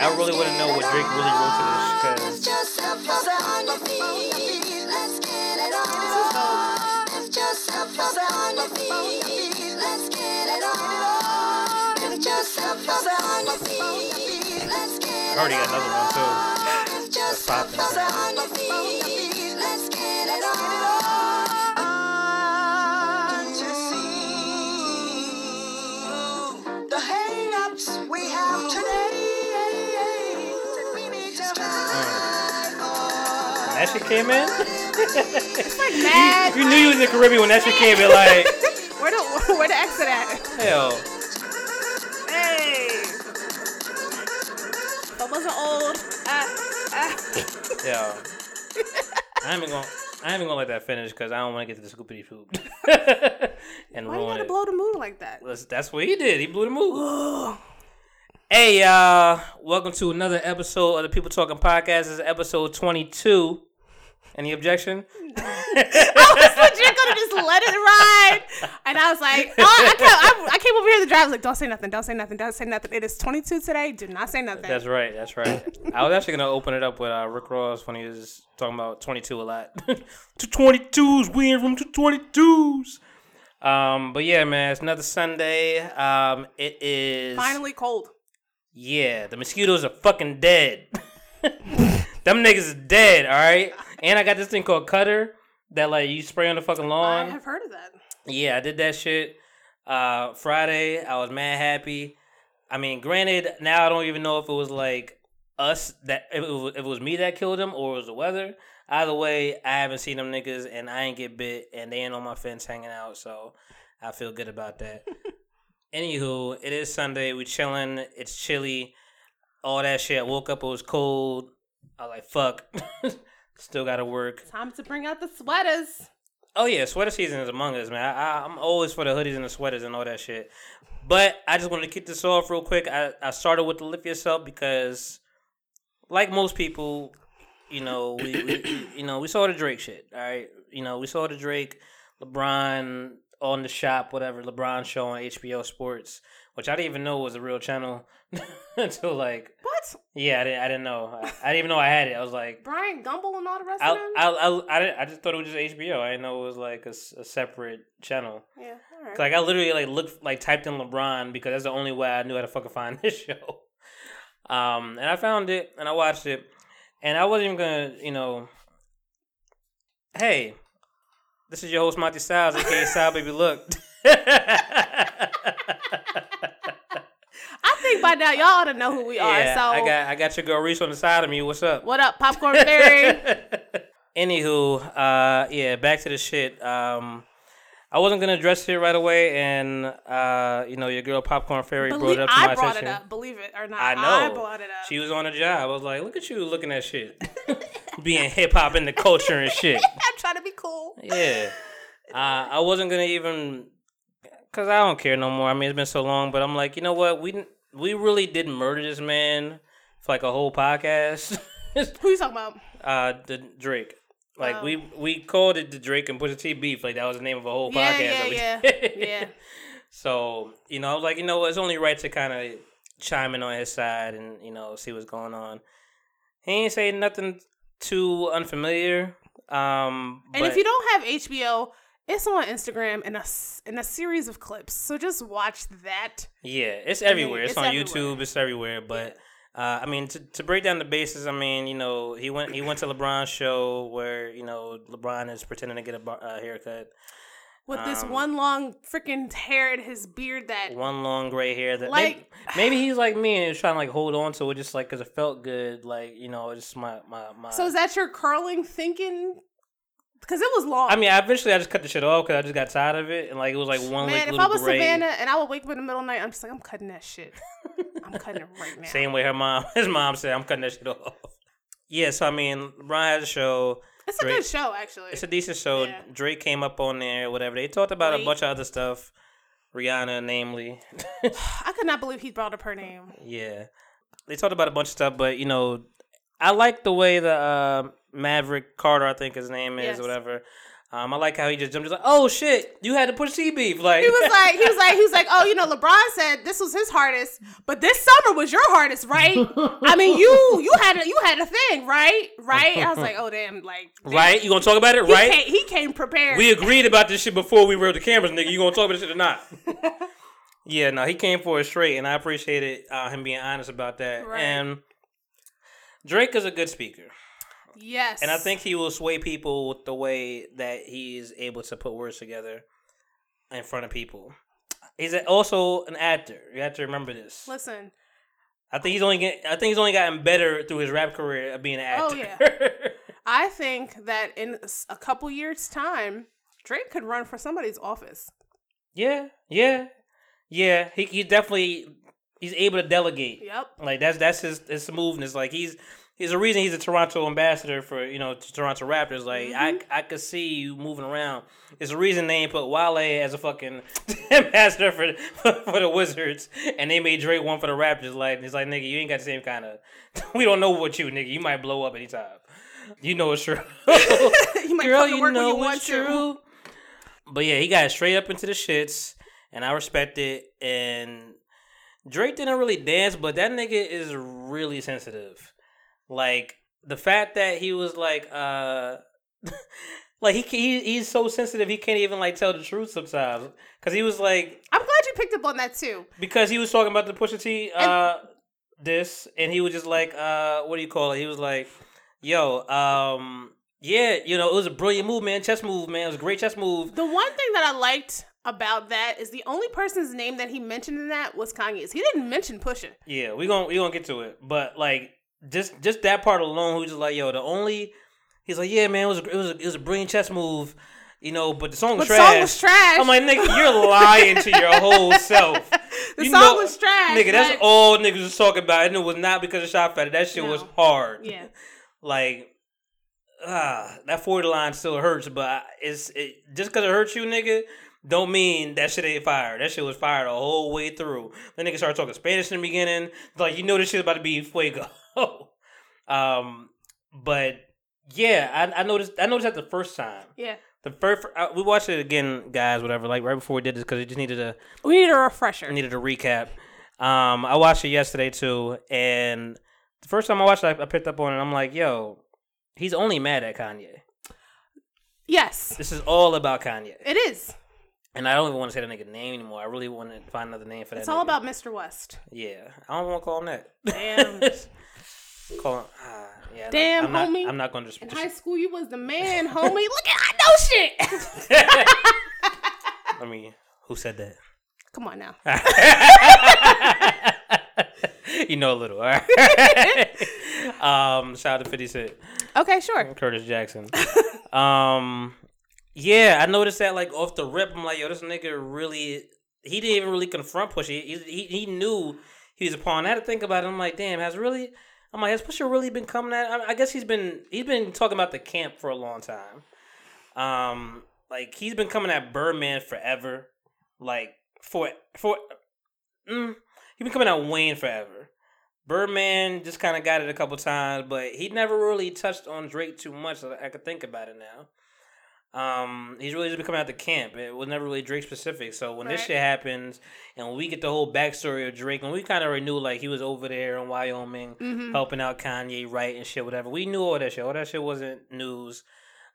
I really want to know what Drake really wrote to this because yourself on your feet. Let's get it on. That shit came in, like mad. you knew you was in the Caribbean when that shit came in. Like Where the where the exit at? hell, Hey. That wasn't old. Ah, ah. yeah. I ain't even gonna. I ain't even gonna let that finish because I don't want to get to the scoopity poop and Why you ruin gotta it. blow the mood like that? That's, that's what he did. He blew the move. hey, y'all. Welcome to another episode of the People Talking Podcast. This is episode 22. Any objection? I was legit gonna just let it ride, and I was like, oh, I, kept, I, I came over here to drive. I was like, don't say nothing, don't say nothing, don't say nothing. It is 22 today. Do not say nothing. That's right. That's right. I was actually gonna open it up with uh, Rick Ross when he was talking about 22 a lot. Two 22s. We in room two 22s. Um, but yeah, man, it's another Sunday. Um, it is Finally cold. Yeah, the mosquitoes are fucking dead. Them niggas is dead, all right? And I got this thing called Cutter that like you spray on the fucking lawn. I have heard of that. Yeah, I did that shit. Uh Friday, I was mad happy. I mean, granted, now I don't even know if it was like us that if it was, if it was me that killed them or it was the weather. Either way, I haven't seen them niggas and I ain't get bit and they ain't on my fence hanging out, so I feel good about that. Anywho, it is Sunday. We chilling. It's chilly. All that shit. I woke up. It was cold. I was like, fuck. Still got to work. Time to bring out the sweaters. Oh yeah, sweater season is among us, man. I, I, I'm always for the hoodies and the sweaters and all that shit. But I just wanted to kick this off real quick. I, I started with the lift yourself because, like most people, you know, we, we you know we saw the Drake shit. All right, you know we saw the Drake, LeBron on the shop, whatever LeBron show on HBO Sports, which I didn't even know was a real channel until like What? yeah, I didn't I didn't know. I, I didn't even know I had it. I was like. Bryant Gumbel and all the rest I, of them? I, I, I, I just thought it was just HBO. I didn't know it was like a separate channel. yeah, all right. Like I literally like looked like typed in LeBron because that's the only way I knew how to fucking find this show. Um, and I found it and I watched it, and I wasn't even gonna, you know. Hey, this is your host Monty Styles, aka Style Baby Look. Think by now y'all ought to know who we are. yeah, So I got I got your girl Reese on the side of me. What's up? what up, Popcorn Fairy? Anywho, uh, yeah, back to the shit. Um, I wasn't gonna address it right away, and uh, you know, your girl Popcorn Fairy brought it up to my I brought attention. it up. Believe it or not, I know. I brought it up. She was on a job. I was like, look at you looking at shit, being hip hop in the culture and shit. I'm trying to be cool. Yeah, uh, I wasn't gonna even, cause I don't care no more. I mean, it's been so long, but I'm like, you know what? We didn't- we really did murder this man for like a whole podcast. Who you talking about? uh, the Drake. Like Oh. we we called it the Drake and Pusha T beef. Like that was the name of a whole Yeah, podcast. yeah, yeah, yeah. So you know, I was like, you know, it's only right to kind of chime in on his side and you know see what's going on. He ain't say nothing too unfamiliar. Um, And if you don't have HBO, it's on Instagram in a in a series of clips. So just watch that. Yeah, it's everywhere. It's, it's on everywhere. YouTube. It's everywhere. But uh, I mean, to, to break down the basis, I mean, you know, he went he went to LeBron's show where you know LeBron is pretending to get a bar, uh, haircut. With this Um, one long freaking hair in his beard that One long gray hair that Like- maybe, maybe he's like me and he's trying to like hold on to it just like because it felt good. Like you know, just my my my. So is that your curling thinking? Because it was long. I mean, eventually I just cut the shit off because I just got tired of it and like it was like one man, like if I was gray. Savannah and I would wake up in the middle of the night, I'm just like, I'm cutting that shit. I'm cutting it right now. Same way her mom, his mom said, I'm cutting that shit off. Yeah, so I mean, LeBron has a show. It's a good show, actually. It's a decent show. Yeah. Drake came up on there, whatever. They talked about a bunch of other stuff. Rihanna, namely. I could not believe he brought up her name. yeah. They talked about a bunch of stuff, but you know, I like the way the uh, Maverick Carter, I think his name is, Yes. or whatever. Um, I like how he just jumped. He's like, "Oh shit, you had to Pusha T beef." Like He was like, he was like, he was like, oh, you know, LeBron said this was his hardest, but this summer was your hardest, right? I mean, you you had a, you had a thing, right? Right? I was like, oh damn, like damn. right? You gonna talk about it, He right? came, he came prepared. We agreed about this shit before we were the cameras, nigga. You gonna talk about this shit or not? yeah, no, he came for it straight, and I appreciated uh, him being honest about that. Right. And Drake is a good speaker. Yes, And I think he will sway people with the way that he's able to put words together in front of people. He's also an actor. You have to remember this. Listen, I think he's only get, I think he's only gotten better through his rap career of being an oh, actor. Oh, yeah. I think that in a couple years' time, Drake could run for somebody's office. yeah, yeah, yeah. He he definitely he's able to delegate. Yep. Like that's that's his his smoothness. Like he's he's a reason he's a Toronto ambassador for you know Toronto Raptors. Like I I could see you moving around. It's a reason they ain't put Wale as a fucking ambassador for for the Wizards, and they made Drake one for the Raptors. Like it's like nigga, you ain't got the same kind of. We don't know what you nigga. You might blow up anytime. You know it's true. you might Girl, you know you it's to. true. But yeah, he got straight up into the shits, and I respect it. And Drake didn't really dance, but that nigga is really sensitive. Like the fact that he was like, uh, like he, he he's so sensitive he can't even like tell the truth sometimes. Cause he was like, I'm glad you picked up on that too. because he was talking about the Pusha T uh this, and he was just like, uh, what do you call it? He was like, yo, um. Yeah, you know, it was a brilliant move, man. Chess move, man. It was a great chess move. The one thing that I liked about that is the only person's name that he mentioned in that was Kanye's. He didn't mention Pusha. Yeah, we gonna we gonna get to it, but like just just that part alone, who's just like, yo, the only he's like, yeah, man, it was a, it was a, it was a brilliant chess move, you know, but the song was But the trash. song was trash. I'm like, nigga, you're lying to your whole self. The You song know- was trash. nigga. That's but- all niggas was talking about, and it was not because of shot fatter. That shit was hard. Yeah. like. Ah, that 40 line still hurts, but it's it, just because it hurts you, nigga, don't mean that shit ain't fire. That shit was fire the whole way through. The nigga started talking Spanish in the beginning. Like, you know this shit about to be fuego. um, but yeah, I, I noticed. I noticed that the first time. Yeah. The first uh, we watched it again, guys. Whatever. Like right before we did this, because it just needed a We need a refresher. needed a recap. Um, I watched it yesterday too, and the first time I watched it, I, I picked up on it. I'm like, yo, he's only mad at Kanye. Yes. This is all about Kanye, It is. and I don't even want to say the nigga name anymore. I really want to find another name for that. It's all nigga. about Mr. West. Yeah, I don't want to call him that. Damn. call him. Ah, yeah. Damn, I'm not, homie. I'm not going to. In high school, you was the man, homie. Look at I know shit. I mean, who said that? Come on now. you know a little, all right? um, shout out to 50 Cent. Okay, sure. Curtis Jackson. um, yeah, I noticed that like off the rip. I'm like, yo, this nigga really. He didn't even really confront Pusha. He he, he knew he was a pawn. I had to think about it. I'm like, damn, has really. I'm like, has Pusha really been coming at? I, I guess he's been he's been talking about the camp for a long time. Um, like he's been coming at Birdman forever. Like for for, mm, he been coming at Wayne forever. Birdman just kind of got it a couple times, but he never really touched on Drake too much. So I could think about it now. Um, he's really just been coming out the camp. It was never really Drake specific. So when this shit happens, and when we get the whole backstory of Drake, and we kind of already knew like he was over there in Wyoming Mm-hmm. helping out Kanye, right, and shit, whatever. We knew all that shit. All that shit wasn't news.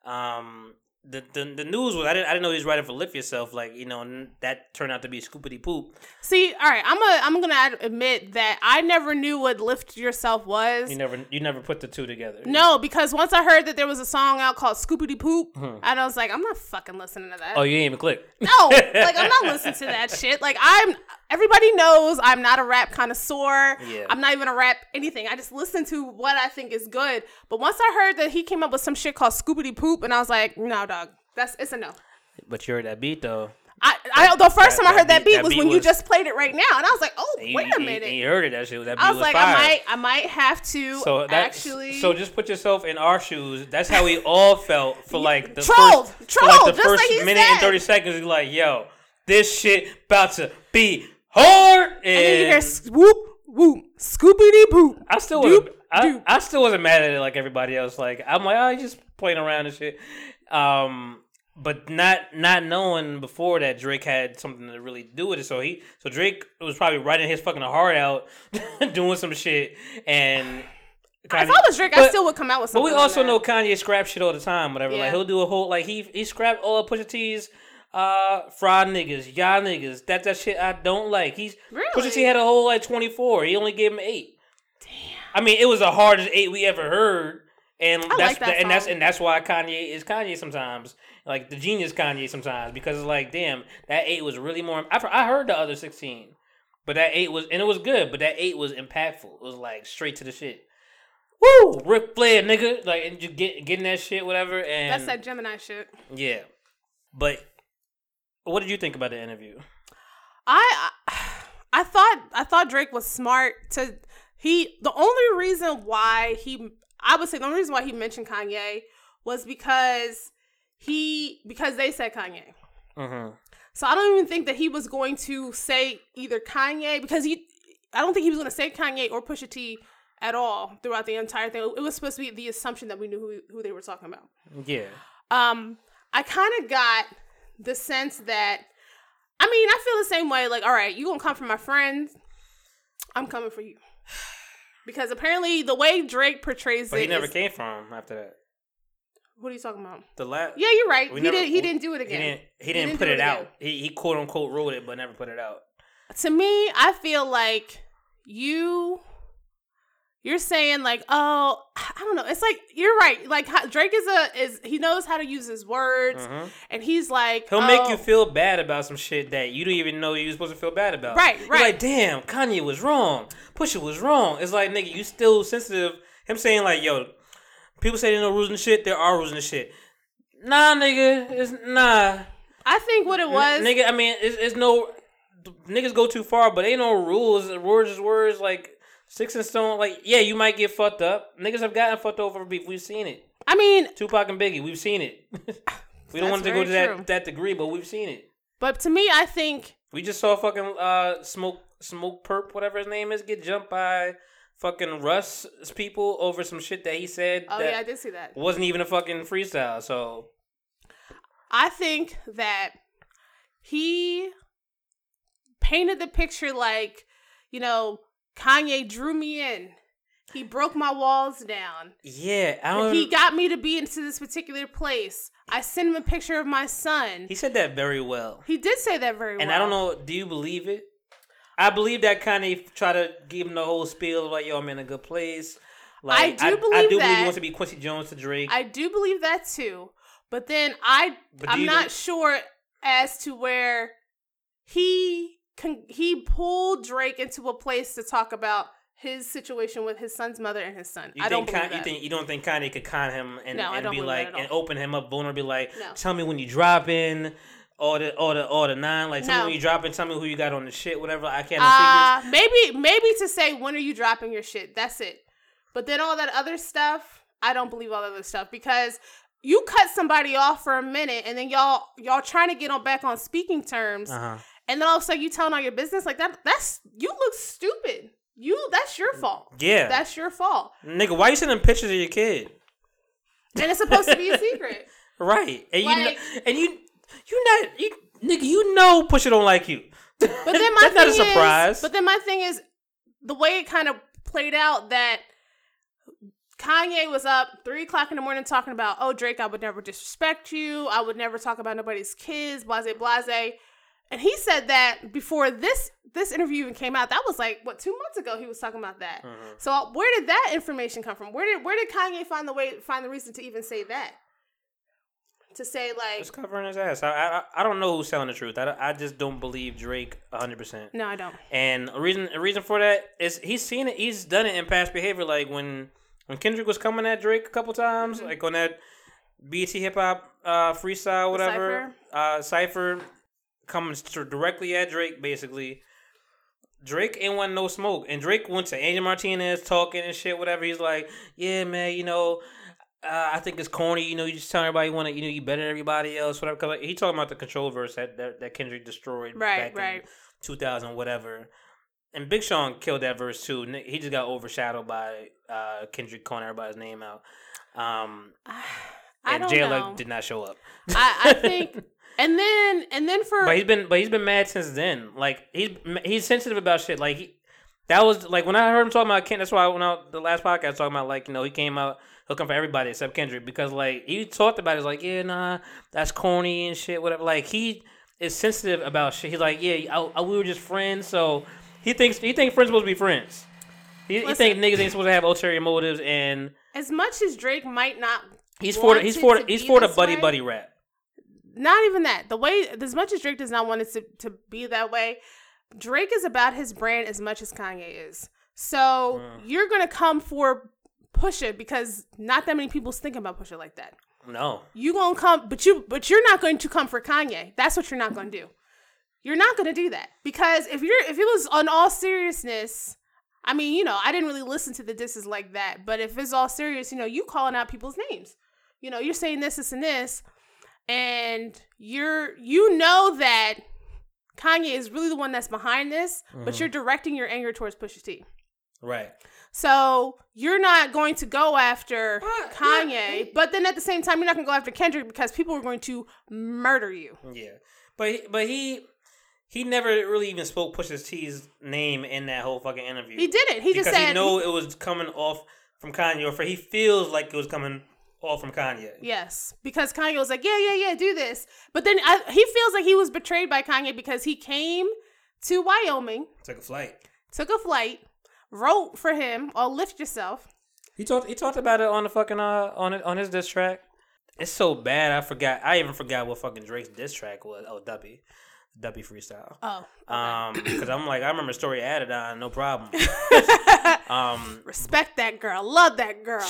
Um, the, the the news was I didn't I didn't know he was writing for Lift Yourself. Like you know, and that turned out to be Scoopity Poop. See, all right, I'm a, I'm gonna admit that I never knew what "Lift Yourself" was. You never you never put the two together. no, because once I heard that there was a song out called "Scoopity Poop," and I was like, I'm not fucking listening to that. Hmm. Oh, you ain't even click. no, like I'm not listening to that shit. Like I'm. Everybody knows I'm not a rap connoisseur. Yeah. I'm not even a rap anything. I just listen to what I think is good. But once I heard that he came up with some shit called "Scoopity Poop," and I was like, no, dog, that's it's a no. But you heard that beat though. I, I the first That- time I heard that beat- beat was beat when you just played it right now, and I was like, oh, you- wait a minute. You heard it that shit. That beat I was was like, fire. I might, I might have to So that actually. So just put yourself in our shoes. That's how we all felt for like the Trolled. first, for like the first like minute and thirty seconds. You're like, yo, this shit about to be hard. And, then you hear swoop, whoop, scoopity poop. I still doop. I, I still wasn't mad at it like everybody else. Like I'm like, oh, he's just playing around and shit. Um, but not not knowing before that Drake had something to really do with it. So he so Drake was probably writing his fucking heart out, doing some shit, and if I Kanye- was Drake, I but- still would come out with something. But we also that. know Kanye scrap shit all the time. Whatever, Yeah. like he'll do a whole like he he scrapped all of Pusha T's uh fried niggas, y'all niggas. That that shit I don't like. He's Really? Pusha T had a whole like twenty four. He only gave him eight. Damn. I mean, it was the hardest eight we ever heard, and I that's like that and that's and that's why Kanye is Kanye sometimes. Like the genius Kanye sometimes because it's like, damn, that eight was really more. I I heard the other sixteen, but that eight was and it was good. But that eight was impactful. It was like straight to the shit. Woo, Ric Flair, nigga, like and you get getting that shit, whatever. And That's that Gemini shit. yeah, but what did you think about the interview? I I thought I thought Drake was smart to he the only reason why he I would say the only reason why he mentioned Kanye was because he because they said Kanye. Mm-hmm. So I don't even think that he was going to say either Kanye because he I don't think he was going to say Kanye or Pusha T at all throughout the entire thing. It was supposed to be the assumption that we knew who, who they were talking about. Yeah, Um, I kind of got the sense that, I mean, I feel the same way. Like, all right, you gonna come for my friends? I'm coming for you. Because apparently, the way Drake portrays but it, he never is- came from after that. what are you talking about? The last, Yeah, you're right. We he never- did. He didn't do it again. He didn't. He didn't, didn't put it, it out. He he quote unquote wrote it, but never put it out. to me, I feel like you you're saying like, oh, I don't know. It's like you're right. Like Drake is a is he knows how to use his words, Mhm. and he's like, He'll make you oh, feel bad about some shit that you don't even know you were supposed to feel bad about. Right, You're right. like, damn, Kanye was wrong. Pusha was wrong. It's like, nigga, you still sensitive. Him saying like, yo, people say there's no rules and shit. There are rules and shit. Nah, nigga, it's nah. I think what it was. N- nigga, I mean, it's, it's no niggas go too far, but ain't no rules. Words is words. Like six and stone. Like yeah, you might get fucked up. Niggas have gotten fucked over for beef. We've seen it. I mean, Tupac and Biggie, we've seen it. we don't want to go to that that degree, but we've seen it. but to me, I think We just saw fucking uh smoke Smokepurpp whatever his name is get jumped by fucking Russ people over some shit that he said Oh yeah, I did see that. wasn't even a fucking freestyle. So I think that he painted the picture like, you know, Kanye drew me in. He broke my walls down. yeah, I don't. He got me to be into this particular place. I sent him a picture of my son. he said that very well. He did say that very well. And I don't know, do you believe it? I believe that Kanye try to give him the whole spiel of like, yo, I'm in a good place. Like, I do I, believe do believe that. he wants to be Quincy Jones to Drake. I do believe that too. But then I, but I'm not sure as to where he con- he pulled Drake into a place to talk about his situation with his son's mother and his son. you I don't think believe you think you don't think Kanye could con him and, No, and be like and open him up vulnerable, be like, No. tell me when you drop in, all the all the all the nine, like tell me when you drop in, tell me who you got on the shit, whatever. I can't. Uh, maybe maybe to say when are you dropping your shit? That's it. But then all that other stuff, I don't believe all that other stuff because you cut somebody off for a minute and then y'all y'all trying to get on back on speaking terms Uh-huh. And then all of a sudden you telling all your business like that that's you look stupid. You that's your fault. Yeah, That's your fault. nigga, why you sending pictures of your kid? And it's supposed to be a secret. Right, and you know, and you you not you nigga, you know, Pusha don't like you. But then my that's not a thing surprise. Is, but then my thing is the way it kind of played out that Kanye was up three o'clock in the morning talking about, oh Drake, I would never disrespect you. I would never talk about nobody's kids, blase blase. And he said that before this this interview even came out. That was like what two months ago. He was talking about that. Mhm. So uh, where did that information come from? Where did where did Kanye find the way find the reason to even say that? To say like It's covering his ass. I, I I don't know who's telling the truth. I, I just don't believe Drake hundred percent. no, I don't. And a reason a reason for that is he's seen it. He's done it in past behavior. Like when when Kendrick was coming at Drake a couple times, Mm-hmm. like on that BET hip hop uh, freestyle, whatever uh, cipher, coming directly at Drake, basically. Drake ain't want no smoke, and Drake went to Angie Martinez talking and shit, whatever. He's like, "Yeah, man, you know, uh, I think it's corny. You know, you just tell everybody you want to, you know, you better than everybody else, whatever." Cause like, he talking about the control verse that, that that Kendrick destroyed, Right, back in right. 2000, whatever. and Big Sean killed that verse too. He just got overshadowed by uh, Kendrick calling everybody's name out. Um, I and don't Jay did not show up. I, I think, and then and then for But he's been but he's been mad since then. Like he's he's sensitive about shit. Like he that was like when I heard him talking about Ken. That's why when I the last podcast talking about like you know he came out looking for everybody except Kendrick because like he talked about it he's like yeah nah that's corny and shit whatever. Like he is sensitive about shit. He's like yeah I, I- we were just friends. So he thinks he thinks friends supposed to be friends. He, he Listen. think niggas ain't supposed to have ulterior motives and as much as Drake might not he's for the, he's for the, he's for the buddy way, buddy rap. Not even that. The way as much as Drake does not want it to, to be that way, Drake is about his brand as much as Kanye is. So Mm. you're gonna come for Pusha because not that many people's thinking about Pusha like that. No. You gonna come, but you but you're not going to come for Kanye. That's what you're not gonna do. You're not gonna do that because if you're if it was on all seriousness, I mean, you know, I didn't really listen to the disses like that. But if it's all serious, you know, you calling out people's names. You know, you're saying this, this, and this, and you're you know that Kanye is really the one that's behind this, but mm-hmm. you're directing your anger towards Pusha T. Right. So you're not going to go after Kanye, but then at the same time, you're not going to go after Kendrick because people are going to murder you. Yeah, but he- but he he never really even spoke Pusha T's name in that whole fucking interview. He didn't. He because just said, he know it was coming off from Kanye, or for he feels like it was coming off from Kanye. yes, because Kanye was like, yeah, yeah, yeah, do this. But then I, he feels like he was betrayed by Kanye because he came to Wyoming, Took a flight. took a flight, wrote for him, or lift yourself. He talked. He talked about it on the fucking uh on it on his diss track. It's so bad. I forgot. I even forgot what fucking Drake's diss track was. Oh, Duppy, Duppy freestyle. Oh, Um, because I'm like, I remember story added on, no problem. um, respect that girl, love that girl.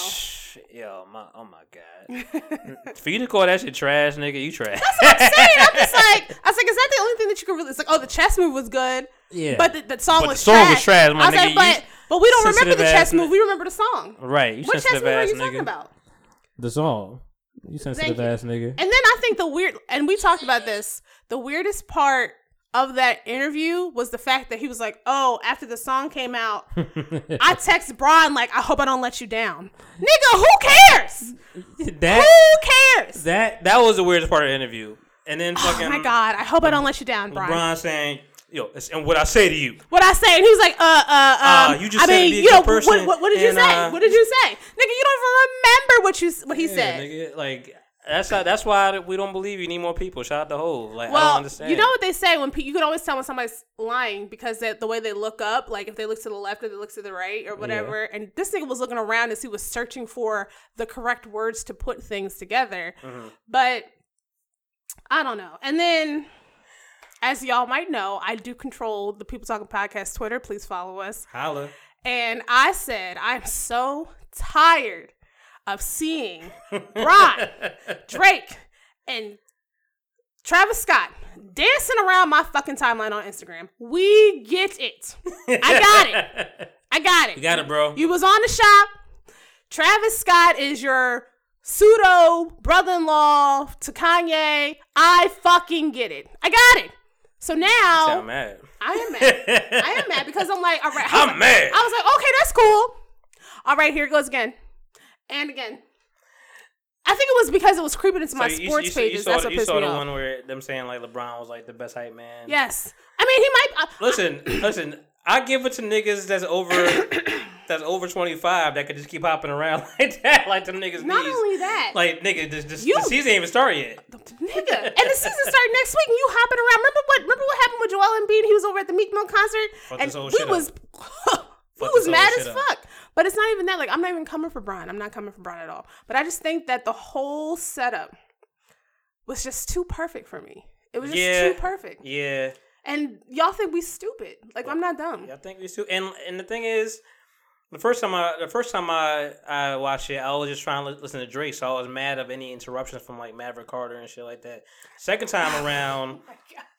yo, my oh my god, for you to call that shit trash, nigga, you trash. That's what I'm saying, I'm just like, I was like, is that the only thing that you could really? It's like, oh, the chess move was good, yeah, but the, the song But the was song trash. was trash, my I was nigga. like, but but we don't remember the ass chess ni- move. We remember the song. right. You What chess move are you nigga. talking about? The song. You sensitive ass nigga. And then I think the weird, and we talked about this. The weirdest part of that interview was the fact that he was like, "Oh, after the song came out, I text Brian like, I hope I don't let you down, nigga. Who cares? that Who cares? that that was the weirdest part of the interview. And then oh fucking Oh my god, I hope I don't let you down, Brian. LeBron saying, "Yo, it's- and what I say to you, What I say, and he was like, "Uh, uh, um, Uh, you just I mean, you know, what, what, what did you say? uh, what did you say, nigga? You don't even remember what you what he yeah, said." nigga, like that's how, that's why we don't believe you need more people. Shout out to Hove. Like I don't Well, understand. you know what they say when pe- you can always tell when somebody's lying because they, the way they look up, like if they look to the left or they look to the right or whatever. And this nigga was looking around as he was searching for the correct words to put things together. Mm-hmm. But I don't know. And then, as y'all might know, I do control the People Talking Podcast Twitter. Please follow us. Holla. And I said, I'm so tired of seeing Brian, Drake, and Travis Scott dancing around my fucking timeline on Instagram. We get it. I got it. I got it. You got it, bro. You was on the shop. Travis Scott is your pseudo brother-in-law to Kanye. I fucking get it. I got it. So now Sound mad. I am mad. I am mad because I'm like, all right. I I'm like- mad. I was like, okay, that's cool. All right, here it goes again, and again. I think it was because it was creeping into my you- sports you, you, pages. saw, that's the- what you pissed saw me the off. one where them saying like LeBron was like the best hype man. Yes, I mean he might. Uh, Listen, listen. I give it to niggas that's over that's over twenty five that could just keep hopping around like that, like them niggas. not knees. only that, like nigga, this, this, You- the season ain't even started yet. nigga, and the season started next week, and you hopping around. Remember what? Remember what happened with Joel Embiid? He was over at the Meek Mill concert, Fuck and we was we was mad as shit up. fuck. But it's not even that. Like I'm not even coming for Brian. I'm not coming for Brian at all. But I just think that the whole setup was just too perfect for me. It was just Yeah. too perfect. Yeah, And y'all think we stupid. Like I'm not dumb. I think we stupid. And and the thing is, the first time I the first time I I watched it, I was just trying to listen to Drake, so I was mad of any interruptions from like Maverick Carter and shit like that. Second time around,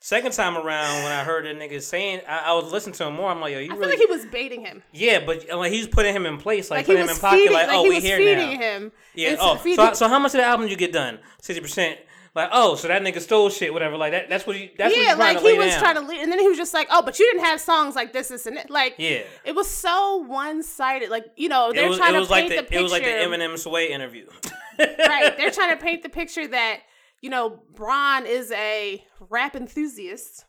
second time around when I heard the niggas saying, I, I was listening to him more. I'm like, yo, you I feel like he was baiting him. Yeah, but uh, like he's putting him in place, like, Like putting him in pocket, feeding, like, like oh, we here feeding now. him. Yeah. It's Oh, feeding- so, so how much of the album did you get done? Sixty percent. Like, oh, so that nigga stole shit, whatever. Like that. That's what he. That's yeah, what like to he was down. trying to lead, and then he was just like, "Oh, but you didn't have songs like this, this, and that." Like, Yeah. it was so one sided. Like, you know, they're was, trying it to like paint the, the, picture. it was like the Eminem Sway interview. right, they're trying to paint the picture that you know Bron is a rap enthusiast,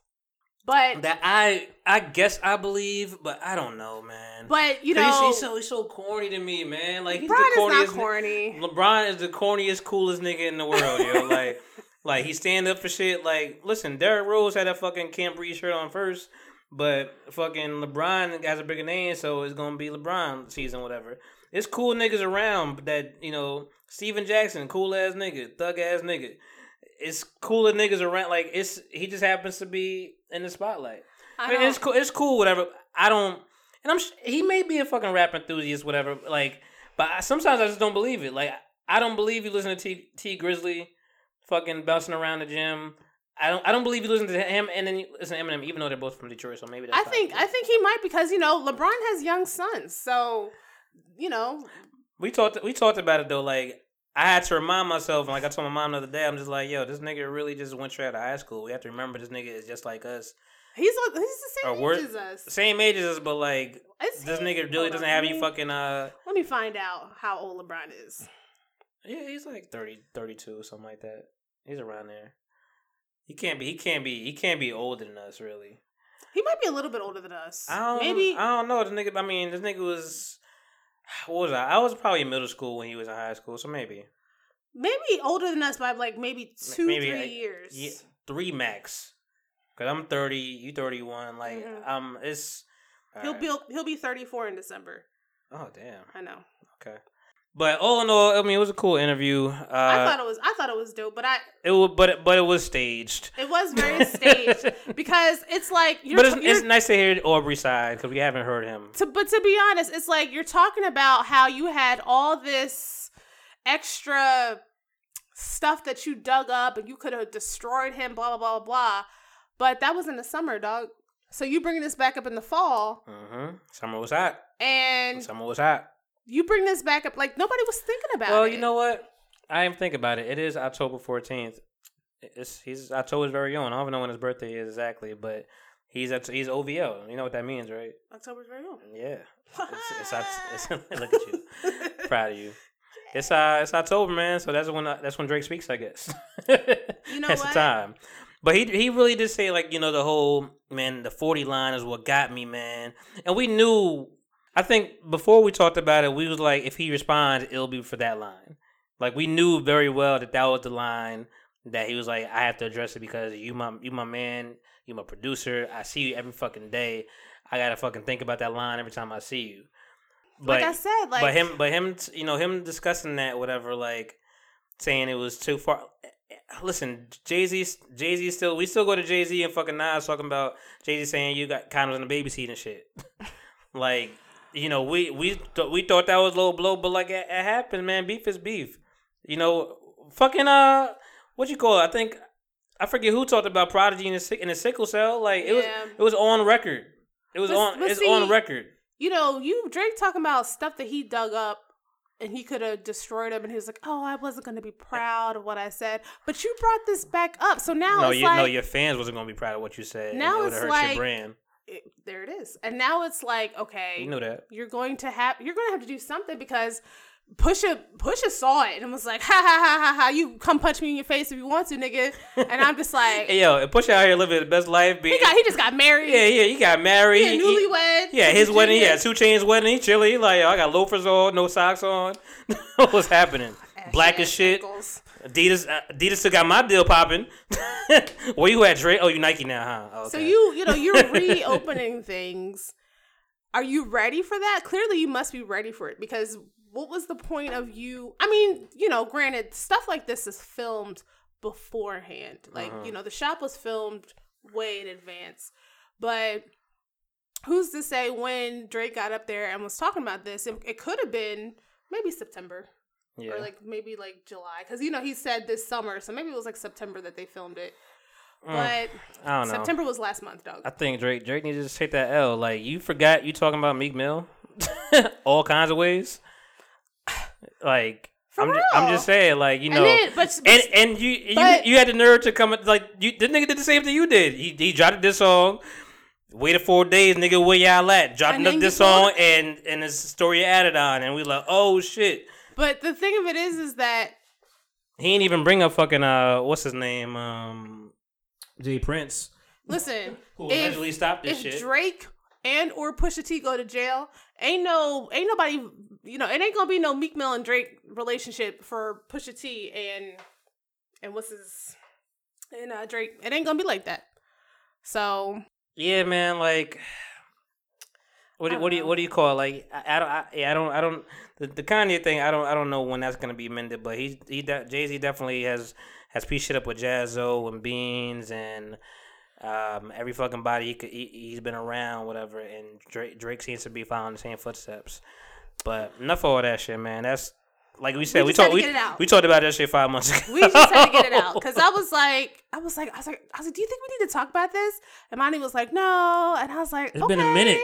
but That I I guess I believe, but I don't know, man. but you know, he's, so he's so corny to me, man. Like he's Bron the is not corniest. corny. LeBron is the corniest, coolest nigga in the world, yo. Like, like he stand up for shit. Like, listen, Derrick Rose had a fucking Camp Breeze shirt on first, but fucking LeBron has a bigger name, so it's gonna be LeBron season, whatever. It's cool niggas around that you know. Stephen Jackson, cool ass nigga, thug ass nigga. It's cooler niggas around. Like it's he just happens to be in the spotlight. I I mean, it's cool. It's cool. Whatever. I don't. And I'm. He may be a fucking rap enthusiast. Whatever. Like, but I, sometimes I just don't believe it. Like, I don't believe you listen to T, Tee Grizzley, fucking bouncing around the gym. I don't. I don't believe you listen to him and then you listen to Eminem, even though they're both from Detroit. So maybe that's. I think I think he might because you know LeBron has young sons, so you know we talked. We talked about it though. Like. I had to remind myself, and like I told my mom the other day, I'm just like, yo, this nigga really just went straight out of high school. We have to remember this nigga is just like us. he's he's the same age as us. Same age as us, but like, Is this he? nigga really doesn't on, have let you fucking, uh, Let me find out how old LeBron is. Yeah, he's like 30, 32, something like that. He's around there. He can't be. He can't be. He can't be older than us, really. He might be a little bit older than us. I don't. Maybe I don't know. This nigga. I mean, this nigga was. What was I? I was probably in middle school when he was in high school, so maybe maybe older than us by like maybe two, maybe three I- years. yeah, three max. Cause I'm thirty, you thirty one. Like, Mhm. um, it's. He'll alright. be he'll be thirty four in December. Oh damn. I know. Okay. But all in all, I mean, it was a cool interview. Uh, I thought it was I thought it was dope, but I it was, but it, but it was staged. it was very staged because it's like you're, but it's, it's nice to hear Aubrey's side because we haven't heard him. to but to be honest, it's like you're talking about how you had all this extra stuff that you dug up and you could have destroyed him, blah blah blah blah. But that was in the summer, dog. So you bring this back up in the fall, Mm-hmm. Summer was hot. and Summer was hot. You bring this back up like nobody was thinking about Well, it. Well, you know what? I didn't think about it. It is October fourteenth. It's he's October's very own. I don't even know when his birthday is exactly, but he's at he's OVO. You know what that means, right? October's very own. Yeah. It's, it's, it's, it's, look at you. Proud of you. It's uh it's October, man. So that's when uh, that's when Drake speaks, I guess. You know that's what? the time. But he he really did say like you know the whole man the forty line is what got me, man. And we knew. I think before we talked about it, we was like, if he responds, it'll be for that line. Like we knew very well that that was the line that he was like, I have to address it because you my you my man, you my producer. I see you every fucking day. I gotta fucking think about that line every time I see you. But like I said, like but him, but him, you know, him discussing that, whatever, like saying it was too far. Listen, Jay Z, Jay Z still, we still go to Jay Z and fucking Nas talking about Jay Z saying you got condoms in the baby seat and shit. like, you know, we we th- we thought that was a low blow, but like it, it happened, man. Beef is beef. You know, fucking uh, what you call it? I think I forget who talked about Prodigy in the in the sickle cell. Like it was, it was on record. It was But- on. but It's see, on record. you know, you Drake talking about stuff that he dug up and he could have destroyed him and he was like, Oh, I wasn't gonna be proud of what I said. But you brought this back up. So now no, it's you like no, your fans wasn't gonna be proud of what you said. Now it it's hurt like- your brand. It- there it is. And now it's like, okay, You know that. you're going to have you're gonna have to do something because Pusha Pusha saw it and was like, ha ha ha ha ha, you come punch me in your face if you want to, nigga. And I'm just like Hey, yo, and Push out here living the best life. Being, he got he just got married. yeah, yeah, he got married. He- newlywed. yeah, his wedding. Yeah, two chains wedding. He chilly. He like, yo, I got loafers on, no socks on. What's happening? Black as shit. ankles. Adidas, uh, Adidas still got my deal popping. Where you at, Dre? Oh, you Nike now, huh? Oh, So you, you know, you're reopening things. Are you ready for that? Clearly, you must be ready for it because what was the point of you? I mean, you know, granted, stuff like this is filmed beforehand. Like, Uh-huh. you know, the shop was filmed way in advance. But who's to say when Drake got up there and was talking about this? It, it could have been maybe September yeah. or like maybe like July because you know he said this summer, so maybe it was like September that they filmed it. Mm, But I don't know. September was last month, dog. I think Drake Drake needs to just take that L. Like you forgot you talking about Meek Mill, all kinds of ways. Like For I'm, ju- I'm just saying, like you And know, then- but- and and you you, but- you had the nerve to come like you. The nigga did the same thing you did. He he dropped this song. Waited four days, nigga. Where y'all at? And then this song, and and his story added on, and we like, oh shit. But the thing of it is, is that He ain't even bring up fucking uh, what's his name? Um, J. Prince. listen, who if, eventually stopped this if shit. Drake and or Pusha T go to jail, ain't no, ain't nobody, you know, it ain't gonna be no Meek Mill and Drake relationship for Pusha T and and what's his and uh, Drake. It ain't gonna be like that. So Yeah, man. Like, what do, what do you what do you call it? like? I, I don't I, yeah, I don't I don't the, the Kanye thing. I don't I don't know when that's gonna be mended, but he he de- Jay Z definitely has has pieced shit up with Jaz-O and Beans and um every fucking body he could he, he's been around whatever. And Drake Drake seems to be following the same footsteps. But enough of all that shit, man. That's like we said. We, just had talked we, get it out. we talked about that shit five months ago. we just had to get it out because I was like, I was like, I was like, I was like, do you think we need to talk about this? And Monty was like, no, and I was like, It's been a minute.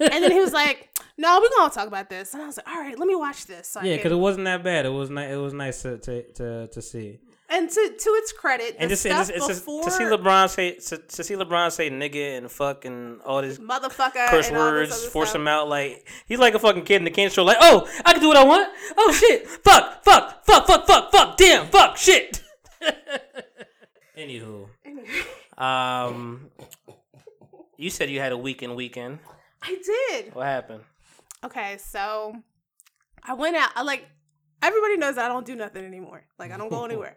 and then he was like, no, we're gonna talk about this, and I was like, all right, let me watch this. So Yeah, because it wasn't that bad. It was nice. It was nice to to to, to see. And to to its credit, the And just, and stuff it's just before to see LeBron say to, to see LeBron say nigga and fuck and all this motherfucker curse and words, force stuff. him out like he's like a fucking kid in the candy store. Like, oh, I can do what I want. Oh shit, fuck, fuck, fuck, fuck, fuck, fuck, damn, fuck, shit. Anywho, um, you said you had a weekend weekend. I did. What happened? Okay, so I went out. I like everybody knows that I don't do nothing anymore. Like I don't go anywhere.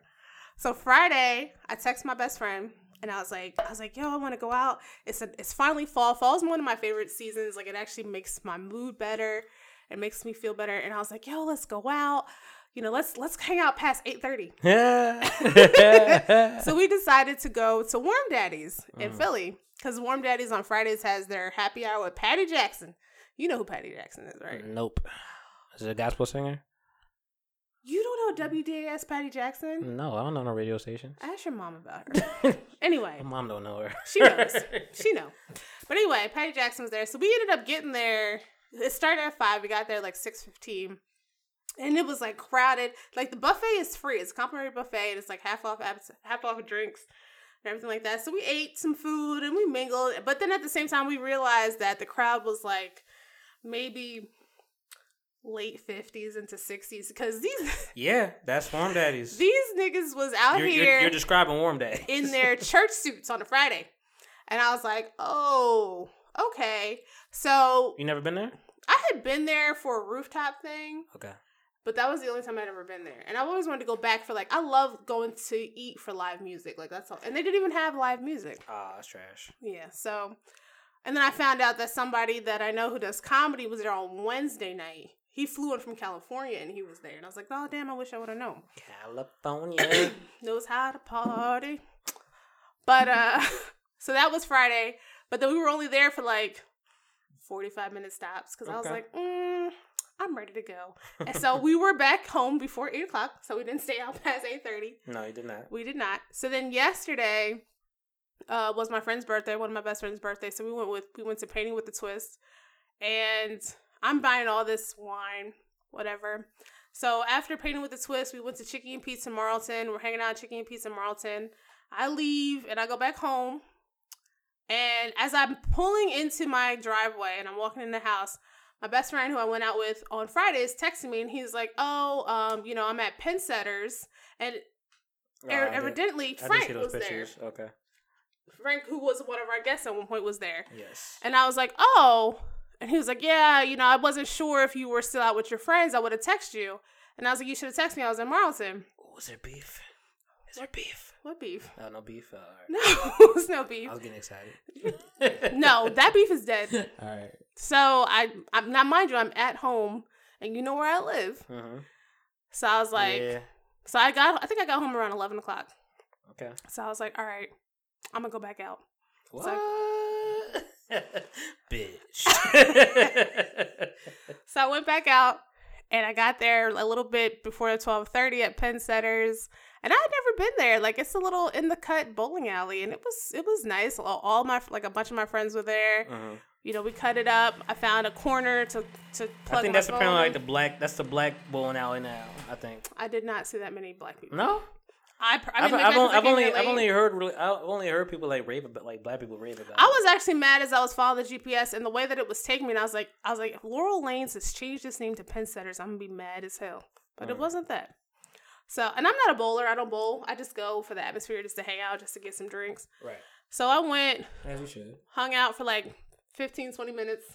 So Friday, I text my best friend and I was like, I was like, yo, I want to go out. It's a, it's finally fall. Fall's one of my favorite seasons. Like it actually makes my mood better. It makes me feel better. And I was like, yo, let's go out. You know, let's let's hang out past eight thirty. Yeah. So we decided to go to Warm Daddies in mm. Philly because Warm Daddies on Fridays has their happy hour with Patty Jackson. You know who Patty Jackson is, right? nope. Is it a gospel singer? You don't know WDAS Patty Jackson? No, I don't know no radio station. Ask your mom about her. anyway, My mom don't know her. she knows. she know. But anyway, Patty Jackson was there, so we ended up getting there. It started at five. We got there like six fifteen, and it was like crowded. Like the buffet is free. It's a complimentary buffet, and it's like half off half off drinks and everything like that. So we ate some food and we mingled. But then at the same time, we realized that the crowd was like maybe late fifties into sixties because these yeah, that's warm daddies. these niggas was out You're, here you're, you're describing warm daddy. in their church suits on a Friday. And I was like, oh, okay. So You never been there? I had been there for a rooftop thing, Okay. but that was the only time I'd ever been there. And I've always wanted to go back for like, I love going to eat for live music. Like, that's all. And they didn't even have live music. Ah, that's trash. Yeah. So, and then I found out that somebody that I know who does comedy was there on Wednesday night. He flew in from California and he was there. And I was like, oh, damn, I wish I would have known. California. knows how to party. But uh so that was Friday, but then we were only there for like 45 minute stops because I was like, mm, I'm ready to go. And so we were back home before eight o'clock, so we didn't stay out past eight thirty. no, you did not. We did not. So then yesterday uh was my friend's birthday, one of my best friend's birthday. So we went with we went to painting with the twist. And I'm buying all this wine, whatever. So after painting with the twist, we went to Chickie's and Pete's Marlton. We're hanging out at Chickie's and Pete's Marlton. I leave and I go back home. And as I'm pulling into my driveway and I'm walking in the house, my best friend who I went out with on Fridays texted me and he's like, "Oh, um, you know, I'm at Penn Setters and Oh, er- evidently Frank was there. Okay. Frank, who was one of our guests at one point, was there. Yes. And I was like, oh. And he was like, yeah, you know, I wasn't sure if you were still out with your friends. I would have texted you. And I was like, you should have texted me. I was in Marlton. Was there beef? Is there beef? What beef? No, no beef. Uh, all right. No, it's no beef. I was getting excited. No, that beef is dead. All right. So I, I'm not mind you, I'm at home, and you know where I live. hmm So I was like, yeah. so I got, I think I got home around eleven o'clock. Okay. So I was like, all right, I'm gonna go back out. What? So- Bitch. So I went back out and I got there a little bit before the twelve thirty at Penn Setters. And I had never been there. Like it's a little in the cut bowling alley, and it was it was nice. All, my like a bunch of my friends were there. Mhm. You know, we cut it up. I found a corner to to plug I think that's phone apparently like the black. That's the black bowling alley now. I think. I did not see that many black people. No, I, pr- I I've, I've, only, I I've only I've only heard really I've only heard people like rave about like black people rave about. I was actually mad as I was following the GPS and the way that it was taking me. And I was like, I was like, if Laurel Lanes has changed its name to Penn Setters, I'm gonna be mad as hell. But it Mm. wasn't that. So, and I'm not a bowler. I don't bowl. I just go for the atmosphere, just to hang out, just to get some drinks. right. So I went, As you should. hung out for like 15, 20 minutes,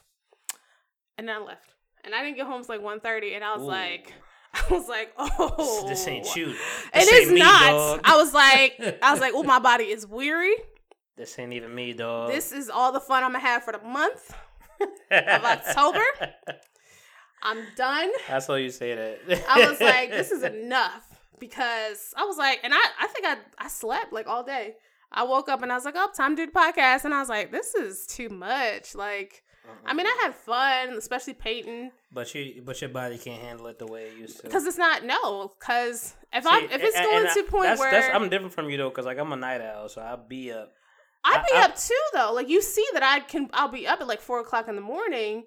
and then I left. And I didn't get home until like 1.30, and I was Ooh. like, I was like, oh, This ain't oh. you. It This is me, not. dog. I was like, I was like, oh, my body is weary. This ain't even me, dog. This is all the fun I'm gonna have for the month of October. I'm done. That's how you say that. I was like, this is enough because I was like, and I, I think I, I slept like all day. I woke up and I was like, oh, time to do the podcast. And I was like, this is too much. Like, I mean, I had fun, especially Peyton, But you, but your body can't handle it the way it used to. because it's not, no, because if See, I, if it's and- going and to I- point that's, where that's, I'm different from you though, cause like I'm a night owl, so I'll be up. I'd be I- I- up too though. Like you see that I can I'll be up at like four o'clock in the morning.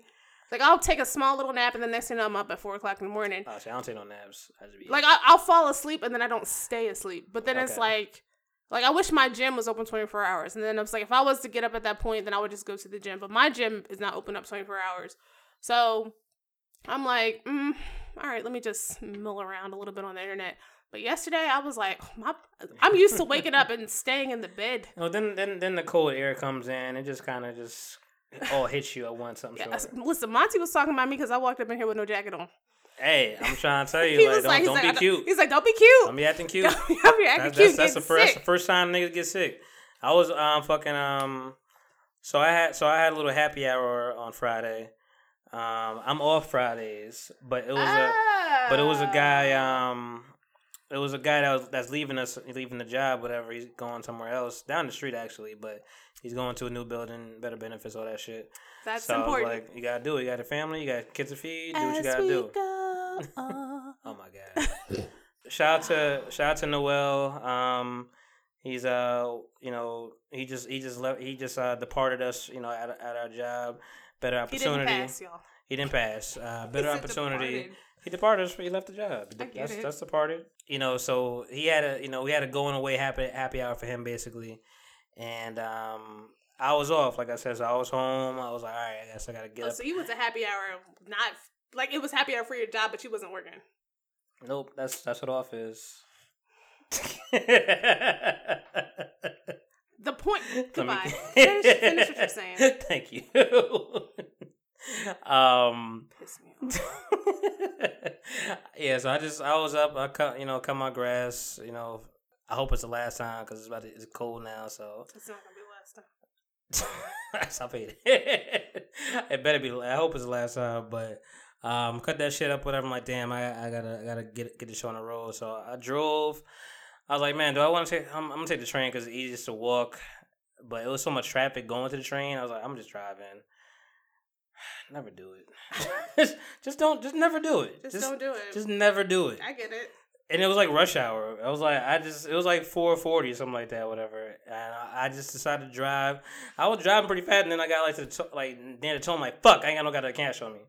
Like I'll take a small little nap and the next thing I'm up at four o'clock in the morning. Oh, see, I don't take no naps. I Like I, I'll fall asleep and then I don't stay asleep. But then it's like like I wish my gym was open 24 hours. And then I was like if I was to get up at that point then I would just go to the gym. But my gym is not open up 24 hours. So I'm like, mm, all right, let me just mill around a little bit on the internet. But yesterday I was like, my, I'm used to waking up and staying in the bed. Well, then, then, then the cold air comes in. It just kind of just all hits you at once. I'm Yeah, sure. listen, Monty was talking about me because I walked up in here with no jacket on. Hey, I'm trying to tell you, like, don't, like, don't be don't- cute. He's like, don't be cute. Don't be acting cute. Don't be acting That- cute. that's, that's the first sick. first time niggas get sick. I was um fucking um, so I had so I had a little happy hour on Friday. Um, I'm off Fridays, but it was a but it was a guy Ah. um. It was a guy that was that's leaving us, leaving the job, whatever. He's going somewhere else, down the street actually, but he's going to a new building, better benefits, all that shit. That's so important. like, you gotta do it. You got a family, you got kids to feed. Do what you gotta we do. go. Oh my god! shout out to shout out to Noel. Um, he's uh, you know, he just he just left. He just uh departed us. You know, at at our job. Better he didn't opportunity. pass, y'all. He didn't pass. Uh, better opportunity. departed. He departed us. He left the job. I get that's it. that's departed. You know, so he had a you know we had a going away happy happy hour for him basically, and um. I was off, like I said, so I was home. I was like, all right, I guess I gotta get Oh, up. so you was a happy hour, not like it was happy hour for your job, but you wasn't working. Nope, that's that's what off is. The point. Let me- finish, finish what you're saying. Thank you. um. Piss me off. yeah, so I just I was up. I cut you know cut my grass. You know, I hope it's the last time because it's about to, it's cold now. So It's not gonna be last time. stop hating. it better be. I hope it's the last time, but. Um, cut that shit up, whatever. I'm like, damn, I, I gotta, I gotta get get the show on the road. So I drove. I was like, man, do I want to take? I'm, I'm gonna take the train because it's easiest to walk. But it was so much traffic going to the train. I was like, I'm just driving. Never do it. just, just don't. Just never do it. Just, don't do it. Just never do it. I get it. And it was like rush hour. I was like, I just, it was like four forty, or something like that, whatever. And I, I just decided to drive. I was driving pretty fast, and then I got like to the to- like near the tone, like fuck, I ain't got no got the cash on me.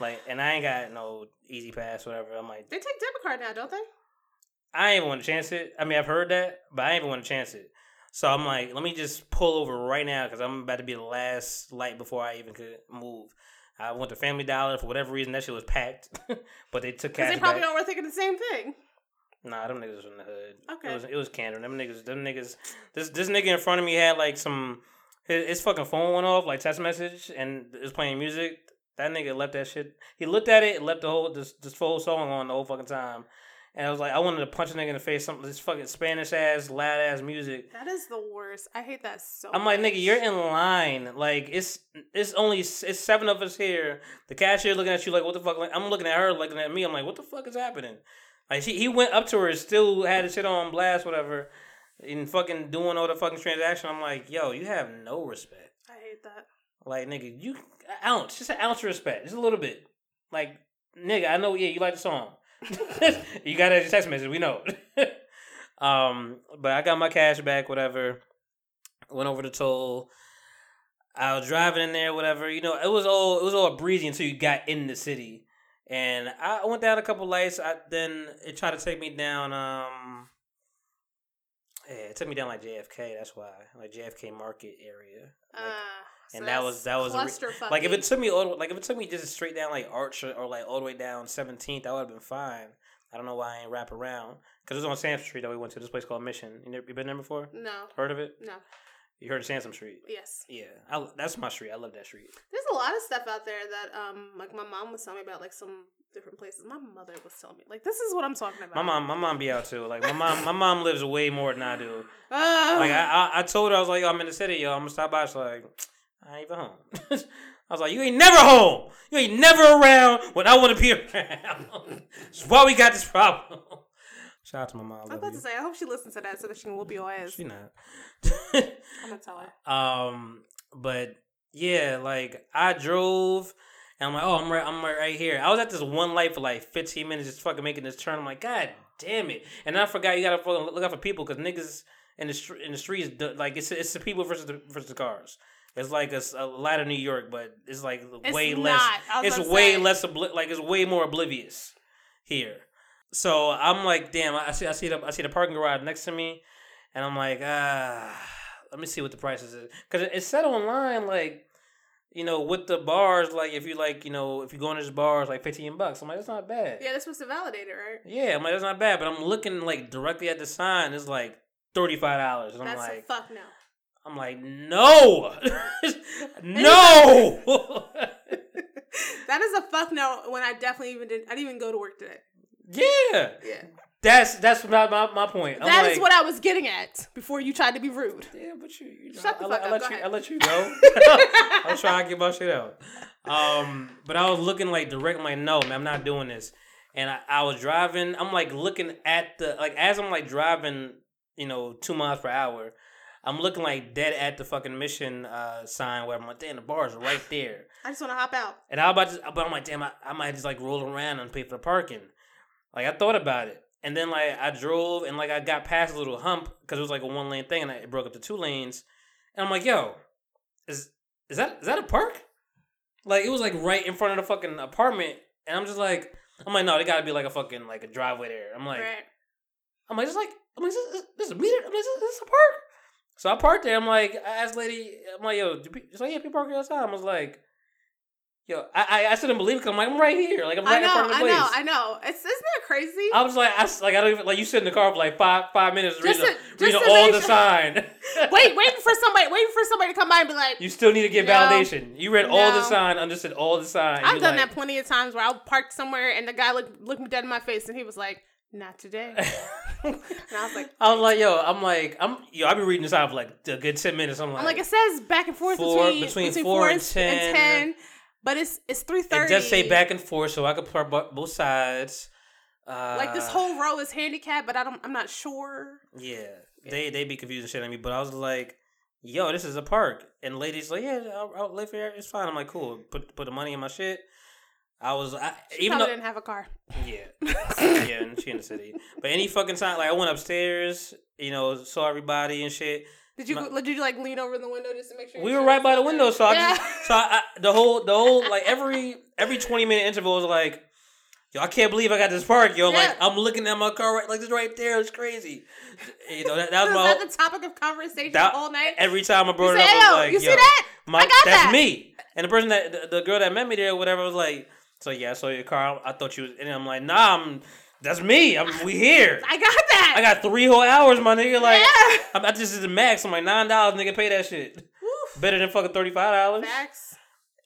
Like, and I ain't got no E-ZPass, whatever. I'm like, They take debit card now, don't they? I ain't even want to chance it. I mean, I've heard that, but I ain't even want to chance it. So I'm like, let me just pull over right now because I'm about to be the last light before I even could move. I went to Family Dollar for whatever reason. That shit was packed, but they took cash they probably back. all were thinking the same thing. Nah, them niggas was in the hood. Okay. It was it was Canada. Them niggas, them niggas. This this nigga in front of me had like some. His, his fucking phone went off, like text message, and it was playing music. That nigga left that shit. He looked at it and left the whole this this full song on the whole fucking time. And I was like, I wanted to punch a nigga in the face. Something this fucking Spanish ass, loud ass music. That is the worst. I hate that so. I'm like, nigga, you're in line. Like it's it's only it's seven of us here. The cashier looking at you like, what the fuck? Like, I'm looking at her, looking at me. I'm like, what the fuck is happening? Like she, he went up to her, still had his shit on blast, whatever, and fucking doing all the fucking transaction. I'm like, yo, you have no respect. I hate that. Like nigga, you ounce, just an ounce of respect, just a little bit. Like nigga, I know, yeah, you like the song. you got your text message, we know. um, but I got my cash back, whatever. Went over the toll. I was driving in there, whatever. You know, it was all it was all breezy until you got in the city, and I went down a couple lights. I then it tried to take me down. Um, yeah, it took me down like JFK. That's why, like JFK Market area. Like, Ah, so and that was that was re- like if it took me all like if it took me just straight down like Archer or, like all the way down Seventeenth, I would have been fine. I don't know why I ain't wrap around because it was on Sansom Street that we went to. This place called Mission. You, never, you been there before? no, Heard of it? no, You heard of Sansom Street? yes. Yeah, I, that's my street. I love that street. There's a lot of stuff out there that um like my mom was telling me about like some different places. My mother was telling me like this is what I'm talking about. My mom, my mom be out too. Like my mom, my mom lives way more than I do. Ah. Like I, I, I told her I was like, yo, I'm in the city, yo. I'm gonna stop by. She's like, I ain't even home. I was like, you ain't never home. You ain't never around when I want to be around. That's why we got this problem. Shout out to my mom. I was about you. to say I hope she listens to that so that she can whoop your ass. She not. I'm gonna tell her. um, but yeah, like I drove. And I'm like, oh, I'm right, I'm right, right here. I was at this one light for like 15 minutes, just fucking making this turn. I'm like, God damn it! And I forgot you gotta fucking look out for people because niggas in the in the streets, like it's it's the people versus the versus the cars. It's like a lot of New York, but it's like It's way not. less. It's way say. less obli- like it's way more oblivious here. So I'm like, damn, I see I see the I see the parking garage next to me, and I'm like, ah, let me see what the prices is because it, it said online like, you know, with the bars, like if you like, you know, if you go into this bar, it's like 15 bucks. I'm like, that's not bad. Yeah, they're supposed to validate it, right? Yeah, I'm like, that's not bad. But I'm looking like directly at the sign, it's like thirty five dollars, and I'm That's like, a fuck no. I'm like, no, no. That is a fuck no. When I definitely even didn't. I didn't even go to work today. yeah, Yeah, that's that's my my, my point. I'm that is like, what I was getting at before you tried to be rude. Yeah, but you, you know, Shut the I, fuck I, up, let go you, ahead. I let you go. I was trying to get my shit out. Um, but I was looking like direct. I'm like, no, man, I'm not doing this. And I, I was driving. I'm like looking at the like as I'm like driving, you know, two miles per hour. I'm looking like dead at the fucking mission uh, sign where I'm like, damn, the bars are right there. I just want to hop out. And I about to, but I'm like, damn, I, I might just like roll around and pay for the parking. Like I thought about it, and then like I drove and like I got past a little hump because it was like a one lane thing, and I, it broke up to two lanes. And I'm like, yo, is is that is that a park? Like it was like right in front of the fucking apartment, and I'm just like, I'm like, no, there got to be like a fucking like a driveway there. I'm like, right. I'm like, it's like, I'm like, this, this is a meter. I'm like, this, this is a park. So I parked there. I'm like, I asked lady, I'm like, yo, do she's like, yeah, people park here outside. I was like, yo, I I, I still didn't believe it. 'cause I'm like, I'm right here. Like I'm right I in know. front of the I place. know. I know. It's isn't that crazy? I was like, I like I don't even like you sit in the car for like five five minutes reading, to- reading all the sign. wait, waiting for somebody, waiting for somebody to come by and be like, You still need to get No. validation. You read all the No. sign, understood all the sign. I've done like, that plenty of times where I'll park somewhere and the guy looked looked me dead in my face and he was like, "Not today." and I was like, I was like, yo, I'm like, I'm yo, I've been reading this out for like a good ten minutes. I'm like, I'm like, it says back and forth Four- between between between, four four and 10. and ten, but it's it's three it thirty. does say back and forth, so I could bo- both sides. Uh, Like this whole row is handicapped, but I don't. I'm not sure. Yeah, they they be confusing shit on me, but I was like, "Yo, this is a park," and ladies like, "Yeah, I'll, I'll live here. It's fine." I'm like, "Cool." Put put the money in my shit. I was I, She even though didn't have a car. yeah yeah, and she in the city, but any fucking time like I went upstairs, you know, saw everybody and shit. Did you My- did you like lean over the window just to make sure? We were right by the window, so I Yeah. just so I, I, the whole the whole like every every twenty minute interval was like, yo, I can't believe I got this park, yo. Like I'm looking at my car right like this right there. It's crazy. You know that, that was Was my that whole, the topic of conversation that- all night? every time I brought You it say, up, I "Yo, was like, you yo, see that? My, I got that's that." me. And the person that the, the girl that met me there, or whatever, was like, so yeah, I saw your car. I thought you was, and I'm like, nah, I'm, that's me. I'm, we here. I got that. I got three whole hours, my nigga. Like, Yeah. I'm, I just is the max. I'm like nine dollars, nigga. Pay that shit. Woof. Better than fucking thirty five dollars. Max.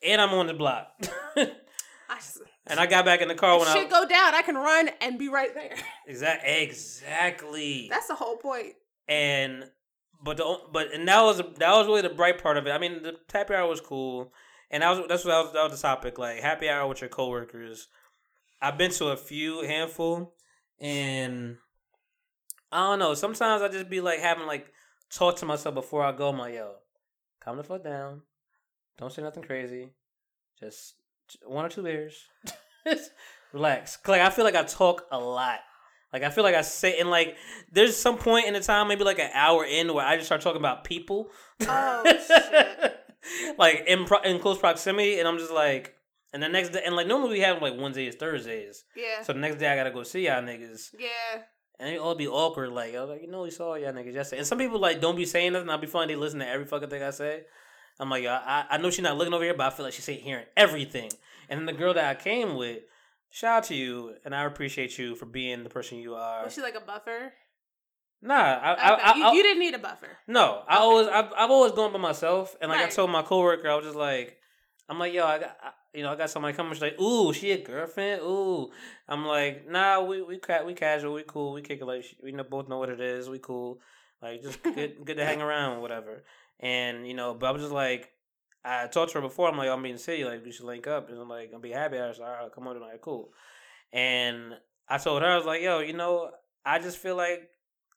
And I'm on the block. I just, and I got back in the car when if I shit go down, I can run and be right there. exact exactly. That's the whole point. and but the but and that was that was really the bright part of it. I mean, the happy hour was cool, and that was that's what that was, that was the topic. Like happy hour with your coworkers. I've been to a few handful, and I don't know. Sometimes I just be like having like talk to myself before I go. I'm like, yo, calm the fuck down. Don't say nothing crazy. Just one or two beers. Relax. 'Cause, Like I feel like I talk a lot. Like I feel like I say and like there's some point in the time, maybe like an hour in, where I just start talking about people. Oh, shit. like in pro- in close proximity, and I'm just like, and the next day, and like normally we have like Wednesdays, Thursdays, Yeah. so the next day I gotta go see y'all niggas, yeah. and it all be awkward. Like I was like, you know, we saw y'all niggas yesterday, and some people like don't be saying nothing. I'll be funny. They listen to every fucking thing I say. I'm like, I, I I know she's not looking over here, but I feel like she's hearing everything. And then the girl that I came with, shout out to you, and I appreciate you for being the person you are. Was she like a buffer? Nah, I, Okay. I, I, you, you didn't need a buffer. no, I always I've, I've always gone by myself, and like I told my coworker, I was just like, I'm like, yo, I got, I, you know, I got somebody coming. She's like, ooh, she a girlfriend? Ooh, I'm like, nah, we we ca- we casual, we cool, we kick it like we know both know what it is, we cool, like just good good to hang around, whatever. And you know, but I was just like, I talked to her before. I'm like, I'm in the city, like we should link up, and I'm like, I'm be happy. I was like, all right, come on tonight, cool. And I told her, I was like, yo, you know, I just feel like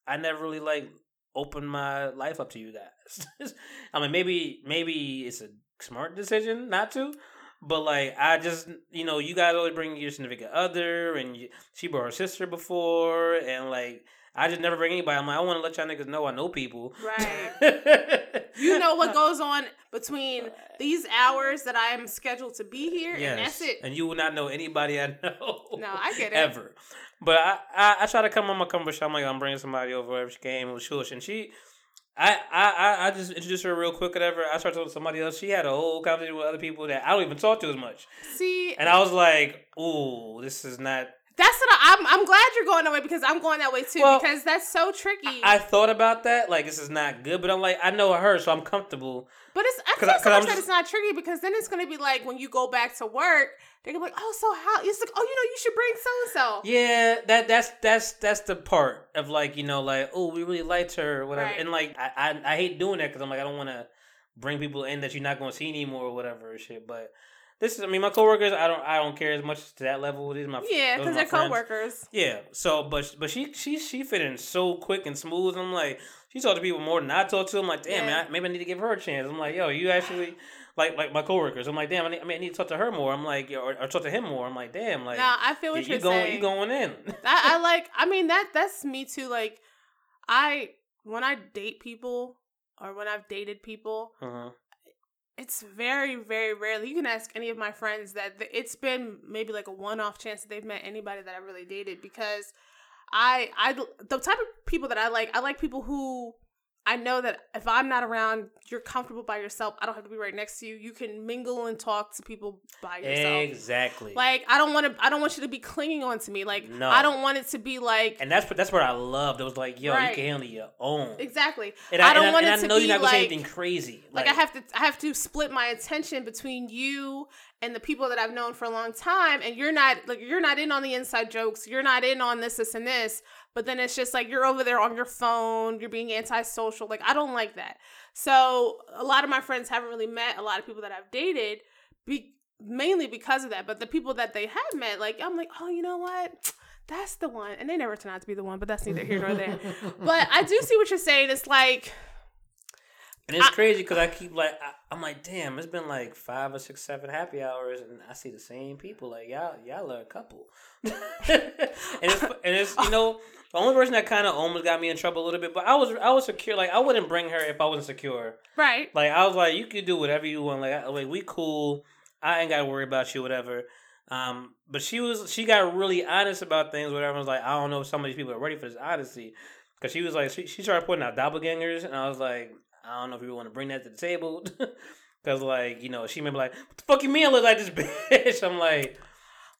I never really like opened my life up to you guys. I mean, maybe maybe it's a smart decision not to, but like I just you know you guys always bring your significant other, and you, she brought her sister before, and like I just never bring anybody. I'm like I want to let y'all niggas know I know people. Right. You know what uh, goes on between uh, these hours that I am scheduled to be here, and that's it. And you will not know anybody I know. No, I get it. Ever. But I, I, I try to come on my comfort show. I'm like, I'm bringing somebody over. If game was shush. And she, I, I, I, I just introduced her real quick, whatever. I started talking to somebody else. She had a whole conversation with other people that I don't even talk to as much. See, And I was like, ooh, this is not. that's what I, I'm. I'm glad you're going that way because I'm going that way too. Well, because that's so tricky. I thought about that. Like, this is not good. But I'm like, I know her, so I'm comfortable. But it's I 'Cause feel I- so 'cause I'm much that it's not tricky because then it's gonna be like when you go back to work, they're gonna be like, oh, so how? It's like, oh, you know, you should bring so and so. Yeah, that that's that's that's the part of like you know like oh we really liked her or whatever Right. and like I I, I hate doing that because I'm like I don't want to bring people in that you're not going to see anymore or whatever or shit. But this is I mean my coworkers I don't I don't care as much to that level. These are my Yeah, because they're friends. coworkers. Yeah. So but but she she she fit in so quick and smooth. I'm like she talked to people more than I talk to. I'm like damn Yeah. man I, maybe I need to give her a chance. I'm like yo you actually. Like like my coworkers, I'm like, damn. I, need, I mean, I need to talk to her more. I'm like, yo, or, or talk to him more. I'm like, damn. Like, Now I feel what you, you're you going, saying. you going in? I, I like I mean that that's me too. Like I when I date people or when I've dated people, uh-huh. It's very very rarely. You can ask any of my friends that th- it's been maybe like a one off chance that they've met anybody that I really dated because I I the type of people that I like I like people who I know that if I'm not around, you're comfortable by yourself. I don't have to be right next to you. You can mingle and talk to people by yourself. Exactly. Like I don't want to. I don't want you to be clinging on to me. Like No. I don't want it to be like and that's that's what I loved. It was like, yo, Right. you can handle your own. exactly. And I I, don't and want I, it and to I know be you're not gonna like say anything crazy. like I have to. I have to split my attention between you and the people that I've known for a long time, and you're not like you're not in on the inside jokes. You're not in on this, this, and this. But then it's just like you're over there on your phone. You're being antisocial. Like I don't like that. So a lot of my friends haven't really met a lot of people that I've dated. Be- mainly because of that. But the people that they have met, like I'm like, oh, you know what? That's the one. And they never turn out to be the one, but that's neither here nor there. but I do see what you're saying. It's like, and it's I- crazy because I keep like I, I'm like, damn, it's been like five or six, seven happy hours, and I see the same people. Like y'all, y'all are a couple. and it's and it's you know the only person that kind of almost got me in trouble a little bit, but I was I was secure. Like I wouldn't bring her if I wasn't secure. right. Like I was like, you can do whatever you want. Like, I, like we cool. I ain't got to worry about you, whatever. Um, but she was she got really honest about things. Whatever. I was like, I don't know if some of these people are ready for this honesty. Because she was like, she, she started putting out doppelgangers, and I was like, I don't know if you want to bring that to the table. Because like you know, she may be like, what the fuck you mean I look like this bitch? I'm like.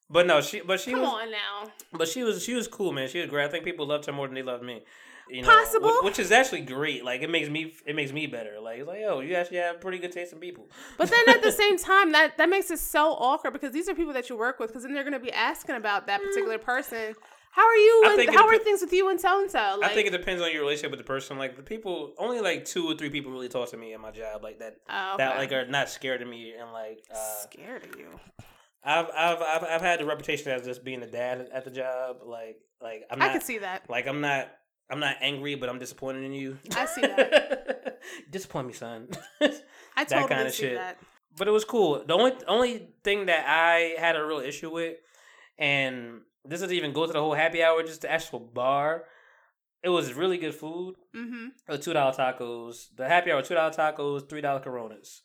But no, she but she Come was on now. but she was she was cool, man. She was great. I think people loved her more than they loved me. You know, Possible. whi- which is actually great. Like it makes me it makes me better. Like it's like, oh, you actually have pretty good taste in people. But then at the same time, that that makes it so awkward because these are people that you work with. Because then they're going to be asking about that particular person. How are you? I And think it how are things with you and so and so? I think it depends on your relationship with the person. Like the people, only like two or three people really talk to me in my job, like that. oh, That like are not scared of me and like. Uh, scared of you. I've, I've I've I've had the reputation as just being a dad at the job. Like like I'm Not, I can see that. like I'm not I'm not angry, but I'm disappointed in you. I see that. Disappoint me, son. I that totally kinda see shit. that. but it was cool. The only only thing that I had a real issue with, and this doesn't even go to the whole happy hour, just the actual bar. It was really good food. Mm-hmm. It was two dollar tacos. The happy hour two dollar tacos, three dollar Coronas.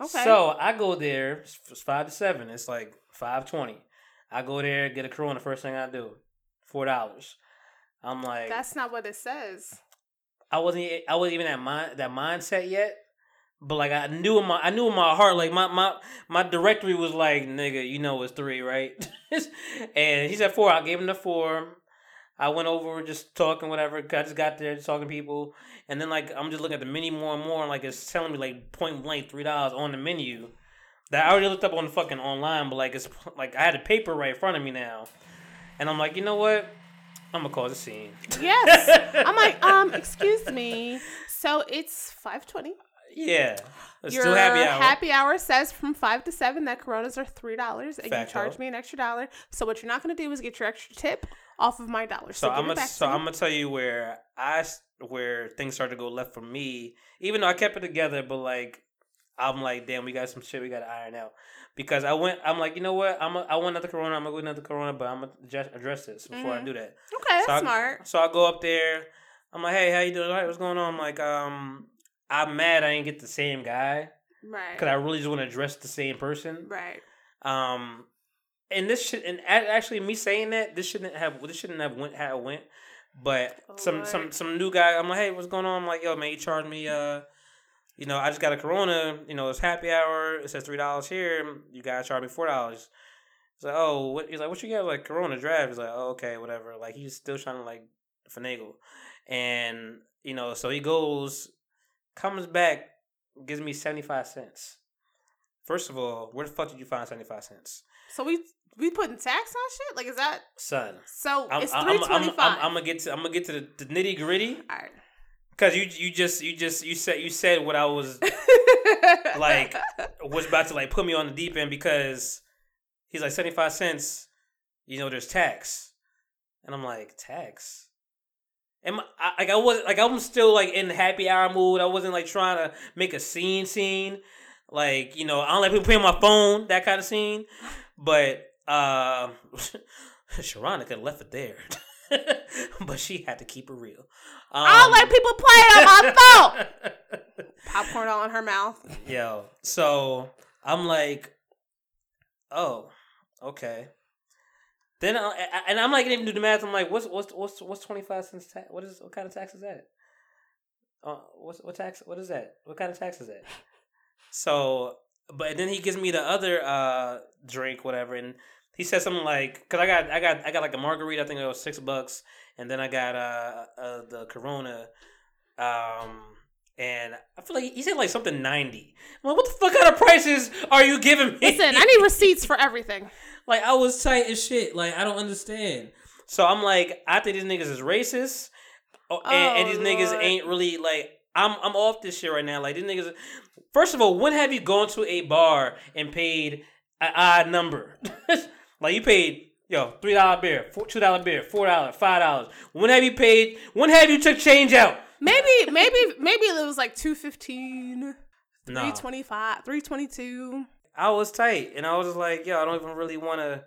Okay. So I go there. It's five to seven. It's like five twenty. I go there, get a Corona. First thing I do, four dollars. I'm like, That's not what it says. I wasn't. I wasn't even at mind that mindset yet. But like I knew in my, I knew in my heart, like my my my directory was like, nigga, you know it's three, right? and he said four. I gave him the four. I went over just talking, whatever. I just got there, just talking to people, and then like I'm just looking at the menu more and more, and like it's telling me like point blank three dollars on the menu. That I already looked up on the fucking online, but like it's like I had a paper right in front of me now, and I'm like, you know what? I'm gonna cause a scene. Yes. I'm like, um, excuse me. So it's five twenty. Yeah, it's Your still happy hour. happy hour says from five to seven that Coronas are three dollars, and Facto. you charge me an extra dollar. So what you're not going to do is get your extra tip off of my dollar. So, So I'm gonna so to. I'm gonna tell you where I where things started to go left for me. Even though I kept it together, but like I'm like, damn, we got some shit we got to iron out. Because I went, I'm like, you know what? I'm a, I want another Corona. I'm gonna go another Corona, but I'm gonna address, address this before I Mhm. do that. okay, that's so I, smart. So I go up there. I'm like, hey, how you doing? All right, what's going on? I'm like, um, I'm mad I didn't get the same guy Right. because I really just want to dress the same person. right. Um, and this should and actually me saying that this shouldn't have this shouldn't have went how it went, but Oh, some some Lord. some new guy. I'm like, hey, what's going on? I'm like, yo, man, you charged me. Uh, you know, I just got a Corona. You know, it's happy hour. It says three dollars here. You guys charge me four dollars. He's like, oh, what? He's like, what you got? Like Corona draft. He's like, oh, okay, whatever. Like he's still trying to like finagle, and you know, so he goes, comes back, gives me seventy five cents. First of all, where the fuck did you find seventy five cents? So we we putting tax on shit? Like is that son. so? I'm, it's three I'm, I'm. I'm gonna get to I'm gonna get to the, the nitty gritty All right. because you you just you just you said you said what I was like was about to like put me on the deep end because he's like seventy five cents. You know, there's tax, and I'm like tax. Am I, I like I wasn't like I'm still like in happy hour mood. I wasn't like trying to make a scene scene. Like you know, I don't like people playing my phone that kind of scene. But uh, Sharonica could have left it there, but she had to keep it real. Um, I don't like people playing on my phone. Popcorn all in her mouth. Yo, so I'm like, oh, okay. Then I, I- and I'm like, didn't even do the math. I'm like, what's what's what's what's twenty five cents tax? What is what kind of tax is that? Uh, what's what tax? What is that? What kind of tax is that? So, but then he gives me the other uh drink, whatever, and he said something like, "Cause I got I got I got like a margarita. I think it was six bucks, and then I got uh, uh the Corona, um." And I feel like he said like something ninety. I'm like, what the fuck kind of prices are you giving me? Listen, I need receipts for everything. Like I was tight as shit. Like I don't understand. So I'm like, I think these niggas is racist, oh, and, and, oh, these Lord. niggas ain't really like. I'm I'm off this shit right now. Like these niggas. First of all, when have you gone to a bar and paid an odd number? like you paid yo three dollar beer, two dollar beer, four dollar, five dollars. When have you paid? When have you took change out? Maybe maybe maybe it was like two fifteen. 325 no. 322 I was tight, and I was just like, yo, I don't even really want to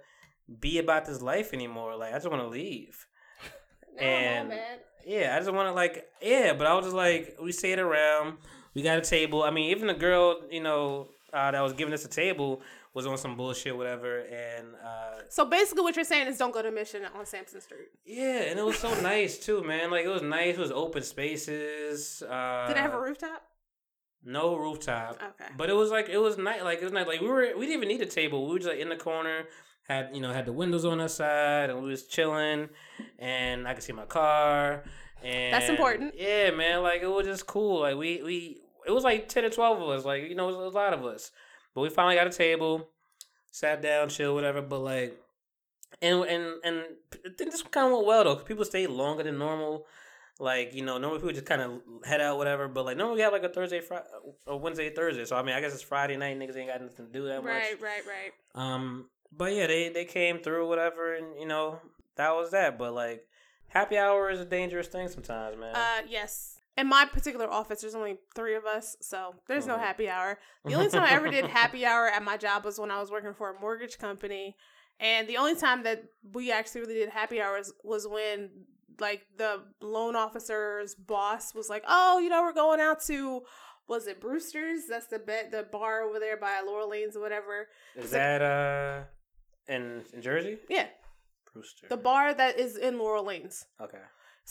be about this life anymore. Like I just want to leave. And yeah, I just want to like yeah, but I was just like we stayed around. We got a table. I mean, even the girl, you know, uh, that was giving us a table was on some bullshit, whatever. And uh, So basically, what you're saying is don't go to Mission on Sansom Street. yeah, and it was so nice too, man. Like it was nice. It was open spaces. Uh, Did it have a rooftop? No rooftop. Okay. But it was like it was nice. Like it was nice. Like we were we didn't even need a table. We were just like in the corner. Had you know had the windows on our side and we was chilling, and I could see my car. And That's important. Yeah, man. Like it was just cool. Like we we it was like ten or twelve of us. Like you know it was a lot of us. But we finally got a table, sat down, chill, whatever. But like. And and and I think this kind of went well though. people stayed longer than normal. Like you know, normally people just kind of head out, whatever. But like normally we have like a Thursday, Friday, or Wednesday, Thursday. So I mean, I guess it's Friday night. Niggas ain't got nothing to do that Right, much. right, right. Right. Um, but yeah, they they came through, whatever, and you know that was that. But like, happy hour is a dangerous thing sometimes, man. Uh, yes. In my particular office, there's only three of us, so there's no Mhm. happy hour. The only time I ever did happy hour at my job was when I was working for a mortgage company, and the only time that we actually really did happy hours was when like the loan officer's boss was like, "Oh, you know, we're going out to was it Brewster's? That's the bet the bar over there by Laurel Lanes or whatever. Is that uh in, in Jersey? Yeah, Brewster. the bar that is in Laurel Lanes. okay.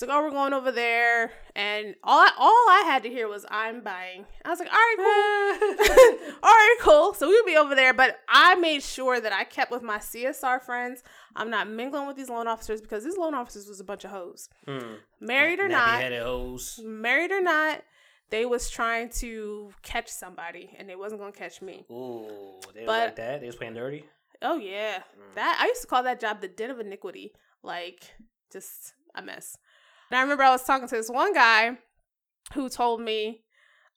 It's like, oh, we're going over there, and all I, all I had to hear was I'm buying. I was like, all right, cool, all right, cool. So we'll be over there, but I made sure that I kept with my CSR friends. I'm not mingling with these loan officers because these loan officers was a bunch of hoes, Hmm. married or not, hoes. married or not. They was trying to catch somebody, and they wasn't gonna catch me. Ooh, they But- like that. They was playing dirty. Oh yeah, Mm. that I used to call that job the den of iniquity, like just a mess. And I remember I was talking to this one guy who told me,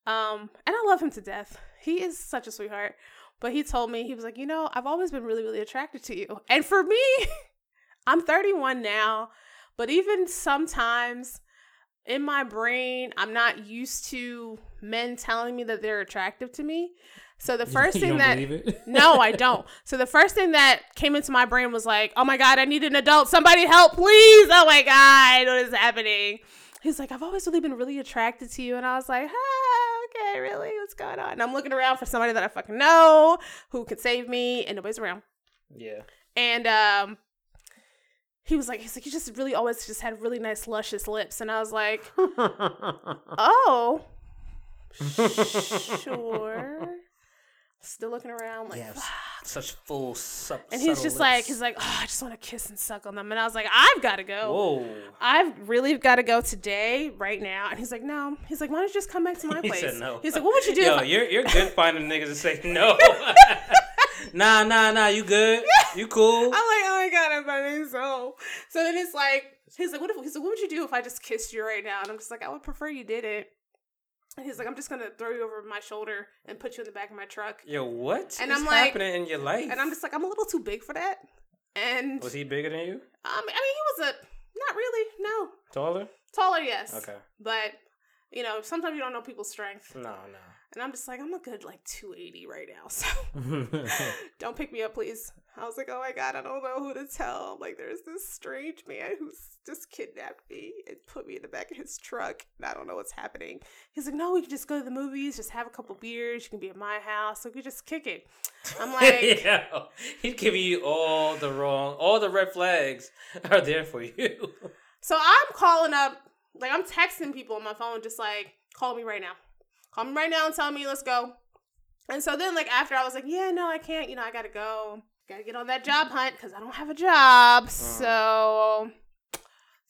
um, and I love him to death. He is such a sweetheart. But he told me he was like, you know, I've always been really, really attracted to you. And for me, I'm 31 now, but even sometimes in my brain, I'm not used to men telling me that they're attractive to me. So the first you thing that no, I don't. So the first thing that came into my brain was like, "Oh my god, I need an adult. Somebody help, please! Oh my god, what is happening?" He's like, "I've always really been really attracted to you," and I was like, ah, "Okay, really? What's going on?" And I'm looking around for somebody that I fucking know who could save me, and nobody's around. Yeah. And um, he was like, "He's like, you just really always just had really nice, luscious lips," and I was like, "Oh, sure." Still looking around, like, yes. Such full sub. And he's just like, he's like, oh, I just want to kiss and suck on them. And I was like, I've got to go. Whoa. I've really got to go today, right now. And he's like, no. He's like, why don't you just come back to my He place? said no. He's like, what would you do? Yo, if I-" you're you're good finding niggas to say no. nah, nah, nah. You good? You cool? I'm like, oh my god, I'm by myself. So then it's like, he's like, what if? He's like, what would you do if I just kissed you right now? And I'm just like, I would prefer you did it. And he's like, I'm just gonna throw you over my shoulder and put you in the back of my truck. Yo, what And is I'm like- happening in your life? And I'm just like, I'm a little too big for that. And Was he bigger than you? um, I mean, he was a not really, no, Taller? taller, yes. Okay. But you know, sometimes you don't know people's strength. No, no. And I'm just like, I'm a good like 280 right now. So don't pick me up, please. I was like, oh my God, I don't know who to tell. Like, there's this strange man who's just kidnapped me and put me in the back of his truck. And I don't know what's happening. He's like, no, we can just go to the movies, just have a couple beers. You can be at my house. Like, we just kick it. I'm like, Yo, he's giving you all the wrong, all the red flags are there for you. so I'm calling up, like, I'm texting people on my phone, just like, call me right now. Call me right now and tell me, let's go. And so then, like, after I was like, yeah, no, I can't, you know, I gotta go. Gotta get on that job hunt because I don't have a job. So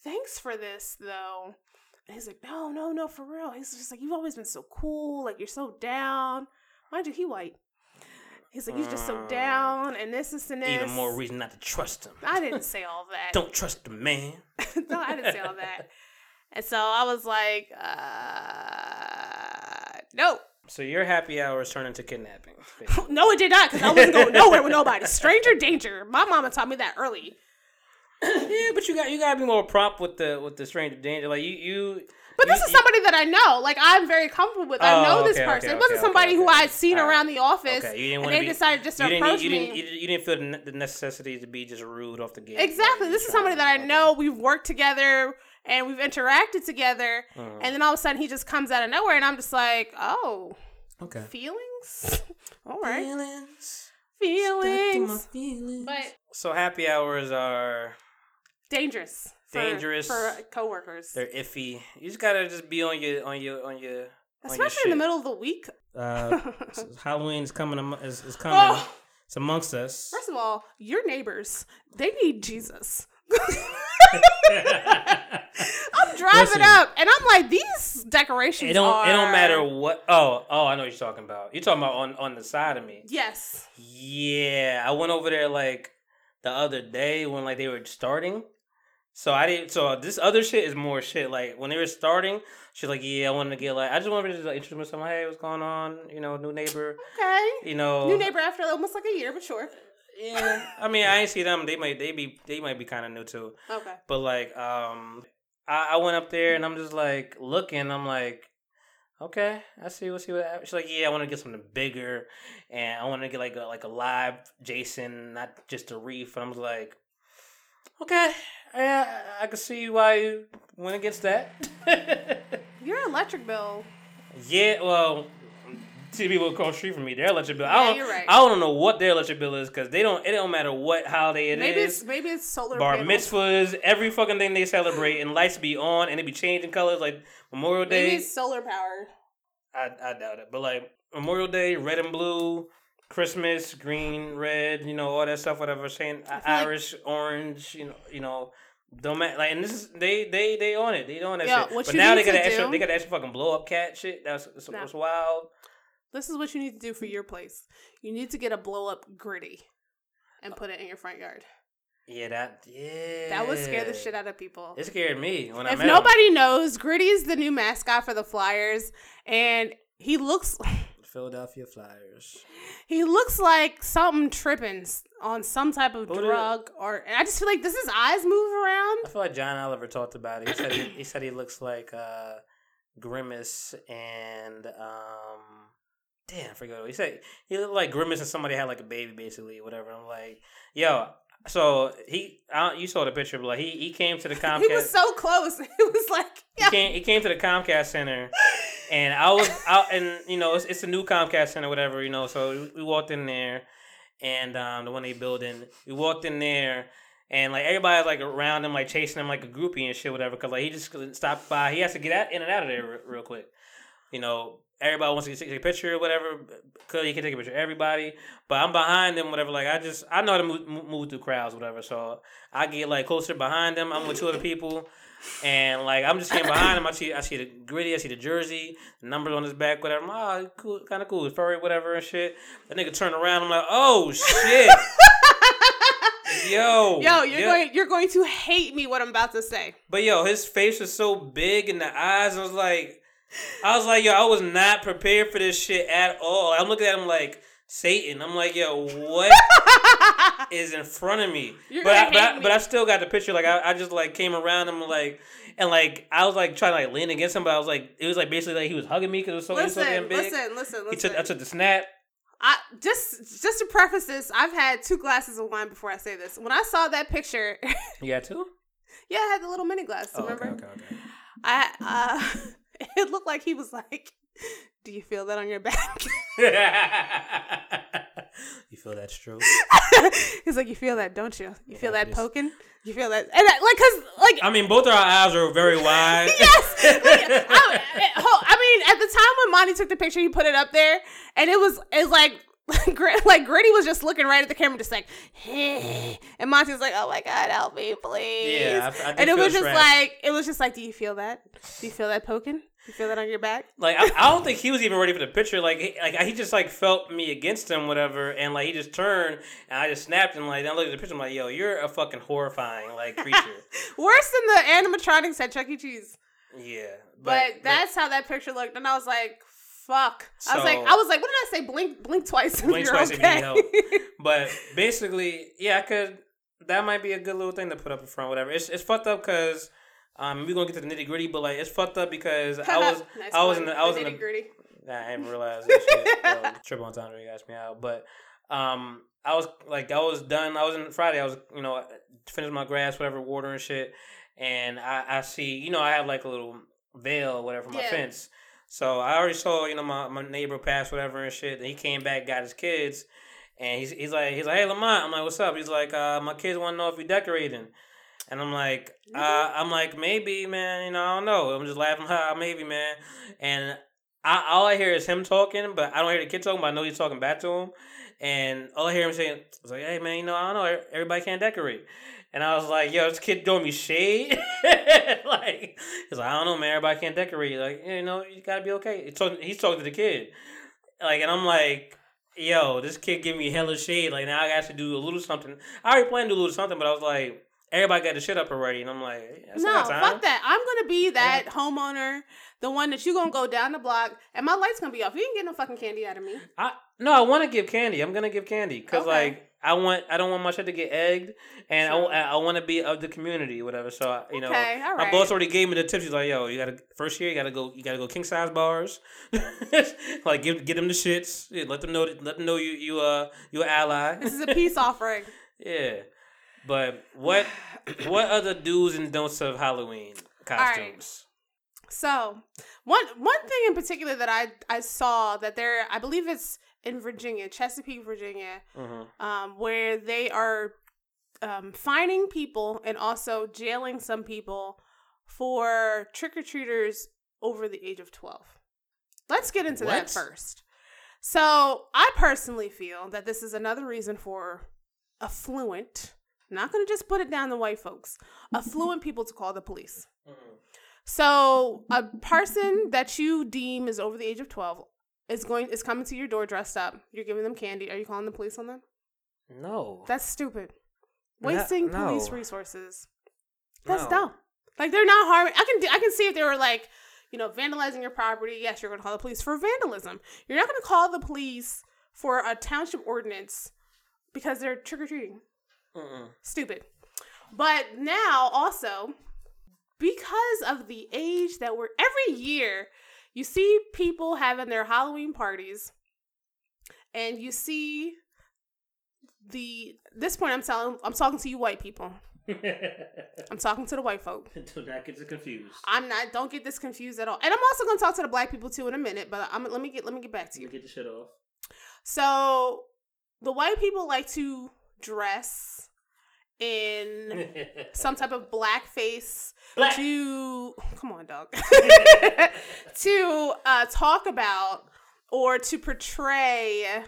thanks for this, though. And he's like, no, no, no, for real. He's just like, you've always been so cool. Like, you're so down. Mind you, he white. He's like, you're just so Mm. down, and this, this, and this. Even more reason not to trust him. I didn't say all that. Don't trust the man. no, I didn't say all that. And so I was like, uh, no. So your happy hours turn into kidnapping. No, it did not, because I wasn't going nowhere with nobody. Stranger danger. My mama taught me that early. yeah, but you got you gotta be more prompt with the with the stranger danger. Like you you. But this you- is somebody that I know. Like I'm very comfortable with. I Oh, know this okay, person. okay, it wasn't okay, somebody who. I'd seen All around right. the office, you and they be. decided just to you approach you me. didn't, you didn't. You didn't feel the necessity to be just rude off the gate. Exactly. Like, This is somebody that I know. We've worked together and we've interacted together. Mhm. And then all of a sudden he just comes out of nowhere, and I'm just like, oh, okay. feelings. all right, Feelings. feelings. feelings. But So happy hours are dangerous. for- Dangerous. for coworkers, they're iffy. You just gotta just be on your on your on your. on your especially in the middle of the week. Uh, Halloween's coming. Is, is coming. Oh. It's amongst us. First of all, your neighbors, they need Jesus. Driving Listen. up and I'm like, these decorations It don't. are. It don't matter what. Oh, oh, I know what you're talking about. You're talking about on on the side of me. Yes. Yeah, I went over there like the other day when like they were starting. So I didn't. So this other shit is more shit. Like when they were starting, she's like, "Yeah, I wanted to get like I just wanted to just, like, introduce myself. Hey, what's going on? You know, new neighbor. Okay. You know, New neighbor after almost like a year, but sure. Yeah, I mean, I ain't see them. They might they be they might be kind of new too. Okay. But like, um, I, I went up there and I'm just like looking. I'm like, okay, I see. We'll see what. happens. She's like, yeah, I want to get something bigger, and I want to get like a like a live Jason, not just a reef. And I was like, okay, yeah, I can see why you went against that. Your electric bill. yeah, well, see people across the street from me. Their electric bill. I don't. you're right. I don't know what their electric bill is because they don't. It don't matter what holiday it is. maybe it's maybe it's solar Bar panels. mitzvahs, every fucking thing they celebrate, and lights be on, and they be changing colors like Memorial Maybe Day. it's solar power. I I doubt it, but like Memorial Day, red and blue, Christmas, green, red, you know, all that stuff, whatever. Saying feel like- Irish, orange, you know, you know. Don't matter, like, and this is they they they on it. They on that Yo, shit. but now they got to that extra. do- They got that extra fucking blow up cat shit. That's No. it's wild. This is what you need to do for your place. You need to get a blow up gritty and put it in your front yard. Yeah, that yeah. That would scare the shit out of people. It scared me when I If met him. nobody knows, Gritty is the new mascot for the Flyers, and he looks Philadelphia Flyers. he looks like something tripping on some type of Who drug, or I just feel like does his eyes move around? I feel like John Oliver talked about it. He said he, he said he looks like uh, Grimace and um, damn, I forget. What he said he looked like Grimace and somebody had like a baby, basically, whatever. I'm like, yo. So he, I you saw the picture, but like he, he came to the Comcast. He was so close. It was like he came he came to the Comcast Center, and I was out, and you know it's, it's a new Comcast Center, whatever you know. So we, we walked in there, and um, the one they building, we walked in there, and like everybody was, like around him, like chasing him like a groupie and shit, whatever. Cause like he just couldn't stop by. He has to get out in and out of there re- real quick. You know, everybody wants to take a picture or whatever. Clearly, you can take a picture of everybody, but I'm behind them, whatever. Like I just I know how to move, move- through crowds, whatever. So I get like closer behind them. I'm with two other people. And like I'm just getting behind them. I see I see the gritty, I see the jersey, the numbers on his back, whatever. I'm like, oh, cool, kind of cool, furry, whatever and shit. The nigga turned around. I'm like, oh shit, yo, Yo, you're yeah. going you're going to hate me what I'm about to say. But yo, his face was so big and the eyes. I was like, I was like, yo, I was not prepared for this shit at all. I'm looking at him like Satan. I'm like, yo, what is in front of me? You're but I, but, I, me. but I still got the picture. Like I, I just like came around him like. And like I was like trying to like lean against him, but I was like it was like basically like he was hugging me because it was so, it was so listen, damn big. listen, listen, He listen. took I took the snap. I just just to preface this, I've had two glasses of wine before I say this. When I saw that picture, You got two? yeah, I had the little mini glass. Oh, remember? okay, okay, okay. I uh, it looked like he was like, "Do you feel that on your back?" you feel that stroke? He's like, "You feel that, don't you? You feel that yes. poking? You feel that?" And I, like, cause like I mean, both our eyes are very wide. yes. Like, I, eh, I- mean, at the time when Monty took the picture, he put it up there, and it was it's like. Like Gritty was just looking right at the camera, just like, hey. and Monty was like, "Oh my god, help me, please!" Yeah, I- I and it was just trapped. like, it was just like, "Do you feel that? Do you feel that poking? You feel that on your back?" Like I, I don't think he was even ready for the picture. Like he, like he just like felt me against him, whatever, and like he just turned and I just snapped and like I looked at the picture. I'm like, yo, you're a fucking horrifying like creature. Worse than the animatronics at Chuck E. Cheese. yeah, But, that's how that picture looked, and I was like, "Fuck!" I was like, I was like, "What did I say? Blink, blink twice Blink twice if you okay." need help. But basically, yeah, I could. That might be a good little thing to put up in front, whatever. It's it's fucked up because. Um, we're gonna get to the nitty gritty, but like it's fucked up because I was Nice I was one. in the, I was in the, nitty-gritty. Nah, I didn't realize that shit. Yo, triple entendre, you asked me out. But um, I was like, I was done. I was in Friday. I was, you know, finished my grass, whatever, water and shit. And I, I see, you know, I have like a little veil, whatever, for my Yeah. fence. So I already saw, you know, my, my neighbor pass whatever and shit. And he came back, got his kids, and he's he's like he's like, hey Lamont, I'm like, what's up? He's like, uh, my kids want to know if you're decorating. And I'm like, uh, I'm like, maybe, man. You know, I don't know. I'm just laughing, ha, maybe, man. And I, all I hear is him talking, but I don't hear the kid talking. But I know he's talking back to him, and all I hear him saying is like, "Hey, man, you know, I don't know. Everybody can't decorate." And I was like, "Yo, this kid throwing me shade." like, he's like, "I don't know, man. Everybody can't decorate. Like, you know, you gotta be okay." He's talking, he's talking to the kid, like, and I'm like. Yo, this kid give me hella shade. Like now I got to do a little something. I already planned to do a little something, but I was like, everybody got the shit up already, and I'm like, that's No, fuck that. I'm gonna be that homeowner, the one that you gonna go down the block, and my light's gonna be off. You ain't getting no fucking candy out of me. I no, I want to give candy. I'm gonna give candy because Okay. like I want, I don't want my shit to get egged, and Sure. I, I want to be of the community, whatever. So I- you know, Okay, my boss already gave me the tips. He's like, yo, you gotta first year, you gotta go, you gotta go king size bars, like give get them the shits, yeah, let them know, let them know you you uh you ally. This is a peace offering. yeah, but what what other do's and don'ts of Halloween right. costumes? So one one thing in particular that I I saw that there I believe it's in Virginia, Chesapeake, Virginia, Mm-hmm. um, where they are um, fining people and also jailing some people for trick or treaters over the age of twelve. Let's get into that first. So I personally feel that this is another reason for affluent. Not going to just put it down to white folks. Affluent people to call the police. Mm-hmm. So a person that you deem is over the age of twelve is going is coming to your door dressed up. You're giving them candy. Are you calling the police on them? No. That's stupid. No- Wasting police no. resources. That's No. dumb. Like they're not harming. I can I can see if they were like, you know, vandalizing your property. Yes, you're going to call the police for vandalism. You're not going to call the police for a township ordinance because they're trick or treating. Mm-mm. Stupid. But now also because of the age that we're every year you see people having their Halloween parties and you see the this point I'm telling I'm talking to you white people. I'm talking to the white folk. Do not get confused. I'm not don't get this confused at all. And I'm also going to talk to the black people too in a minute, but I'm let me get let me get back to you. Get the shit off. So the white people like to dress in some type of blackface Black. to come on dog to uh, talk about or to portray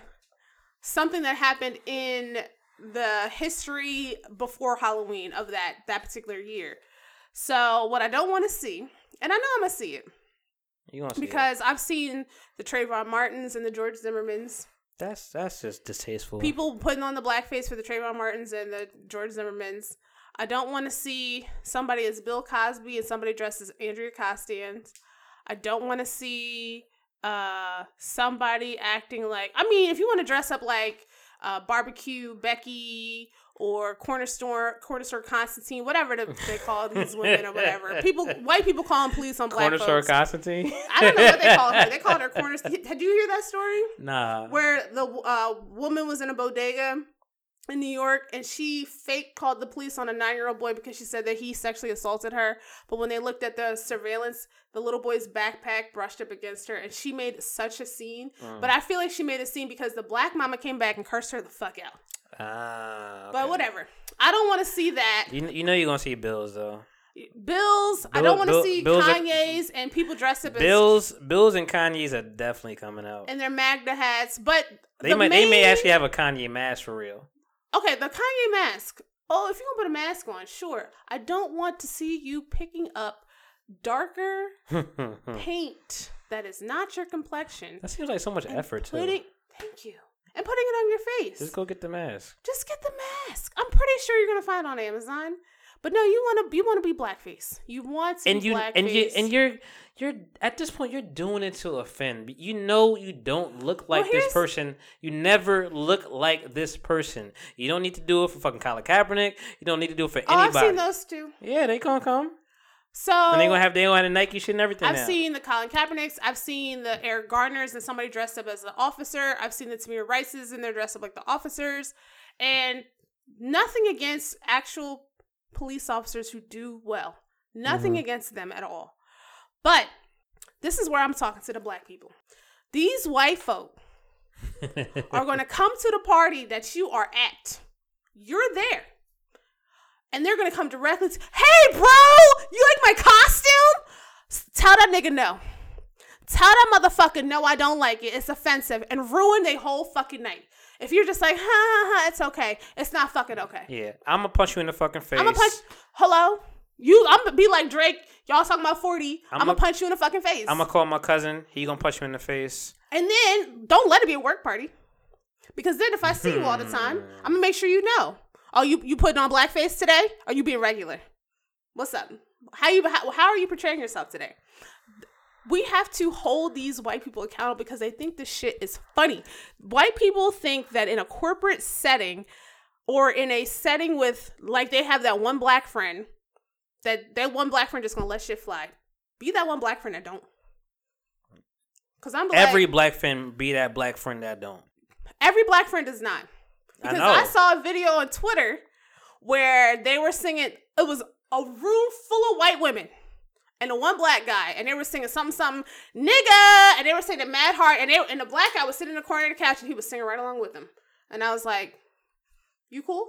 something that happened in the history before halloween of that that particular year so what i don't want to see and i know i'm gonna see it You gonna see it. because i've seen the trayvon martins and the george zimmermans that's that's just distasteful. people putting on the blackface for the Trayvon Martins and the George Zimmermans. I don't want to see somebody as Bill Cosby and somebody dressed as Andrea Constand. I don't want to see uh somebody acting like I mean, if you want to dress up like uh, barbecue Becky or corner store corner store Constantine, whatever the, they call these women or whatever. People, white people call them police on black Corner store folks. Constantine. I don't know what they call her. They called her corner. Did you hear that story? nah. where the uh, woman was in a bodega in New York and she fake called the police on a nine year old boy because she said that he sexually assaulted her. But when they looked at the surveillance, the little boy's backpack brushed up against her and she made such a scene. Mm. But I feel like she made a scene because the black mama came back and cursed her the fuck out. Ah. But whatever. I don't want to see that. You, you know you're gonna see bills though. Bills, I don't want to see Bills are- Kanye's and people dressed up as Bills, Bills, and Kanye's are definitely coming out. in their MAGA hats. But They the might, they may actually have a Kanye mask for real. Okay, the Kanye mask. Oh, if you're gonna put a mask on, sure. I don't want to see you picking up darker paint that is not your complexion. That seems like so much and effort too. Thank you. And putting it on your face. Just go get the mask. Just get the mask. I'm pretty sure you're gonna find it on Amazon. But no, you wanna you wanna be blackface. You want to And be you blackface. and you and you're you're at this point you're doing it to offend. You know you don't look like this person. You never look like this person. You don't need to do it for fucking Colin Kaepernick. You don't need to do it for oh, I've seen those too. Yeah, they gonna come. So And they gonna have they gonna have the Nike shit and everything. I've now. seen the Colin Kaepernicks. I've seen the Eric Garners and somebody dressed up as an officer. I've seen the Tamir Rices and they're dressed up like the officers. And nothing against actual police officers who do well. Nothing Mhm. against them at all. But this is where I'm talking to the black people. These white folk are going to come to the party that you are at. You're there. And they're to come directly to, hey, bro, you like my costume? Tell that nigga no. Tell that motherfucker no, I don't like it. It's offensive and ruin their whole fucking night. If you're just like, ha ha ha, it's okay. It's not fucking okay. yeah, I'm gonna punch you in the fucking face. I'm gonna punch. Hello, you. I'm gonna be like Drake. Y'all talking about forty. I'm, I'ma- gonna punch you in the fucking face. I'm gonna call my cousin. He gonna punch you in the face. And then don't let it be a work party. Because then if I see you all the time, I'm gonna make sure you know. Oh, you you putting on blackface today? Are you being regular? What's up? How you how, how are you portraying yourself today? We have to hold these white people accountable because they think this shit is funny. White people think that in a corporate setting or in a setting with like they have that one black friend that that one black friend just gonna let shit fly. Be that one black friend that don't. Cause I'm black. Every black friend be that black friend that don't. Every black friend does not. I Because know. I, saw a video on Twitter where they were singing, it was a room full of white women. and the one black guy, and they were singing something, something, nigga, and they were singing mad heart, and they and the black guy was sitting in the corner of the couch, and he was singing right along with them, and I was like, you cool?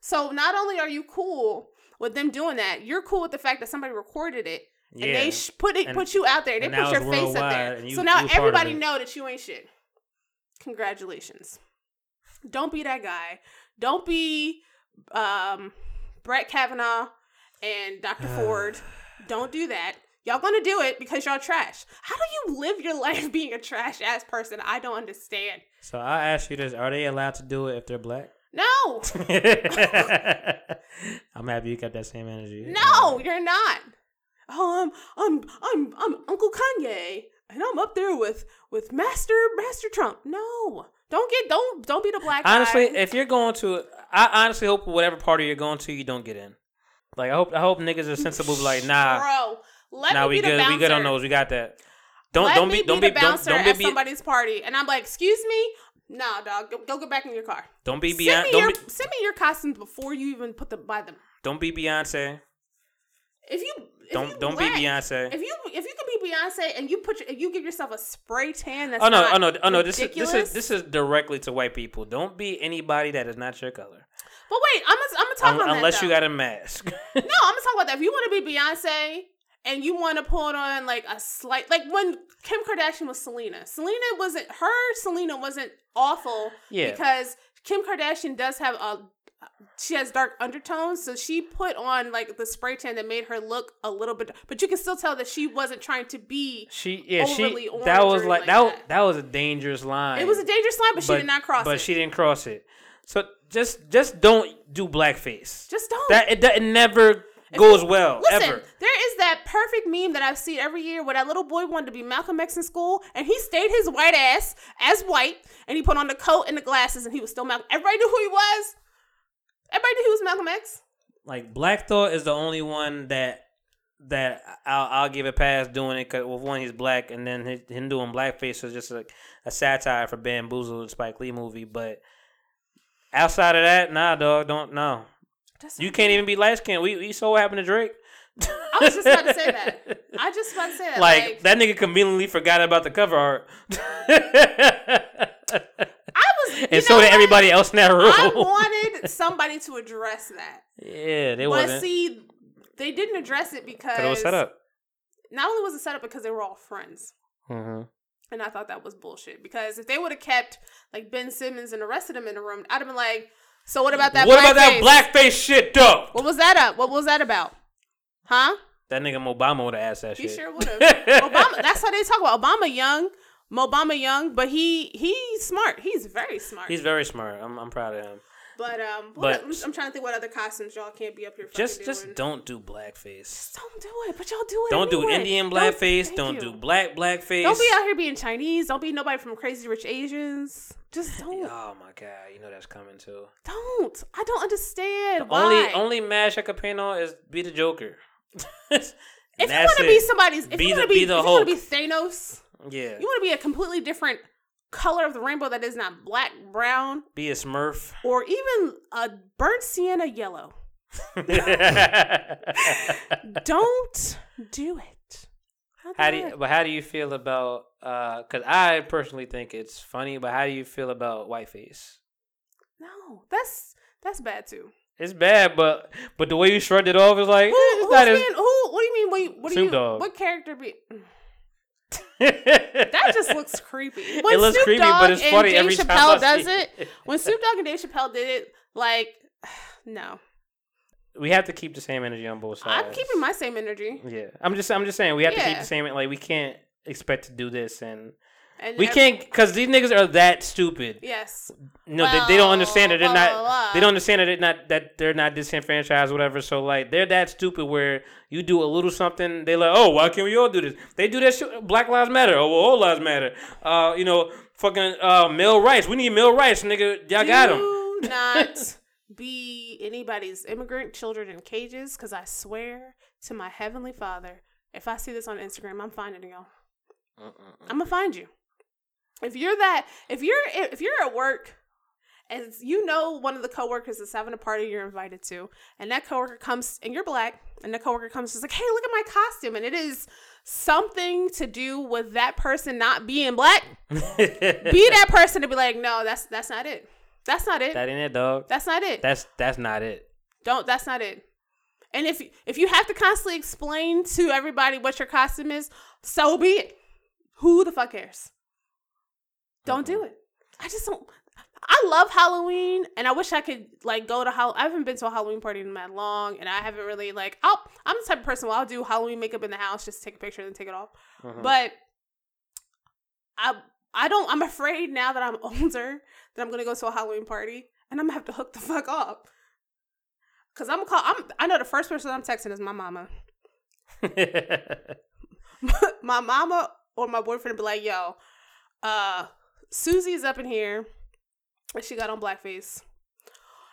So not only are you cool with them doing that, you're cool with the fact that somebody recorded it. And they sh- put it, And- put you out there. They put your face up there. you- so now you a part of everybody know that you ain't shit. Congratulations. Don't be that guy. Don't be um, Brett Kavanaugh and Dr. Ford. Don't do that. Y'all gonna do it because y'all trash. How do you live your life being a trash ass person? I don't understand. So I ask you this: Are they allowed to do it if they're black? No, I'm happy you got that same energy. no, you're not. Oh, I'm I'm I'm I'm Uncle Kanye, and I'm up there with with Master Master Trump. No, don't get don't don't be the black guy. honestly, if you're going to, I honestly hope whatever party you're going to, you don't get in. Like I hope, I hope niggas are sensible. be Like nah, bro, let nah, me we be good, bouncer. we good on those. We got that. Don't Let don't me be don't be be don't, don't at somebody's party, and I'm like, excuse me, nah, dog, go, go get back in your car. don't be Send Beyonce. your Don't be, send me your costumes before you even put them by them. don't be Beyonce. If you Don't don't be Beyonce. If you if you can be Beyonce and you put your, if you give yourself a spray tan that's Oh no, not oh no, oh no! This is this is this is directly to white people. Don't be anybody that is not your color, But wait, I'm gonna I'm gonna talk on that. unless you got a mask. no, I'm gonna talk about that. If you want to be Beyonce and you want to put on like a slight, like when Kim Kardashian was Selena, Selena wasn't her. Selena wasn't awful. Yeah. Because Kim Kardashian does have a. She has dark undertones, so she put on like the spray tan that made her look a little bit, but you can still tell that she wasn't trying to be. She yeah she that was like like that, that. that was a dangerous line. It was a dangerous line, but, she did not cross it. But it. she didn't cross it. So just just don't do blackface. just don't. that it, that it never goes well Listen, ever. there is that perfect meme that I've seen every year where that little boy wanted to be Malcolm X in school and he stayed his white ass as white and he put on the coat and the glasses and he was still Malcolm. Everybody knew who he was. Everybody knew he was Malcolm X. Like Black Thought is the only one that that I'll I'll give a pass doing it because well, one he's black and then his, him doing blackface was just like a satire for Bamboozle, the Spike Lee movie. But outside of that, nah, dog, don't no. You can't even be light skinned. We we saw what happened to Drake. I was just about to say that. I just about to say that. like, Like, that nigga conveniently forgot about the cover art. Was, and so did everybody else in that room. I wanted somebody to address that, yeah, they but wasn't. see, they didn't address it because it was set up. Not only was it set up because they were all friends. hmm And I thought that was bullshit because if they would have kept like Ben Simmons and the rest of them in the room, I'd have been like, "So what about that? What about that blackface? shit, though? What was that up? What was that about? Huh? That nigga Obama would have asked that shit. He sure would have. Obama. That's how they talk about Obama young, Obama young, but he he's smart. He's very smart. He's very smart. I'm, I'm proud of him. but um, but- I'm, I'm trying to think what other costumes y'all can't be up here. Just fucking just don't do blackface. Just don't do it. But y'all do it. Don't do anyway. Indian Don't- blackface. Don't do black blackface. Don't be out here being Chinese. Don't be nobody from Crazy Rich Asians. Just don't. Oh my god, you know that's coming too. Don't. I don't understand. The why. only only mask I could paint on is be the Joker. If you want to be somebody's, if Be you want to be, be if the you want to be Thanos, yeah, you want to be a completely different color of the rainbow that is not black, brown, be a Smurf. or even a burnt sienna yellow. Don't do it. How do you, but how do you feel about? Because I personally think it's funny, but how do you feel about whiteface? No, that's that's bad too. It's bad, but but the way you shrugged it off is like Who, eh, who's as- who? What do you mean? What, what do you? Dogg. What character be? That just looks creepy. When It looks Snoop creepy, Dogg but it's funny Dave every time Chappelle I does it. it. When Snoop Dogg and Dave Chappelle did it, like, no, we have to keep the same energy on both sides. I'm keeping my same energy. Yeah, I'm just I'm just saying we have to keep the same. Like we can't expect to do this, and And we can't because these niggas are that stupid. Yes. No, they, they don't understand that they're Well, not. blah, blah, blah. They don't understand that they're not that they're not disenfranchised, or whatever. So like they're that stupid where you do a little something, they like, oh, why can't we all do this? They do that shit. Black lives matter. Oh, well, all lives matter. Uh, you know, fucking uh, male rights. We need male rights, nigga. Y'all got them. Not be anybody's immigrant children in cages, because I swear to my heavenly Father, if I see this on Instagram, I'm finding y'all. I'm gonna find you. If you're that, if you're if you're at work and you know one of the coworkers is having a party you're invited to, and that coworker comes and you're black, and the coworker comes just like, "Hey, look at my costume," and it is something to do with that person not being black. Be that person to be like, "No, that's that's not it. That's not it. that ain't it, dog. That's not it. That's that's not it. Don't. That's not it." And if if you have to constantly explain to everybody what your costume is, so be it. Who the fuck cares? Don't do it. I just don't. I love Halloween, and I wish I could like go to Halloween. I haven't been to a Halloween party in that long, and I haven't really like. I'll, I'm the type of person where I'll do Halloween makeup in the house, just take a picture and take it off. Mhm. But I I don't. I'm afraid now that I'm older that I'm gonna go to a Halloween party and I'm gonna have to hook the fuck up. Cause I'm call. I'm. I know the first person I'm texting is my mama. my mama or my boyfriend be like, "Yo, uh, Susie's up in here, and she got on blackface."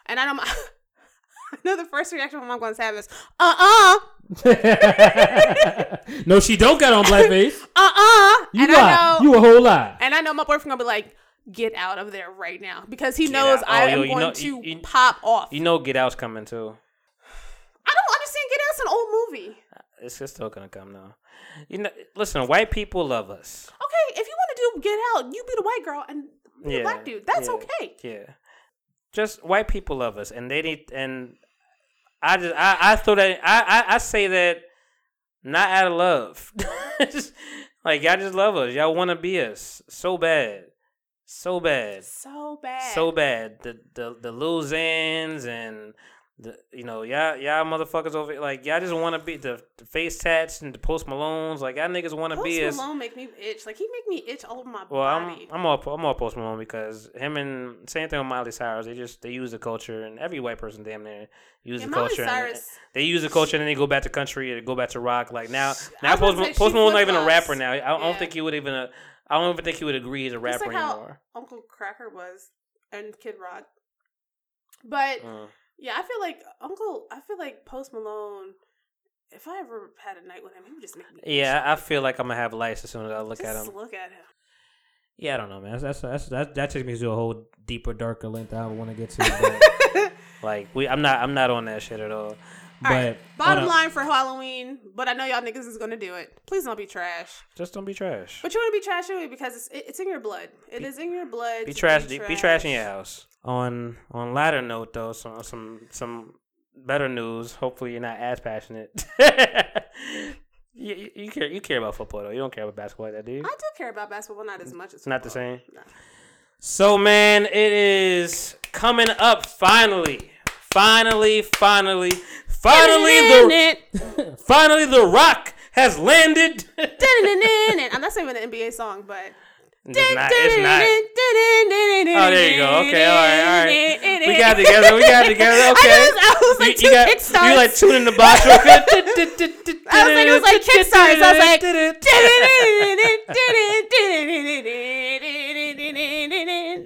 And I don't I know the first reaction my mom to have is, "Uh uh, no, she don't got on blackface. uh uh," You and lie. Know, You a whole lie. and I know my boyfriend gonna be like, "Get out of there right now," because he Get knows out. I Oh, am going know- to you- pop off. you know, Get Out's coming too. I don't understand. Get out's an old movie. It's just still gonna come now. You know, listen, white people love us. Okay, if you want to do Get Out, you be the white girl and be Yeah, the black dude. That's yeah. okay. Yeah, just white people love us, and they need. And I just, I, I throw that. I, I, I say that not out of love. Just, like y'all just love us. Y'all want to be us so bad, so bad, So bad. so bad. The the the Lil Xans and. The, you know, y'all, y'all motherfuckers over here, like y'all just want to be the, the face tats and the Post Malones, like y'all niggas want to Post be us. Malone make me itch. Like he make me itch all over my Well, I'm body. I'm all I'm all Post Malone because him and same thing with Miley Cyrus. They just they use the culture and every white person damn near use yeah, the Miley culture. and they use the culture and then they go back to country or go back to rock. Like now, I now was Post, Post Malone's not even a rapper now. I don't, Yeah. think he would even. Uh, I don't even think he would agree he's a rapper like how anymore. Uncle Kracker was and Kid Rock. But Mm. Yeah, I feel like Uncle. I feel like Post Malone. If I ever had a night with him, he would just make me. Yeah, I feel like I'm gonna have lice as soon as I look just at him. look at him. Yeah, I don't know, man. That's, that's, that's, that that takes me to a whole deeper, darker length I want to get to. Like we, I'm not I'm not on that shit at all. All but right. Bottom a- line for Halloween, but I know y'all niggas is gonna do it. Please don't be trash. Just don't be trash. But you want to be trash anyway because it's it, it's in your blood. It is in your blood. Be to trash. Be trash in your house. On on lighter note though, some some some better news. Hopefully you're not as passionate. you, you- care you care about football though. You don't care about basketball that, do you? I do care about basketball, not as much as It's not the same. No. So man, it is coming up finally. Finally, finally, finally the finally the rock has landed. I'm not saying an NBA song, but It's not, it's not. Oh, there you go. Okay, all right, all right. We got together. We got together. Okay. I, was like you, you got you like tuning the box real quick. I was like, it was like kickstarts. I was like,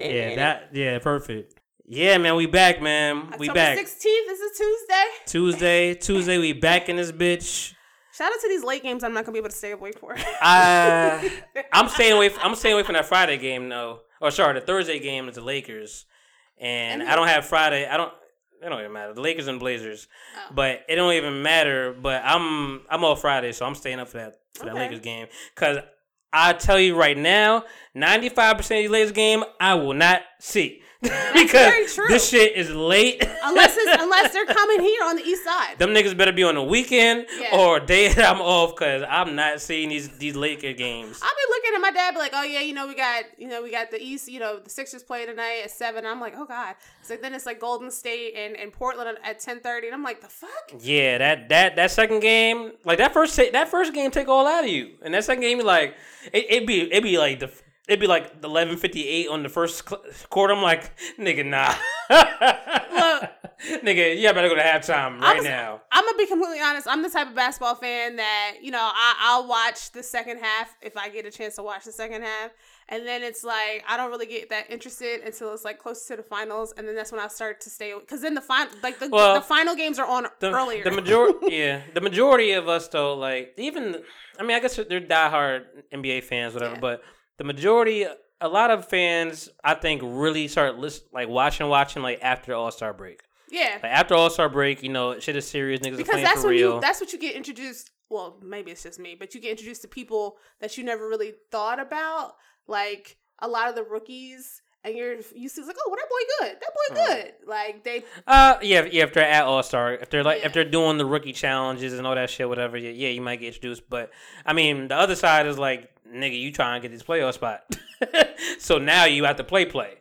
yeah, that yeah, perfect. Yeah, man, we back, man. We back. 16th. This is Tuesday. Tuesday, Tuesday, we back in this bitch. Shout out to these late games. I'm not gonna be able to stay awake for. Uh, I'm staying away. I'm staying away from that Friday game though. Or sorry, the Thursday game is the Lakers, and And I don't have Friday. I don't. It don't even matter. The Lakers and Blazers, Oh. but it don't even matter. But I'm I'm off Friday, so I'm staying up for that for that Lakers game. Cause I tell you right now, 95 percent of the Lakers game I will not see because this shit is late. unless it's, unless they're coming here on the east side. Them niggas better be on the weekend Yeah. or day that I'm off because I'm not seeing these these Laker games. I'll be looking at my dad, be like, "Oh yeah, you know we got, you know we got the East, you know the Sixers play tonight at 7. I'm like, "Oh God!" Like then it's like Golden State and, and Portland at ten thirty, and I'm like, "The fuck?" Yeah, that that that second game, like that first that first game, take all out of you, and that second game, like it it be it be like the it'd be like eleven fifty eight on the first cl- quarter. I'm like, nigga, nah, nigga, you better go to halftime right was- now. I'm gonna be completely honest. I'm the type of basketball fan that you know I, I'll watch the second half if I get a chance to watch the second half, and then it's like I don't really get that interested until it's like close to the finals, and then that's when I start to stay because then the final like the, Well, the final games are on The, earlier. the majority, yeah, the majority of us though, like even, I mean, I guess they're diehard NBA fans, whatever, Yeah. but the majority a lot of fans, I think, really start listen, like watching, watching like after All Star break. Yeah, Like after All Star break, you know, shit is serious. Niggas because playing that's for when real. you that's what you get introduced. Well, maybe it's just me, but you get introduced to people that you never really thought about, like a lot of the rookies. And you're you see like, oh, well, that boy good. That boy Mm. good. Like they Uh, yeah, yeah. If they're at All Star, if they're like, Yeah. if they're doing the rookie challenges and all that shit, whatever, yeah, yeah, you might get introduced. But I mean, the other side is like, nigga, you trying to get this playoff spot, so now you have to play play.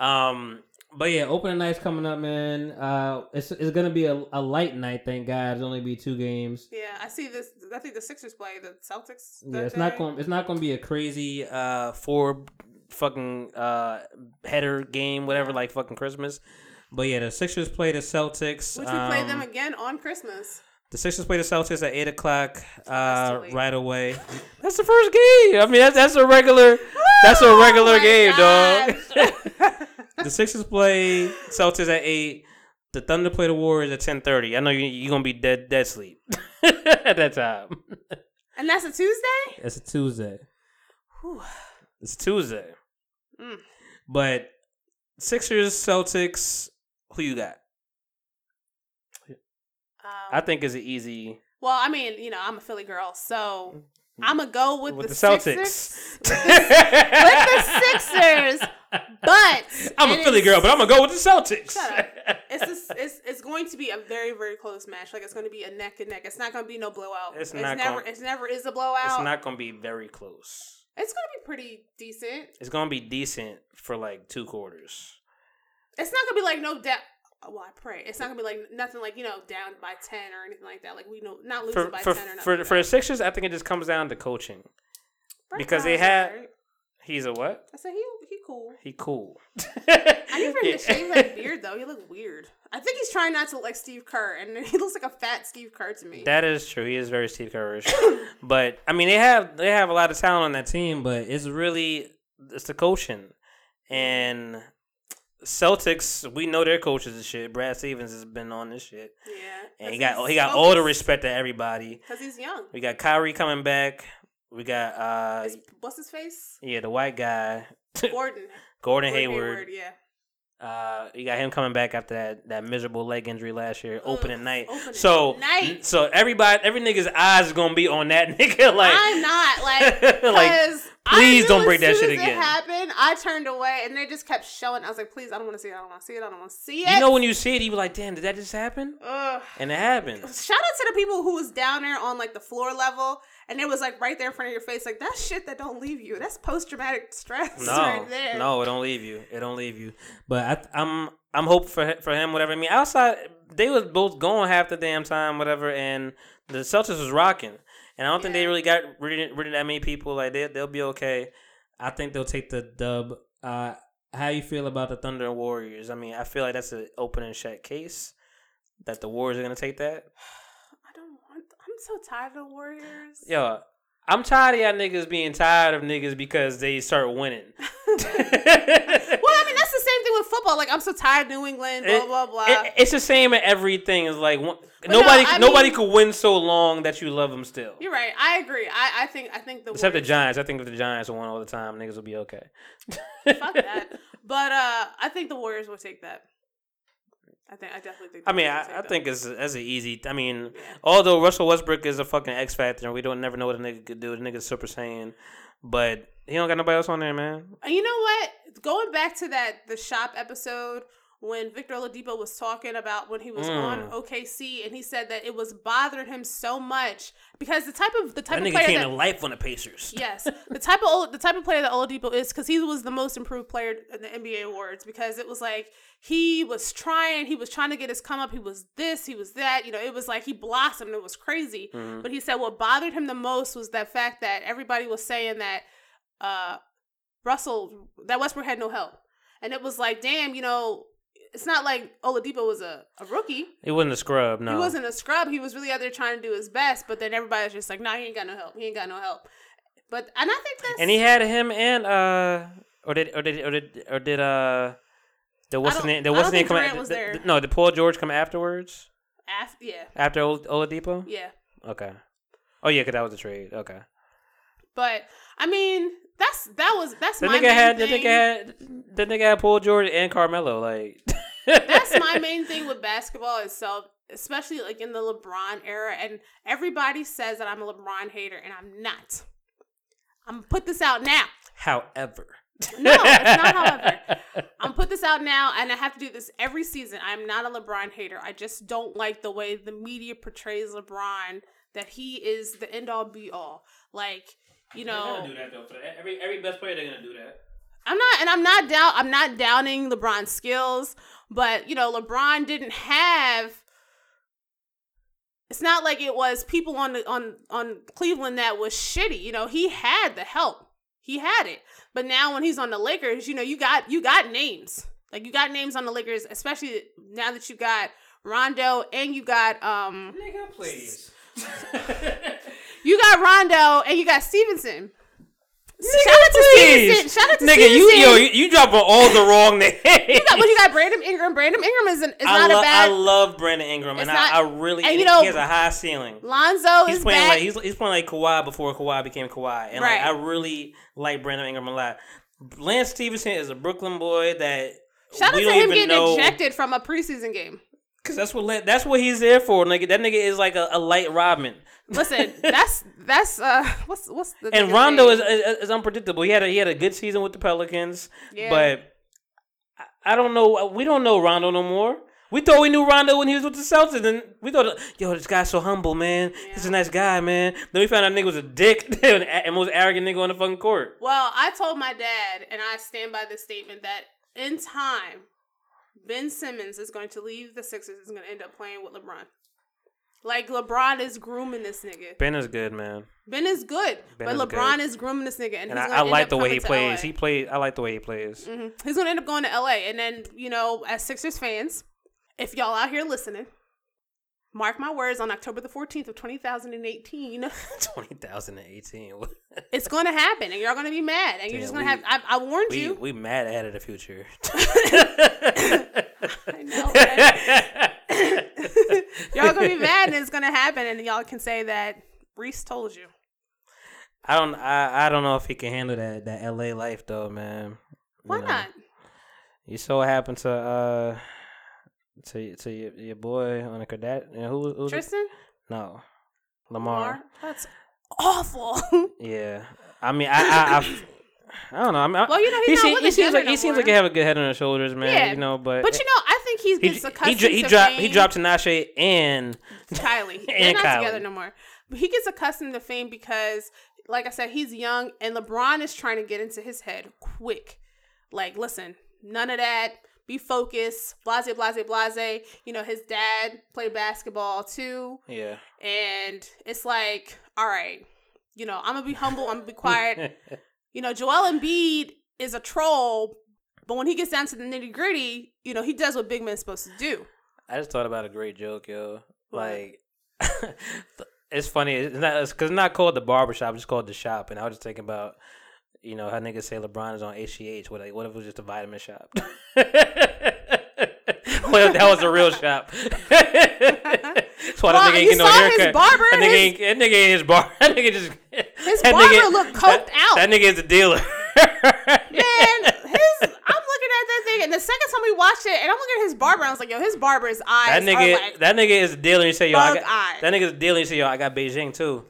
Um, But yeah, opening night's coming up, man. Uh, it's it's gonna be a, a light night, thank God. It'll only be two games. Yeah, I see this. I think the Sixers play the Celtics. Yeah, it's not day. going. It's not going to be a crazy uh four fucking uh header game, whatever, like fucking Christmas. But yeah, the Sixers play the Celtics. Which we play um, them again on Christmas. The Sixers play the Celtics at eight o'clock uh, right away. That's the first game. I mean, that's that's a regular. That's a regular Oh my game, dog. the Sixers play Celtics at eight. The Thunder play the Warriors at ten thirty. I know you you gonna be dead dead sleep at that time. and that's a Tuesday. It's a Tuesday. Whew. It's Tuesday, Mm. but Sixers Celtics. Who you got? Um, I think it's an easy well, I mean, you know, I'm a Philly girl, so I'm gonna go with, with the, the, Sixers. Celtics. with the Sixers, but I'm a Philly girl, but I'm gonna go with the Celtics. It's, just, it's it's going to be a very very close match. Like it's going to be a neck and neck. It's not going to be no blowout. It's It's, not never gonna- it's never is a blowout. It's not gonna be very close. It's going to be pretty decent. It's gonna be decent for like two quarters. It's not going to be like no down. Uh, well, I pray it's not going to be like nothing like you know down by ten or anything like that. Like we know not losing For by for ten or nothing. for, like for the. Sixers, I think it just comes down to coaching. Brett because they had-. He's a what? I said he he cool. He cool. I need for him to shave that beard though. He look weird. I think he's trying not to look like Steve Kerr, and he looks like a fat Steve Kerr to me. That is true. He is very Steve Kerrish. but I mean, they have they have a lot of talent on that team, but it's really it's the coaching and Celtics. We know their coaches and shit. Brad Stevens has been on this shit, yeah, and he got he got all the respect to everybody. because he's young. We got Kyrie coming back. We got uh His- what's his face? yeah the white guy Gordon. Gordon Hayward. Yeah. Uh, you got him coming back after that, that miserable leg injury last year, opening night. opening so, night. so everybody, every nigga's eyes is gonna be on that nigga. Like, I'm not like Like, please don't break that shit again. It happened. I turned away, and they just kept showing. I was like, please, I don't want to see it. I don't want to see it. I don't want to see it. you know, when you see it, you be like, damn, did that just happen? Ugh. And it happened. Shout out to the people who was down there on like the floor level, and it was like right there in front of your face. Like that shit that don't leave you. That's post traumatic stress No, right there. no, it don't leave you. It don't leave you. But I, I'm, I'm hope for for him. Whatever. I mean, outside they was both going half the damn time, whatever, and the Celtics was rocking. And I don't think they really got rid of, rid of that many people. Like they, they'll be okay. I think they'll take the dub. Uh, How you feel about the Thunder and Warriors? I mean, I feel like that's an open and shut case. That the Warriors are gonna take that. I don't want. I'm so tired of the Warriors. Yo, I'm tired of y'all niggas being tired of niggas because they start winning. Well, I mean that's the same thing with football. Like I'm so tired of New England. Blah It- blah blah. It- it's the same in everything. It's like one, nobody, I nobody mean- could win so long that you love them still. You're right. I agree. I, I think I think the Except the Giants. I think if the Giants won all the time, niggas will be okay. Fuck that. But uh, I think the Warriors will take that. I think I definitely think. I mean, I, I think it's that's an easy. I mean, Yeah. although Russell Westbrook is a fucking X factor, and we don't never know what a nigga could do. The nigga's Super Saiyan, but he don't got nobody else on there, man. You know what? Going back to that the shop episode when Victor Oladipo was talking about when he was Mm. on OKC and he said that it was bothering him so much because the type of the type That of player came that to life on the Pacers. yes the type of the type of player that Oladipo is because he was the most improved player in the NBA awards because it was like he was trying he was trying to get his come up he was this he was that you know it was like he blossomed it was crazy Mhm. but he said what bothered him the most was that fact that everybody was saying that uh Russell that Westbrook had no help and it was like damn you know it's not like Oladipo was a, a rookie He wasn't a scrub. No, he wasn't a scrub. He was really out there trying to do his best, but then everybody's just like, nah, he ain't got no help. He ain't got no help. But and I think that's And he had him and uh, or did or did or did or did uh, the what's the name? The what's the name come? Durant was the- there. the- no, did Paul George come afterwards? af- yeah, After Ol- Oladipo? yeah. Okay. Oh yeah, cause that was a trade. Okay. But I mean, That's that was that's The my nigga main had the nigga had the nigga had Paul George and Carmelo. Like that's my main thing with basketball itself, especially like in the LeBron era. And everybody says that I'm a LeBron hater, and I'm not. I'm gonna put this out now. However, No, it's not however. I'm put this out now, and I have to do this every season. I'm not a LeBron hater. I just don't like the way the media portrays LeBron. That he is the end all be all. Like you know, do that though. For every every best player, they're gonna do that. I'm not, and I'm not down. I'm not downing LeBron's skills, but you know, LeBron didn't have. It's not like it was people on the on on Cleveland that was shitty. You know, he had the help. He had it. But now when he's on the Lakers, you know, you got you got names. Like you got names on the Lakers, especially now that you got Rondo and you got um Nigga, please. you got Rondo and you got Stephenson. Nigga, Shout out to please. Stephenson. Shout out to Nigga, Stephenson. you yo, you, you dropping all the wrong names. You got, but you got Brandon Ingram. Brandon Ingram is, an, is I, not lo- a bad. I love Brandon Ingram, and not- I, I really and you know- he has a high ceiling. Lonzo He's is playing back. like he's, he's playing like Kawhi before Kawhi became Kawhi, and Right. like I really like Brandon Ingram a lot. Lance Stephenson is a Brooklyn boy that Shout out to him getting know ejected from a preseason game. Because that's what that's what he's there for. Nigga, that nigga is like a, a light Rodman. Listen, that's that's uh what's what's the And Rondo is, is is unpredictable. He had a he had a good season with the Pelicans, Yeah. but I- I don't know. We don't know Rondo no more. We thought we knew Rondo when he was with the Celtics, and we thought, yo, this guy's so humble, man. He's a nice guy, man. Then we found out nigga was a dick and most arrogant nigga on the fucking court. Well, I told my dad, and I stand by this statement that in time, Ben Simmons is going to leave the Sixers. Is going to end up playing with LeBron. Like LeBron is grooming this nigga. Ben is good, man, Ben is good, Ben but is LeBron good. is grooming this nigga, and, and he's I, I end like the way he plays. LA. He played. I like the way he plays. Mhm. He's gonna end up going to LA, and then you know, as Sixers fans, if y'all out here listening, mark my words. On October the fourteenth of two thousand and eighteen, Twenty thousand and eighteen. it's gonna happen, and you're gonna be mad, and you're just gonna have. I, I warned We you. we mad ahead of the future. I know. right? y'all gonna be mad, and it's gonna happen, and y'all can say that Reese told you. I don't. I, I don't know if he can handle that that L.A. life though, man. You Why know, not? You so happen to uh to to your, your boy on a the Kardashian. Who who's it? Tristan, No, Lamar. Lamar, that's awful. Yeah, I mean, I I, I, I don't know. I mean, I- Well, you know, he, he's not seem- he seems like no he seems like he have a good head on his shoulders, man. Yeah, you know, but but you know, I think he's he gets he accustomed dro- he to dropped he dropped Tinashe and Kylie. They're not Kylie. together no more. But he gets accustomed to fame because, like I said, he's young and LeBron is trying to get into his head quick. Like, listen, none of that. Be focused. Blase, blase, blase. You know, his dad played basketball too. yeah. And it's like, all right, you know, I'm going to be humble. I'm going to be quiet. you know, Joel Embiid is a troll, but when he gets down to the nitty gritty, you know, he does what big men's supposed to do. I just thought about a great joke, yo. Like, it's funny. It's not because it's not called the barbershop. It's called the shop. And I was just thinking about, you know, how niggas say LeBron is on HGH. What, like, what if it was just a vitamin shop? what if that was a real shop? That's why Well, that nigga ain't you get no saw his haircut. barber, That nigga, his- ain't, that nigga ain't his barber. That nigga just. His that barber nigga- looked coked that, out. That nigga is a dealer. Man, his I'm looking at that thing, and the second time we watched it, and I'm looking at his barber, I was like, yo, his barber's eyes That nigga, like, that nigga is a dealer. You say, yo, I got, eye. that nigga is a dealer. You say, yo, I got Beijing too.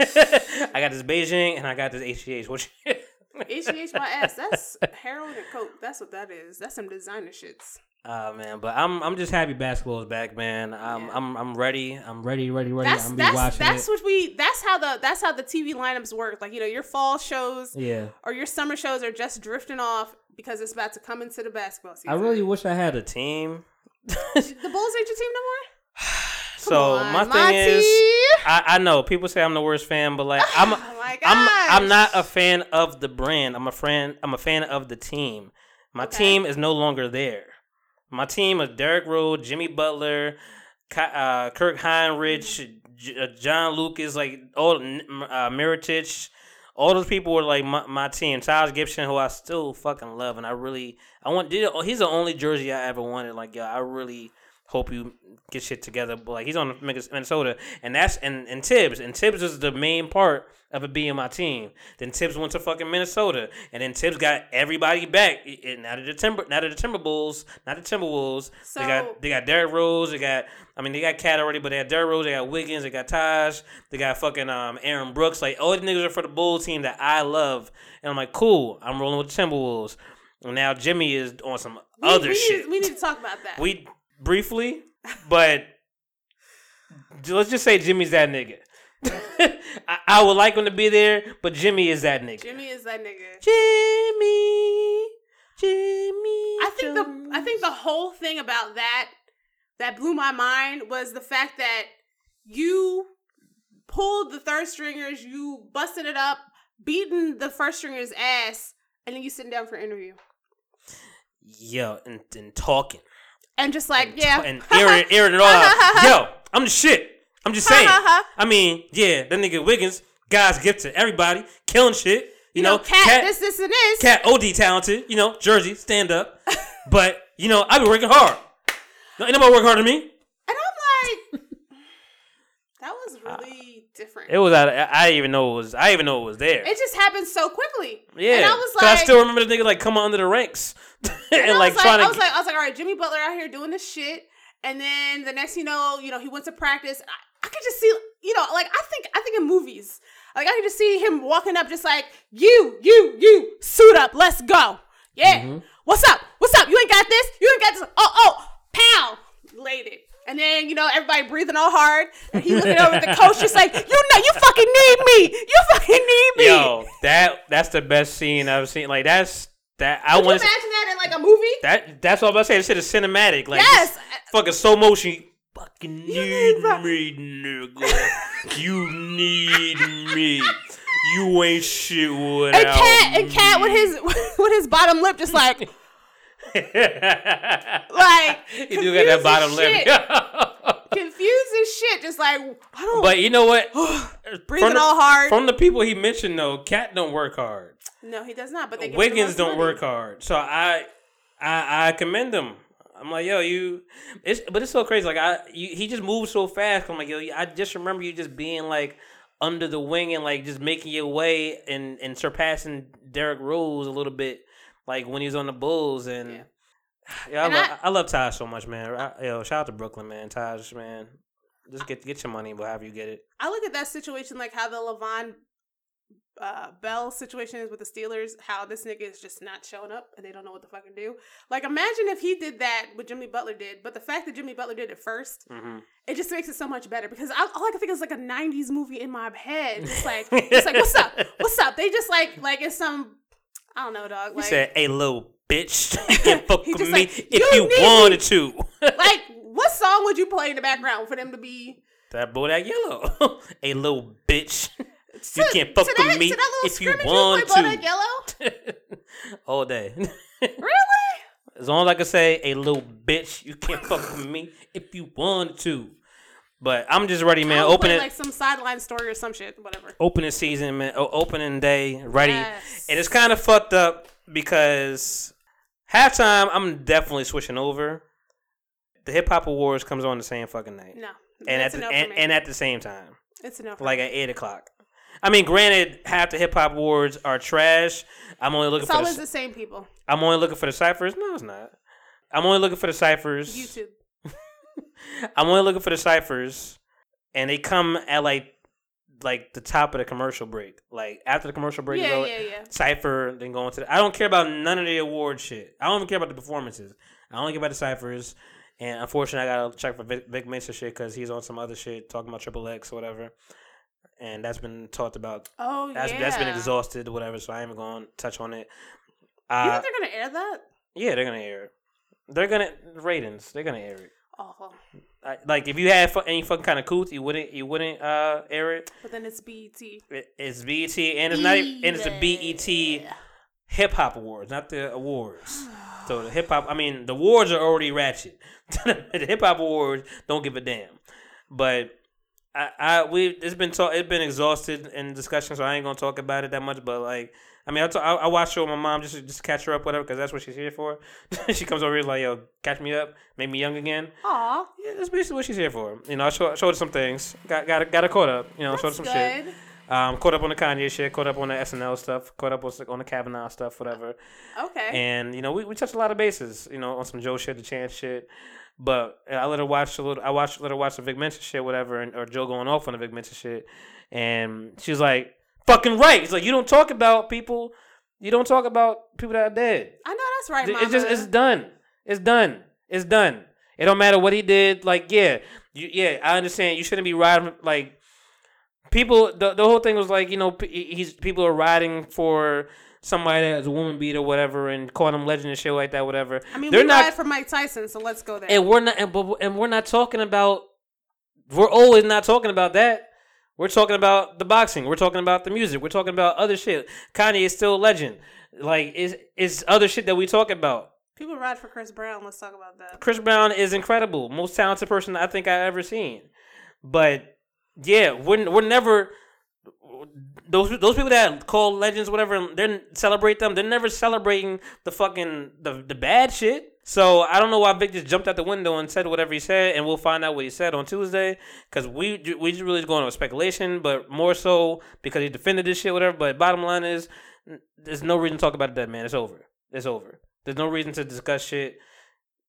I got this Beijing and I got this HGH. What you? HGH my ass. That's heroin and coke. That's what that is. That's some designer shits. Oh man, but I'm I'm just happy basketball is back, man. I'm Yeah. I'm I'm ready. I'm ready, ready, ready. That's I'm be that's watching that's it. what we. That's how the that's how the TV lineups work. Like you know, your fall shows yeah. or your summer shows are just drifting off because it's about to come into the basketball season. I really wish I had a team. the Bulls ain't your team no more. so on, my thing Monty. is, I, I know people say I'm the worst fan, but like I'm Oh I'm I'm not a fan of the brand. I'm a fan. I'm a fan of the team. My Okay. team is no longer there. My team is Derrick Rose, Jimmy Butler, uh, Kirk Hinrich, J- uh, John Lucas, like all uh, Mirotic. All those people were like my, my team. Tyler Gibson, who I still fucking love, and I really I want. He's the only jersey I ever wanted. Like yeah, I really Hope you get shit together. But like he's on Minnesota, and that's and and Tibbs and Tibbs is the main part of it being my team. Then Tibbs went to fucking Minnesota, and then Tibbs got everybody back. And now the Timber, now the Timberwolves, not the Timberwolves. they got they got Derrick Rose. They got I mean they got KAT already, but they got Derrick Rose. They got Wiggins. They got Taj. They got fucking um Aaron Brooks. Like all the niggas are for the Bulls team that I love, and I'm like cool. I'm rolling with the Timberwolves. And now Jimmy is on some We- other we shit. Need, we need to talk about that. We briefly, but let's just say Jimmy's that nigga. I, I would like him to be there, but Jimmy is that nigga. Jimmy is that nigga. Jimmy, Jimmy. I think the I think the whole thing about that that blew my mind was the fact that you pulled the third stringers, you busted it up, beating the first stringers' ass, and then you sitting down for an interview. yo and, and talking And just like, and, yeah. and airing, airing it all out. Yo, I'm the shit. I'm just saying. Uh-huh. I mean, yeah, that nigga Wiggins, God's gift to everybody, killing shit. You, you know, KAT, KAT, this, this, and this. KAT, OD talented. You know, Jersey, stand up. but you know, I be working hard. No, ain't nobody work harder than me. And I'm like, that was ah. really different. It was out. Of, I didn't even know it was. I didn't even know it was there. It just happened so quickly. yeah, And I was like, I still remember the nigga like coming under the ranks and, And I like was trying like, I was like, I was like, all right, Jimmy Butler out here doing this shit, and then the next, you know, you know, he went to practice. I, I could just see, you know, like I think, I think in movies, like I could just see him walking up, just like you, you, you, suit up, let's go, yeah. Mm-hmm. What's up? What's up? You ain't got this. You ain't got this. Oh, oh, pound, laid it. And then you know everybody breathing all hard, and he looking over at the coach, just like you know, you fucking need me. You fucking need me. Yo, that that's the best scene I've seen. Like that's that. I you want imagine that in like a movie? that. That's what I'm about to say. This shit is cinematic. Like Yes. fucking slow motion. You fucking need need me, nigga. you need me. You ain't shit without And KAT and KAT with his with his bottom lip just like like you do got that bottom lip. confused as shit. Just like I don't but you know what? breathing from the, all hard. From the people he mentioned, though, KAT don't work hard. no, he does not. But they Wiggins don't money. work hard. So I, I, I commend him. I'm like, yo, you. It's but it's so crazy. Like I, you, he just moves so fast. I'm like, yo, I just remember you just being like under the wing and like just making your way and and surpassing Derrick Rose a little bit, like when he was on the Bulls and. Yeah. Yeah, I, And love, I- I, love Taj so much, man. I, yo, shout out to Brooklyn, man. Taj, man, just get get your money, however you get it. I look at that situation like how the Le'Veon uh, Bell situation is with the Steelers. How this nigga is just not showing up and they don't know what to fucking do. Like imagine if he did that what Jimmy Butler did, but the fact that Jimmy Butler did it first, hmm it just makes it so much better because I, all I can think is like a '90s movie in my head. It's like it's like what's up, what's up? They just like like it's some I don't know, dog. He Like said, "Hey, little bitch, you can fuck with me like, if "You you need me." wanted to." like what song would you play in the background for them to be? that boy, that yellow, hey, little bitch, you can't fuck with that- me to that if you want to. Yellow? All day. Really? as long as I can say, "Hey, little bitch, you can't fuck with me if you want to." But I'm just ready, man. Open it like some sideline story or some shit, whatever. opening season, man. o- Opening day, ready. Yes. And it's kind of fucked up because halftime, I'm definitely switching over. The Hip Hop Awards comes on the same fucking night. No, and at the, no and, and at the same time, it's enough. like at eight o'clock. I mean, granted, half the hip hop awards are trash. I'm only looking it's for. always The, the same people. I'm only looking for the ciphers. No, it's not. I'm only looking for the ciphers. YouTube. I'm only looking for the ciphers, and they come at like like the top of the commercial break. Like after the commercial break Yeah, yeah, yeah. cipher, then go into. The, I don't care about none of the award shit. I don't even care about the performances. I only care about the ciphers. And unfortunately, I gotta check for Vic, Vic Mensa shit because he's on some other shit talking about Triple X or whatever. And that's been talked about. Oh That's yeah. that's been exhausted or whatever. So I ain't even going to touch on it. You Uh, think they're gonna air that? yeah, they're gonna air it. They're gonna ratings. They're gonna air it. Awful. I, like if you had fu- any fucking kind of coots, you wouldn't you wouldn't uh air it. But then it's BET. It- It's BET and it's not even, and it's a BET Hip Hop Awards, not the awards. So the hip hop, I mean, the awards are already ratchet. the hip hop awards don't give a damn. But I, I we it's been talk, it's been exhausted in discussion, so I ain't gonna talk about it that much. But like, I mean, I, t- I, I watch her with my mom just to, just catch her up, whatever, because that's what she's here for. she comes over here like, yo, catch me up, make me young again. Aw, Yeah, that's basically what she's here for. You know, I show, showed her some things, got got got her caught up. You know, showed her some shit. Um, caught up on the Kanye shit, caught up on the SNL stuff, caught up on, on the Kavanaugh stuff, whatever. Okay. And you know, we, we touched a lot of bases. You know, on some Joe shit, the Chance shit. But I let her watch a little. I watched let her watch the Vic Mensa shit, whatever, and, or Joe going off on the Vic Mensa shit, and she's like, "Fucking right." It's like you don't talk about people. You don't talk about people that are dead. I know that's right, It's mama. just it's done. It's done. It's done. It don't matter what he did. Like yeah, you, yeah, I understand. You shouldn't be riding like people. The the whole thing was like you know he's people are riding for somebody that's a woman beat or whatever and calling them legend and shit like that. Whatever. I mean, they're we not. for Mike Tyson, so let's go there. and we're not. And, but, and we're not talking about. We're always not talking about that. We're talking about the boxing. We're talking about the music. We're talking about other shit. Kanye is still a legend. Like it's it's other shit that we talk about. People ride for Chris Brown. Let's talk about that. Chris Brown is incredible, most talented person I think I've ever seen. But yeah, we're we're never those those people that call legends whatever. They celebrate them. They're never celebrating the fucking the the bad shit. So I don't know why Vic just jumped out the window and said whatever he said, and we'll find out what he said on Tuesday. Because we we just really going on speculation, but more so because he defended this shit, whatever. But bottom line is, there's no reason to talk about that man. It's over. It's over. There's no reason to discuss shit.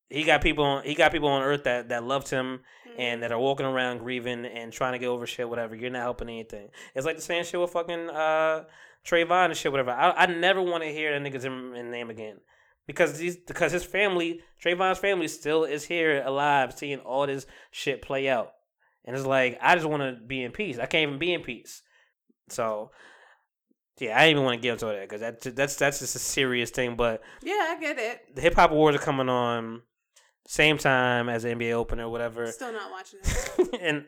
He got people on. He got people on Earth that that loved him and that are walking around grieving and trying to get over shit. Whatever. You're not helping anything. It's like the same shit with fucking uh, Trayvon and shit. Whatever. I, I never want to hear that nigga's name again because these because his family, Trayvon's family, still is here alive, seeing all this shit play out. And it's like I just want to be in peace. I can't even be in peace. So. Yeah, I didn't even want to get into that because that, that's that's just a serious thing. But Yeah, I get it. the hip hop awards are coming on same time as the NBA Open or whatever. Still not watching it. and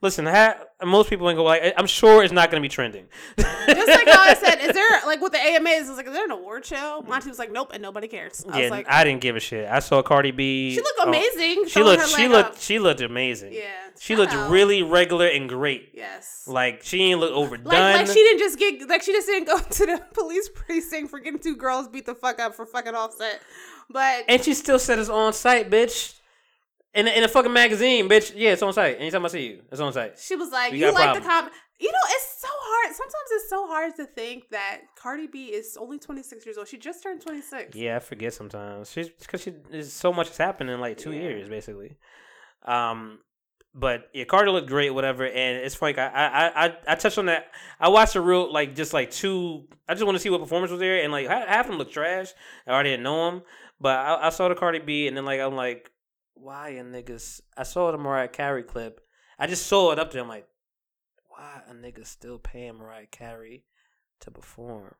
listen, ha- most people ain't go like. I'm sure it's not going to be trending. Just like how I said, is there like with the AMAs? I was like, is there an award show? Monty was like, nope, and nobody cares. I yeah, was like, I didn't give a shit. I saw Cardi B. she looked oh, amazing. she looked. She looked. up. She looked amazing. Yeah, She looked really regular and great. Yes. Like she didn't look overdone. Like, like she didn't just get like she just didn't go to the police precinct for getting two girls beat the fuck up for fucking offset. But and she still said it's on site, bitch. In a, in a fucking magazine, bitch. Yeah, it's on site. Anytime I see you, it's on site. she was like, We "You like the problems. com." You know, it's so hard. Sometimes it's so hard to think that Cardi B is only 26 years old. She just turned 26. Yeah, I forget sometimes. She's because she there's so much has happened in like two Yeah. years, basically. Um, but yeah, Cardi looked great, whatever. And it's funny. I I I I touched on that. I watched a real like just like two. I just want to see what performance was there, and like half half of them looked trash. I already didn't know them, but I, I saw the Cardi B, and then like I'm like, why a niggas? I saw the Mariah Carey clip. I just saw it up there. I'm like, why a nigga still paying Mariah Carey to perform?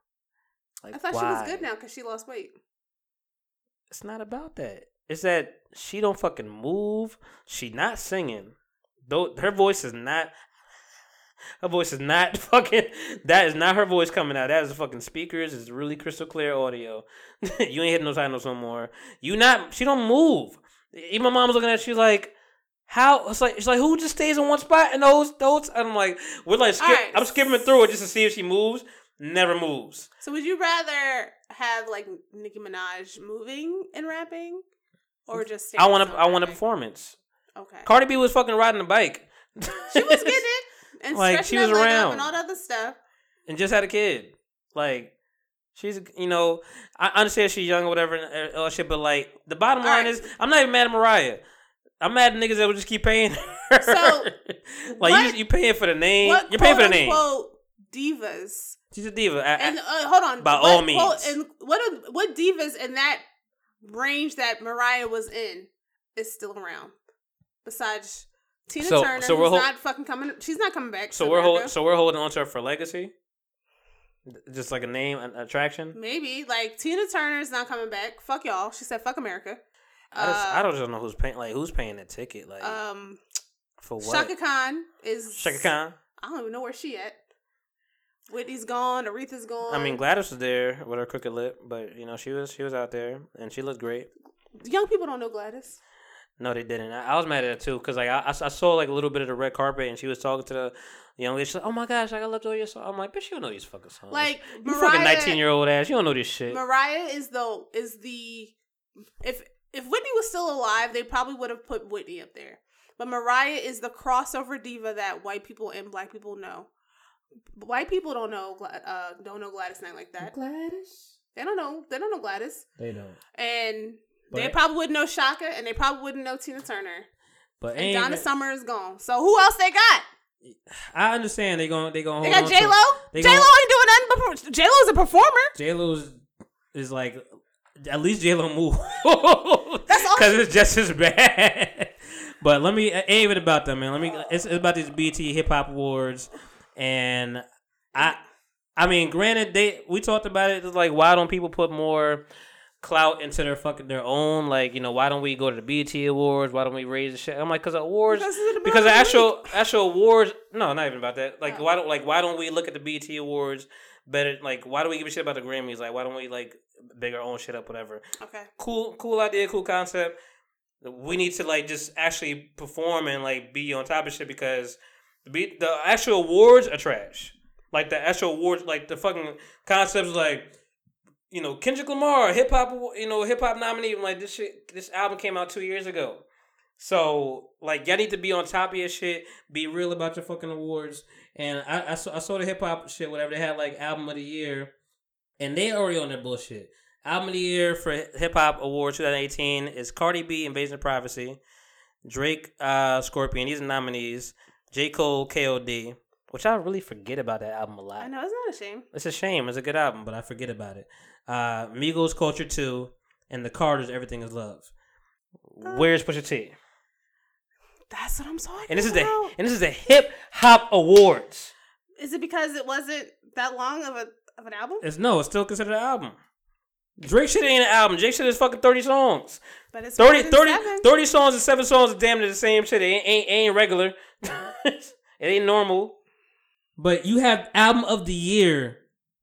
Like, I thought she was good now because she lost weight. it's not about that. It's that she don't fucking move. She not singing. Though her voice is not. Her voice is not fucking. That is not her voice coming out. That is the fucking speakers. It's really crystal clear audio. you ain't hitting those high notes no more. You not. She don't move. Even my mom was looking at. She's like, how? It's like it's like who just stays in one spot and those those. And I'm like, we're like skip. Alright. I'm skipping through it just to see if she moves. Never moves. So would you rather have like Nicki Minaj moving and rapping, or just? I want to. I want a performance. Okay. Cardi B was fucking riding a bike. She was getting it and Like, she was her leg up around. and all that other stuff. and just had a kid. Like she's you know I understand she's young or whatever and all shit, but like the bottom line Alright. is I'm not even mad at Mariah. I'm mad at niggas that would just keep paying her. So, like what- you you paying for the name. What You're paying for the name. quote divas? She's a diva. I- And uh, hold on. by what all quote- means. and what are, what divas in that range that Mariah was in is still around? Besides Tina So- Turner, so we're hol- not fucking coming. She's not coming back. so we're hold, so we're holding on to her for legacy. Just like a name, an attraction. Maybe like Tina Turner's not coming back. Fuck y'all. She said fuck America. I, just, Uh, I don't just know who's paying. Like who's paying the ticket? Like Um, for what? Chaka Khan is Chaka Khan. I don't even know where she at. Whitney's gone. Aretha's gone. I mean Gladys was there with her crooked lip, but you know she was she was out there and she looked great. young people don't know Gladys. No, they didn't. I, I was mad at it too because like I, I s- I saw like a little bit of the red carpet and she was talking to the young lady. She's like, "Oh my gosh, like, I loved all your songs." I'm like, "Bitch, you don't know these fucking songs." Like you fucking nineteen year old ass. You don't know this shit. Mariah is the is the if if Whitney was still alive, they probably would have put Whitney up there. But Mariah is the crossover diva that white people and black people know. White people don't know Gla- uh don't know Gladys Knight like that. Gladys. They don't know they don't know Gladys, They don't. and they probably wouldn't know Chaka, and they probably wouldn't know Tina Turner. But And Donna Summer is gone. So who else they got? I understand they going they going They got J Lo. J Lo ain't doing nothing but J Lo's a performer. J Lo's is like at least J Lo move. That's all because it's just as bad. but let me it ain't even about them, man. Let me it's, it's about these BET Hip Hop Awards, and I I mean, granted they we talked about it. It's like why don't people put more clout into their fucking their own? Like you know why don't we go to the BET Awards? Why don't we raise the shit? I'm like because the awards Because the middle of actual actual awards no not even about that like Oh. why don't like why don't we look at the BET awards better like why do we give a shit about the Grammys like why don't we like big our own shit up whatever Okay. cool cool idea cool concept we need to like just actually perform and like be on top of shit because the be- the actual awards are trash like the actual awards like the fucking concepts like you know Kendrick Lamar hip hop you know hip hop nominee I'm like this shit this album came out 2 years ago so like y'all need to be on top of your shit. Be real about your fucking awards. And I, I saw I saw the hip hop shit, whatever. They had like album of the year, and they already on their bullshit. Album of the year for hip hop Award 2018 is Cardi B, Invasion of Privacy, Drake, uh, Scorpion. These are nominees. J Cole, K.O.D. Which I really forget about that album a lot. I know it's not a shame. It's a shame. It's a good album, but I forget about it. Uh, Migos, Culture Two, and the Carters. Everything is love. Where's Pusha T? That's what I'm talking And this is the and this is the hip hop awards. Is it because it wasn't that long of a of an album? It's no, it's still considered an album. Drake shit ain't an album. Drake shit is fucking 30 songs. But it's 30, 30, 30 songs and seven songs are damn near the same shit. It ain't, ain't, ain't regular. it ain't normal. But you have album of the year.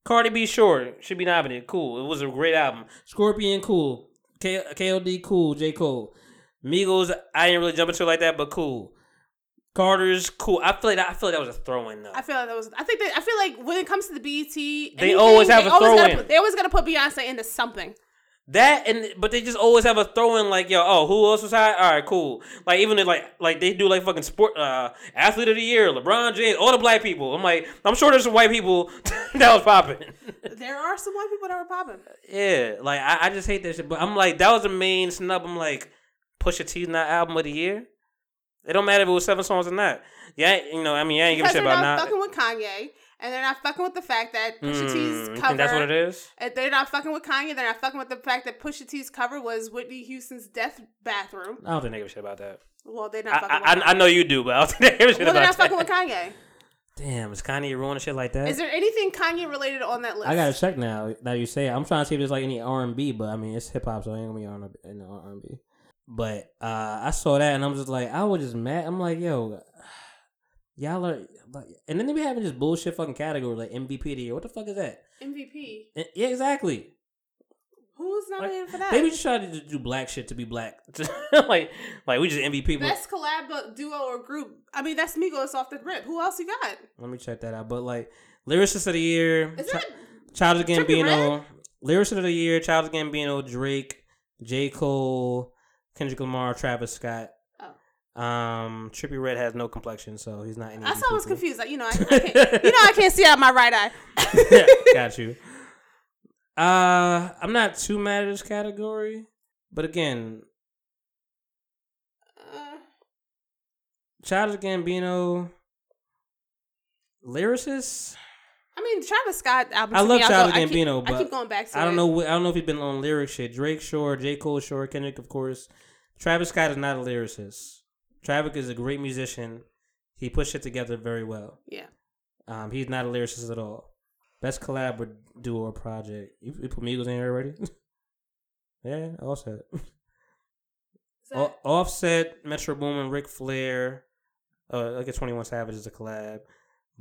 Cardi B sure should be nominated. Cool. It was a great album. Scorpion cool. K- KOD cool. J Cole. Migos I didn't really jump into it like that, but cool. Carter's cool. I feel like that, I feel like that was a throw in though. I feel like that was. I think that I feel like when it comes to the BET, They anything, always have they a throw in. They always gotta put Beyonce into something. That and but they just always have a throw in like yo oh who else was high? All right cool. Like even if, like like they do like fucking sport uh athlete of the year LeBron James all the black people. I'm like I'm sure there's some white people that was popping. There are some white people that were popping. yeah like I, I just hate that shit but I'm like that was the main snub. I'm like Pusha T's not album of the year? It don't matter if it was seven songs or not. Yeah you know I mean I ain't give a shit about not not fucking with Kanye, and they're not fucking with the fact that Pusha Mm, T's you cover. that's what it is They're not fucking with Kanye. They're not fucking with the fact that Pusha T's cover was Whitney Houston's death bathroom. I don't think they give a shit about that Well, they're not. fucking I, with I, I know you do but I don't think they give a shit about that. Well, they're not fucking with Kanye. damn is Kanye ruining shit like that Is there anything Kanye related on that list? I gotta check now that you say. it. I'm trying to see if there's like any R and B, but I mean it's hip hop, so I ain't gonna be on in R and B. But uh, I saw that and I'm just like, I was just mad. I'm like, yo, y'all are like, and then they be having this bullshit fucking category like MVP of the year. What the fuck is that? MVP. And- eh, yeah, exactly. Who's nominated for that? They be just trying to do black shit to be black. like, like we just MVP. But Best collab duo or group. I mean, that's Migos off the rip. Who else you got? let me check that out. But like, lyricist of the year, Is Ch- that Childish Gambino, lyricist of the year, Childish Gambino, Drake, J Cole, Kendrick Lamar, Travis Scott. Um, Trippie Redd has no complexion, so he's not any. Of why I was confused. Like, you know, I, I can't, you know, I can't see out my right eye. Got you. Uh, I'm not too mad at this category, but again, Uh, Childish Gambino, lyricist. I mean, Travis Scott album. I love me, Childish go- I keep- Gambino, I but keep going back to I don't it. know. I don't know if he's been on lyric shit. Drake, sure. J Cole, sure. Kendrick, of course. Travis Scott is not a lyricist. Travis is a great musician. He puts shit together very well. Yeah. Um, he's not a lyricist at all. Best collab or duo or project. You, you put Migos in here already? yeah, Offset. O- Offset, Metro Boomin, Ric Flair. Uh, like a Twenty One Savage is a collab.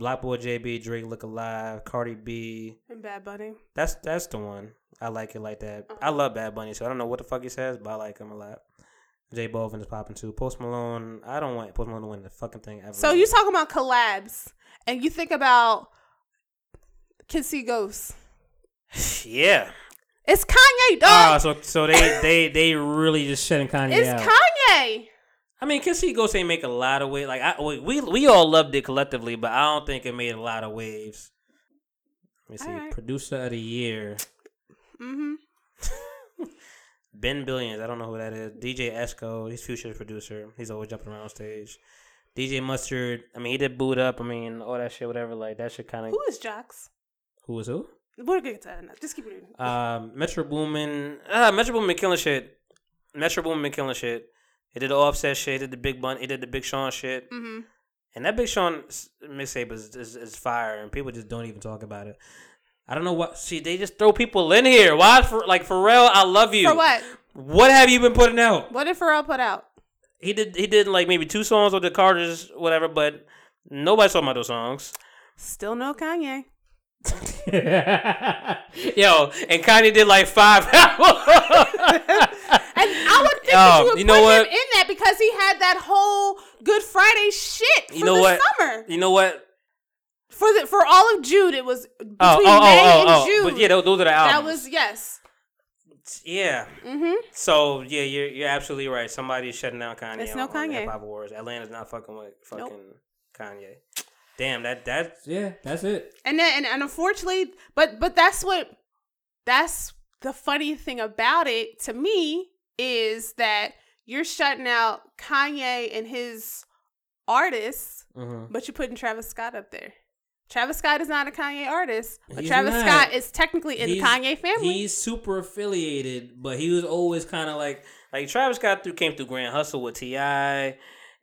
BlocBoy JB, Drake Look Alive, Cardi B. and Bad Bunny. That's that's the one. I like it like that. Uh-huh. I love Bad Bunny, so I don't know what the fuck he says, but I like him a lot. J Balvin is popping too. Post Malone, I don't want Post Malone to win the fucking thing ever. So you talking about collabs, and you think about Kids See Ghosts. Yeah. It's Kanye, dog. so so they they they really just shutting Kanye it's out. Kanye. I mean, Kids See Ghosts ain't make a lot of waves. Like I, we we all loved it collectively, but I don't think it made a lot of waves. Let me see. Alright. Producer of the year, Mm-hmm. Ben Billions. I don't know who that is. DJ Esco. He's Future's producer. He's always jumping around on stage. DJ Mustard. I mean, he did Boo'd Up. I mean, all that shit, whatever. Like that shit kind of. Who is Jocks? Who is who? We're get to that. Just keep reading. Um, Metro Boomin. Ah, Metro Boomin killing shit. Metro Boomin killing shit. He did the offset shit. He did the big bun. He did the Big Sean shit. mm-hmm. And that Big Sean mixtape is, is is fire, and people just don't even talk about it. I don't know what. See, they just throw people in here. Why? For like Pharrell, I love you. For what? What have you been putting out? What did Pharrell put out? He did. He did like maybe two songs with the Carters, whatever. But nobody's talking about those songs. Still no Kanye. Yo, and Kanye did like five. And I would think that you would you know put what? him in that because he had that whole Good Friday shit for You know the what? summer. you know what? For the for all of June, it was between Oh, oh, May oh, and oh, June. oh. But yeah, those, those are the albums. that was yes. yeah. Mm-hmm. So yeah, you're you're absolutely right. Somebody's shutting down Kanye. It's on, no Kanye. Hip Hop Awards. Atlanta's not fucking with fucking Nope. Kanye. Damn, that that yeah, that's it. And then and, and unfortunately, but but that's what that's the funny thing about it to me is that you're shutting out Kanye and his artists, Mm-hmm. but you're putting Travis Scott up there. Travis Scott is not a Kanye artist, but He's Travis not. Scott is technically in the Kanye family. He's super affiliated, but he was always kind of like like Travis Scott through came through Grand Hustle with Ti.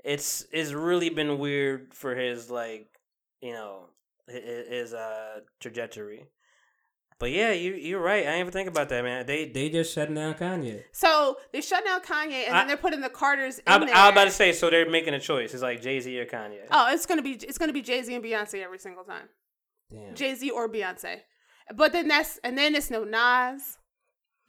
It's it's really been weird for his like you know his, his uh trajectory. But yeah, you you're right. I didn't even think about that, man. They they just shutting down Kanye. so they shut down Kanye, and I- then they're putting the Carters in I, I was about to say, so they're making a choice. It's like Jay Z or Kanye. oh, it's gonna be it's gonna be Jay Z and Beyonce every single time. Damn. Jay Z or Beyonce. But then that's and then it's no Nas.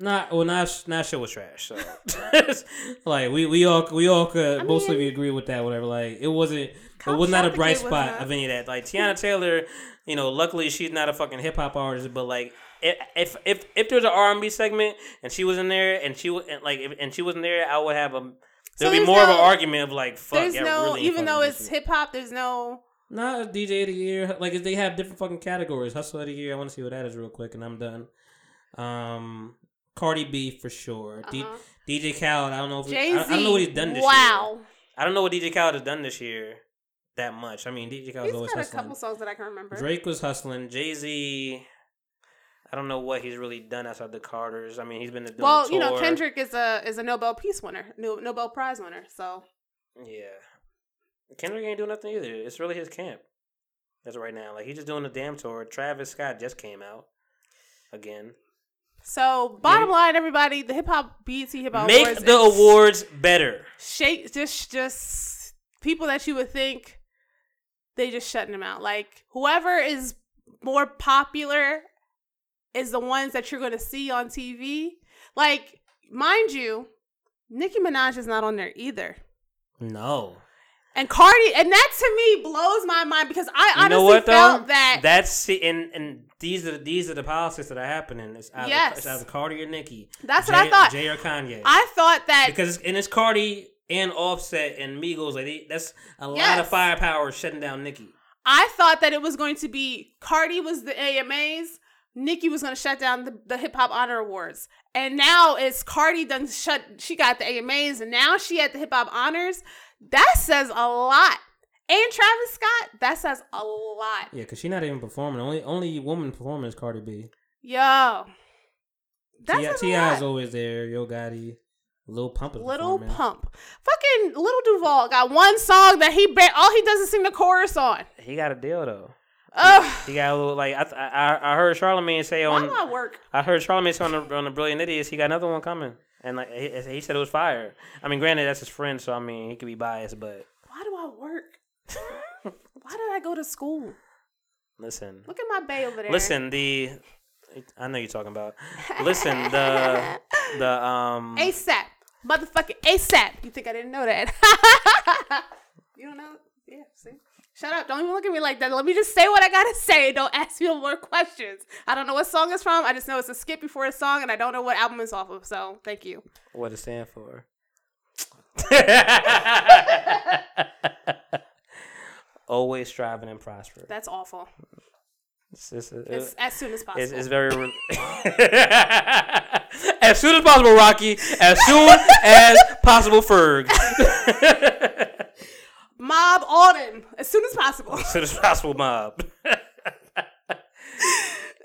Not well, Nas not show was trash. So like we we all we all could I mostly mean- agree with that. Whatever. Like it wasn't it Cop was not a bright spot not- of any of that. Like Teyana Taylor, you know, luckily she's not a fucking hip hop artist, but like. If if if, if there's an R and B segment and she was in there and she was and like if, and she wasn't there, I would have a there'd be there's more of an argument of like fuck. there's yeah, no really even though it's hip hop, there's no Not DJ of the year. Like if they have different fucking categories. Hustle of the year. I want to see what that is real quick, and I'm done. Um, Cardi B for sure. Uh-huh. DJ Khaled. I don't know if Jay Z. I, I don't know what he's done this year. Wow. I don't know what DJ Khaled has done this year that much. I mean, DJ Khaled's He's always got a hustling. couple songs that I can remember. Drake was hustling. Jay Z. I don't know what he's really done outside the Carters. I mean, he's been doing well, you know. Kendrick is a is a Nobel Peace winner, Nobel Prize winner. So Yeah, Kendrick ain't doing nothing either. It's really his camp. That's right now. Like he's just doing the damn tour. Travis Scott just came out again. so bottom line, everybody, the hip hop BET hip hop Make awards, the awards better. shake just just people that you would think they just shutting them out. Like whoever is more popular is the ones that you're going to see on TV. Like mind you, Nicki Minaj is not on there either. No. And Cardi, and that to me blows my mind because I You honestly know what though? felt that That's and and these are these are the policies that are happening. It's either, Yes. it's either Cardi or Nicki. That's Jay, what I thought. Jay or Kanye. I thought that because it's, and it's Cardi and Offset and Migos. Like they, that's a lot of firepower shutting down Nicki. I thought that it was going to be Cardi was the AMAs, Nicki was going to shut down the, the Hip Hop Honor Awards, and now it's Cardi done shut. She got the AMAs, and now she at the Hip Hop Honors. That says a lot. And Travis Scott, that says a lot. Yeah, because she's not even performing. Only only woman performing is Cardi B. Yo, that T.I. says T.I. is always there. Yo Gotti, Lil Pump Little. Pump, fucking Lil Duval got one song that he ba- all he does is sing the chorus on. He got a deal though. Ugh, He got a little like I I, I heard Charlemagne say on why do I work? I heard Charlemagne say on the on the Brilliant Idiots he got another one coming and like he, he said it was fire. I mean, granted that's his friend, so I mean he could be biased, but Why do I work? Why did I go to school? listen, Look at my bay over there. listen the I know you're talking about. Listen the the um ASAP. Motherfucking ASAP. You think I didn't know that? you don't know? Yeah, see? Shut up. Don't even look at me like that. Let me just say what I gotta say. Don't ask me no more questions. I don't know what song it's from. I just know it's a skip before a song, and I don't know what album it's off of. So thank you. What it stand for? Always striving and prospering. That's awful. It's, it's, uh, It's as soon as possible. it's, very. Re- as soon as possible, Rocky. As soon as possible, Ferg. Mob Alden. As soon as possible. as soon as possible, mob.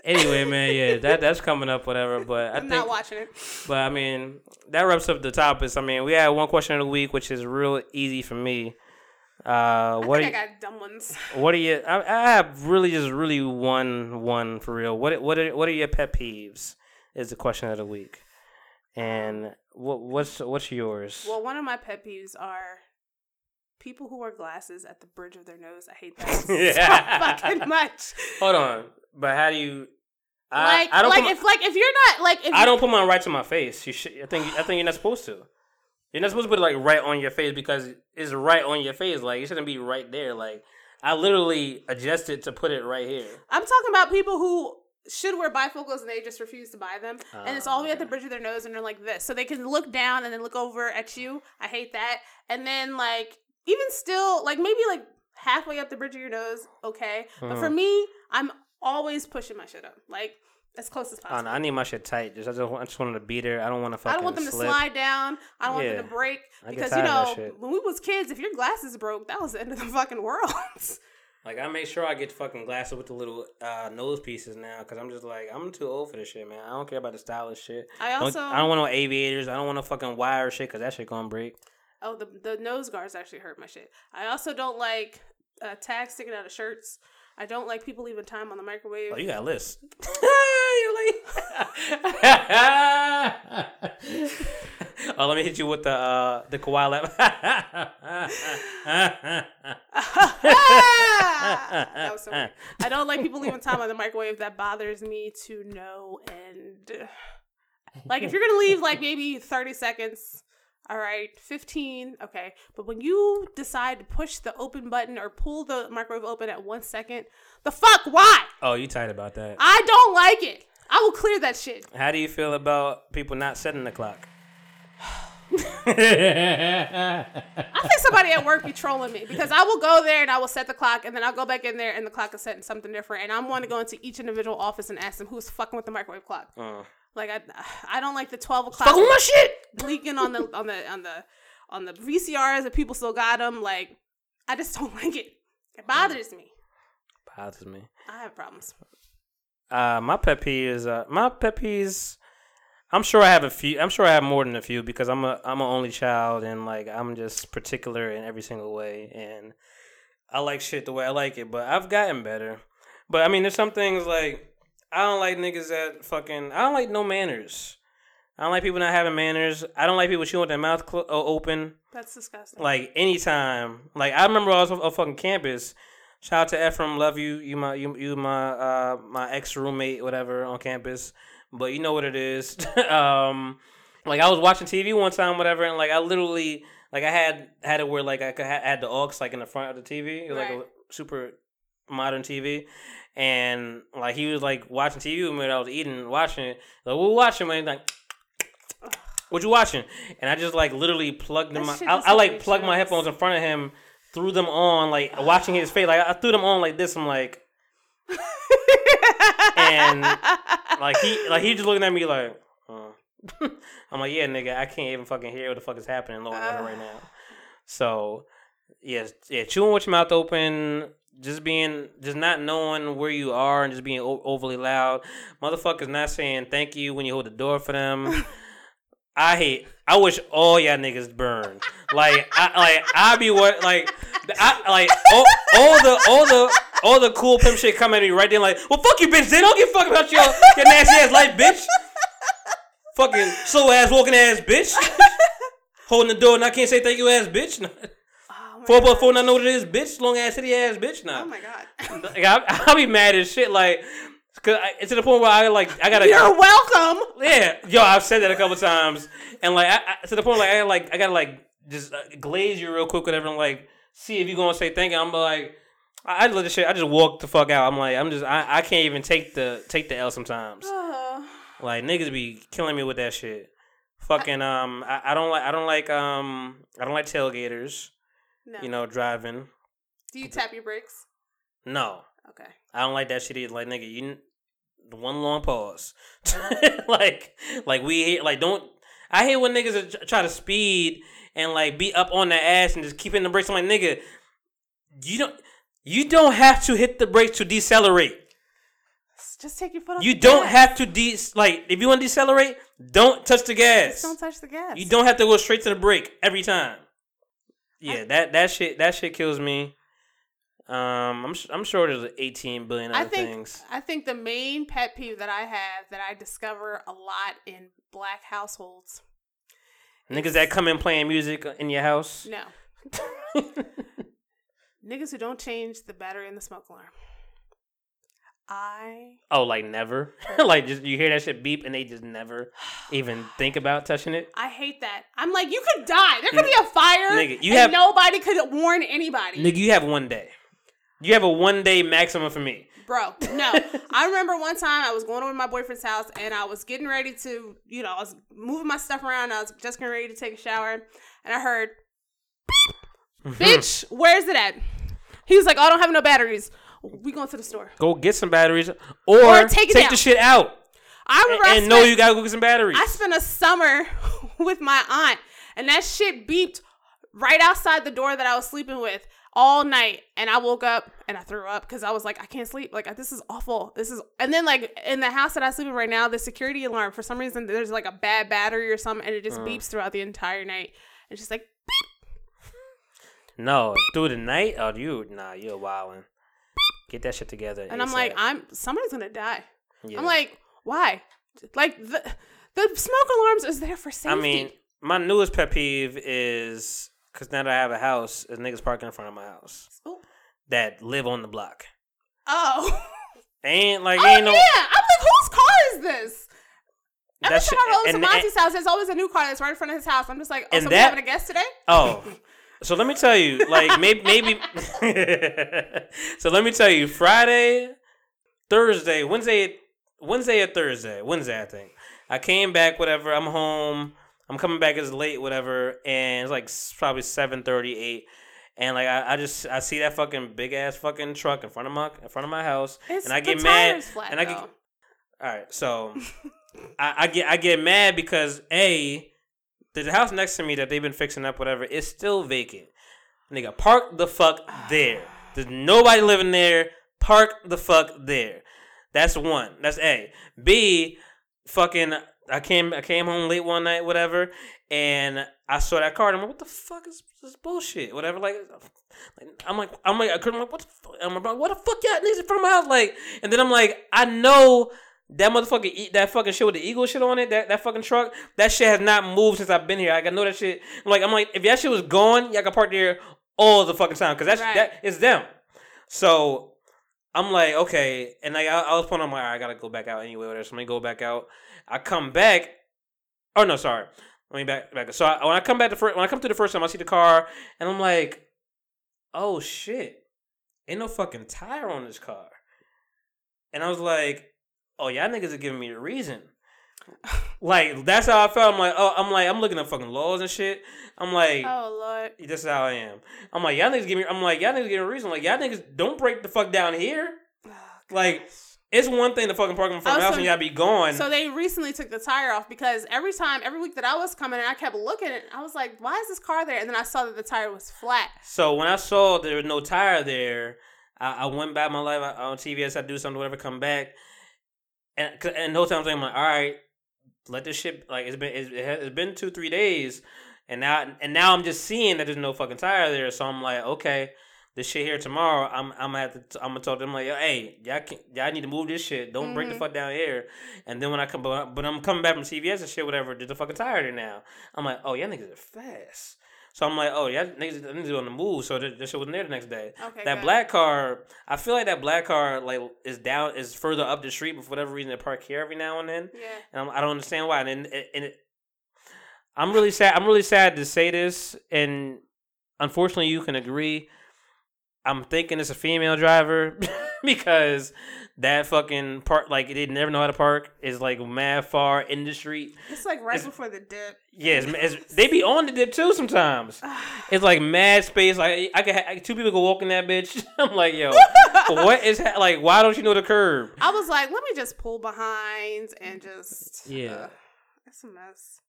anyway, man, yeah, that that's coming up, whatever. But I I'm think, not watching it. but I mean, that wraps up the topics. I mean, we had one question of the week, which is real easy for me. Uh, I what think you, I got dumb ones. what are you? I, I have really just really one one for real. What what are what are your pet peeves? Is the question of the week, and what what's what's yours? Well, one of my pet peeves are people who wear glasses at the bridge of their nose. I hate that Yeah. so fucking much. Hold on, but how do you? I, like, I don't like put my, if like if you're not like if I don't put mine right to my face. You should. I think I think you're not supposed to. You're not supposed to put it like right on your face because it's right on your face. Like it shouldn't be right there. Like I literally adjusted to put it right here. I'm talking about people who should wear bifocals and they just refuse to buy them, and it's all the way at the bridge of their nose, and they're like this, so they can look down and then look over at you. I hate that. And then like even still, like maybe like halfway up the bridge of your nose, okay. But for Mhm. me, I'm always pushing my shit up, like as close as possible. don't know, I need my shit tight. Just I just, want- I just wanted to beat her. I don't want to fucking I don't want them to slide down. I don't want them to break because you tired of that know when we was kids, if your glasses broke, that was the end of the fucking world. Like I make sure I get fucking glasses with the little uh, nose pieces now because I'm just like I'm too old for this shit, man. I don't care about the stylish shit. I Don't- also I don't want no aviators. I don't want no fucking wire shit because that shit gonna break. oh the the nose guards actually hurt my shit. I also don't like uh, tags sticking out of shirts. I don't like people leaving time on the microwave. Oh, you got a list. oh, let me hit you with the uh, the Kawhi lap. that was so weird. I don't like people leaving time on the microwave. That bothers me to no end. Like if you're gonna leave like maybe 30 seconds, all right, 15, okay. But when you decide to push the open button or pull the microwave open at one second, the fuck why? oh, you tight about that? I don't like it. I will clear that shit. How do you feel about people not setting the clock? I think somebody at work be trolling me because I will go there and I will set the clock and then I'll go back in there and the clock is setting something different and I'm going to go into each individual office and ask them who's fucking with the microwave clock. Uh, Like I, I don't like the twelve o'clock fucking my shit. leaking on the on the on the on the VCRs that people still got them. Like I just don't like it. It bothers me. Bothers me. I have problems. Uh, my pet peeve is uh, my pet peeves. I'm sure I have a few. I'm sure I have more than a few because I'm a I'm an only child and like I'm just particular in every single way and I like shit the way I like it. But I've gotten better. But I mean, there's some things like I don't like niggas that fucking. I don't like no manners. I don't like people not having manners. I don't like people chewing with their mouth uh, open. That's disgusting. Like anytime. Like I remember I was on fucking campus. Shout out to Ephraim, love you. You my you you my uh my ex roommate, whatever, on campus. But you know what it is. um, like I was watching TV one time, whatever, and like I literally like I had had it where like I could ha- had the aux like in the front of the TV. It was like a super modern TV. And like he was like watching TV with me when I was eating, watching it. Like, what watching, man? Like, what you watching? And I just like literally plugged them. That I, I, I like plugged my headphones in front of him, threw them on, like watching his face. Like I threw them on like this. I'm like, and like he like he just looking at me like. I'm like, yeah, nigga, I can't even fucking hear what the fuck is happening Lord uh, right now. So, yeah, yeah, chewing with your mouth open, just being, just not knowing where you are, and just being o- overly loud. Motherfuckers not saying thank you when you hold the door for them. I hate. I wish all y'all niggas burn. Like, I like I be what like, I like all, all the all the all the cool pimp shit come at me right then. Like, well, fuck you, bitch. They don't give a fuck about your your nasty ass life, bitch. Fucking slow ass walking ass bitch. Holding the door and I can't say thank you ass bitch. Oh my Four by four, not know what it is, bitch. Long ass city ass bitch. Nah. Oh my god. Like, I, I'll be mad as shit. Like, Cause I, it's to the point where I like I gotta You're welcome. yeah yo I've said that a couple times and like I, I, to the point like I like I gotta like just uh, glaze you real quick whatever and like see if you gonna say thank you I'm like I, I let the shit I just walk the fuck out I'm like I'm just I, I can't even take the take the L sometimes Uh, like niggas be killing me with that shit fucking um I, I don't like I don't like um I don't like tailgaters no. you know driving Do you tap your brakes? no Okay. I don't like that shit either. Like nigga, you one long pause. like like we hate like don't. I hate when niggas try to speed and like be up on their ass and just keep hitting the brakes. I'm like nigga, you don't you don't have to hit the brakes to decelerate. Just take your foot off. You don't gas. have to de like if you want to decelerate, don't touch the gas. Just don't touch the gas. You don't have to go straight to the brake every time. Yeah, that that shit that shit kills me. Um, I'm I'm sure there's 18 billion other I think things. I think the main pet peeve that I have that I discover a lot in black households. Niggas that come in playing music in your house. No. Niggas who don't change the battery in the smoke alarm. I oh, like never. like just you hear that shit beep and they just never even think about touching it. I hate that. I'm like, you could die. There could be a fire. Nigga, you and have- nobody could warn anybody. Nigga, you have one day. You have a one day maximum for me. Bro, no. I remember one time I was going over to my boyfriend's house and I was getting ready to, you know, I was moving my stuff around. I was just getting ready to take a shower. And I heard, beep, bitch, where's it at? He was like, oh, I don't have no batteries. We going to the store. Go get some batteries or, Or take take the shit out I remember I and know spent- you gotta go get some batteries. I spent a summer with my aunt, and that shit beeped right outside the door that I was sleeping with all night. And I woke up and I threw up because I was like, I can't sleep. Like this is awful. This is. And then like in the house that I sleep in right now, the security alarm for some reason there's like a bad battery or something, and it just uh-huh. beeps throughout the entire night. It's just like beep. no, through the night. Oh, you nah, you're wilding. Get that shit together. and I'm like, I'm somebody's gonna die. Yeah. I'm like, why? Like the the smoke alarms is there for safety. I mean, my newest pet peeve is because now that I have a house, is niggas parking in front of my house Ooh. that live on the block. oh. Ain't like Oh ain't no. yeah, I'm like, whose car is this? Every that time shit- I roll into Monty's house, there's always a new car that's right in front of his house. I'm just like, oh, And so we having a guest today? Oh, so let me tell you, like maybe maybe. so let me tell you, Friday, Thursday, Wednesday, Wednesday or Thursday, Wednesday I think. I came back, whatever. I'm home. I'm coming back as late, whatever, and it's like probably seven thirty eight. And like I, I just I see that fucking big ass fucking truck in front of my in front of my house, It's, and I get mad. Flat, and I get though. all right, so I, I get I get mad because a the house next to me that they've been fixing up, whatever, is still vacant. Nigga, park the fuck there. There's nobody living there. Park the fuck there. That's one. That's A. B. Fucking. I came. I came home late one night, whatever, and I saw that car. And I'm like, what the fuck is this bullshit? Whatever. Like, I'm like, I'm like, I couldn't. Like, what the fuck? I'm like, what the fuck y'all niggas in front of my house? Like, and then I'm like, I know that motherfucker eat that fucking shit with the eagle shit on it. That that fucking truck. That shit has not moved since I've been here. Like, I know that shit. I'm like, I'm like, if that shit was gone, y'all could park there all the fucking time because that's Right. that is them. So I'm like, okay, and like I, I was putting on my, all right, I gotta go back out anyway. Whatever. So let me go back out. I come back. Oh no, sorry. Let me back back. So I, when I come back the first, when I come to the first time, I see the car, and I'm like, oh shit, ain't no fucking tire on this car. And I was like, oh y'all niggas are giving me a reason. like that's how I felt. I'm like, oh, I'm like, I'm looking at fucking laws and shit. I'm like, Oh Lord. this is how I am. I'm like, y'all niggas give me. I'm like, y'all niggas give me a reason. Like, y'all niggas don't break the fuck down here. Oh, like, it's one thing to fucking park in front of my Oh, house and y'all be gone. So they recently took the tire off because every time, every week that I was coming, and I kept looking, and I was like, "Why is this car there?" And then I saw that the tire was flat. So when I saw there was no tire there, I, I went back my life on CVS. I do something, whatever, come back, and and the whole time I'm like, all right, let this shit like it's been it's, it has- it's been two three days, and now and now I'm just seeing that there's no fucking tire there. So I'm like, okay, this shit here tomorrow. I'm I'm gonna have to I'm gonna talk to them like, hey, y'all can y'all need to move this shit. Don't break the Mhm. fuck down here. And then when I come, but, but I'm coming back from CVS and shit, whatever. There's a fucking tire there now. I'm like, oh, y'all niggas are fast. So I'm like, oh yeah, niggas, niggas on the move. So that, that shit wasn't there the next day. Okay. That good. black car, I feel like that black car like is down is further up the street, but for whatever reason they park here every now and then, Yeah. and I'm, I don't understand why. And and, and it, I'm really sad. I'm really sad to say this, and unfortunately, you can agree. I'm thinking it's a female driver because that fucking part, like they never know how to park, is like mad far in the street. It's like right It's- before the dip. Yeah, it's, it's, they be on the dip too sometimes. It's like mad space. Like I could ha- two people could walk in that bitch. I'm like, yo, what is ha- like? Why don't you know the curb? I was like, let me just pull behind and just. Yeah. uh, it's a mess.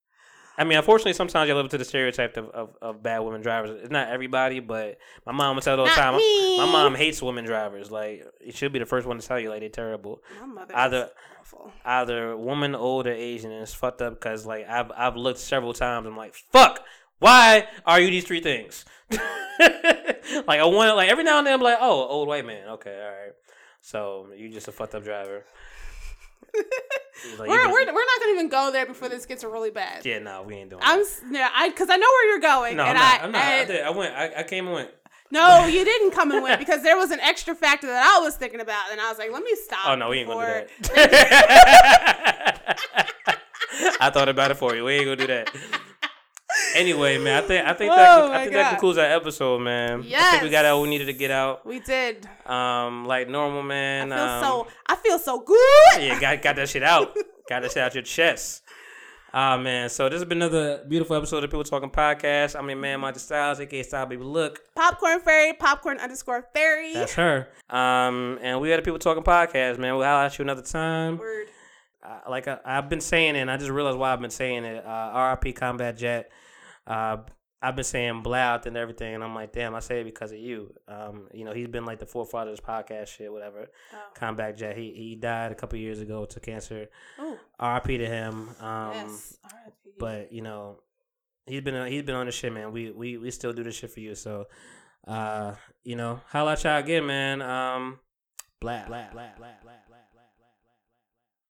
I mean, unfortunately, sometimes you live up to the stereotype of, of, of bad women drivers. It's not everybody, but my mom would tell all the time. me. My mom hates women drivers. Like, it should be the first one to tell you, like, they're terrible. My mother Either- awful. Either woman, old, or Asian, and it's fucked up because, like, I've I've looked several times. I'm like, fuck, why are you these three things? like, I want like every now and then, I'm like, oh, old white man. Okay, all right. So you just a fucked up driver. Like, We're, we're, we're not gonna even go there before this gets really bad. yeah, no, we ain't doing. I'm yeah, I because I know where you're going. No, and I'm not. I, I'm not. I, and- did, I went. I, I came and went. no, you didn't come and win because there was an extra factor that I was thinking about, and I was like, let me stop. Oh no, we ain't gonna do that. I thought about it for you. We ain't gonna do that. Anyway, man, I think I think Oh, that I think God. that concludes our episode, man. I think we got out we needed to get out. We did. Um, like normal, man. I feel um, so. I feel so good. yeah, got got that shit out. got that shit out your chest. Ah man, so this has been another beautiful episode of People Talking Podcast. I'm your man, Monty Styles, aka Style Baby Look. Popcorn fairy. Popcorn underscore fairy. That's her. Um, and we had a People Talking Podcast, man. We'll holler at you another time. Word. uh, like I, I've been saying it, and I just realized why I've been saying it. Uh, RIP Combat Jack. Uh, I've been saying Blouth and everything, and I'm like, damn, I say it because of you. Um, you know, he's been like the forefather of this podcast shit, whatever. Oh. Combat Jack. He he died a couple years ago to cancer. Oh. RIP to him. Um, yes. R.I.P. but you know, he's been he's been on the shit, man. We we we still do this shit for you, so. Uh, you know, holla at y'all again, man. Um, blah blah blah blah. blah.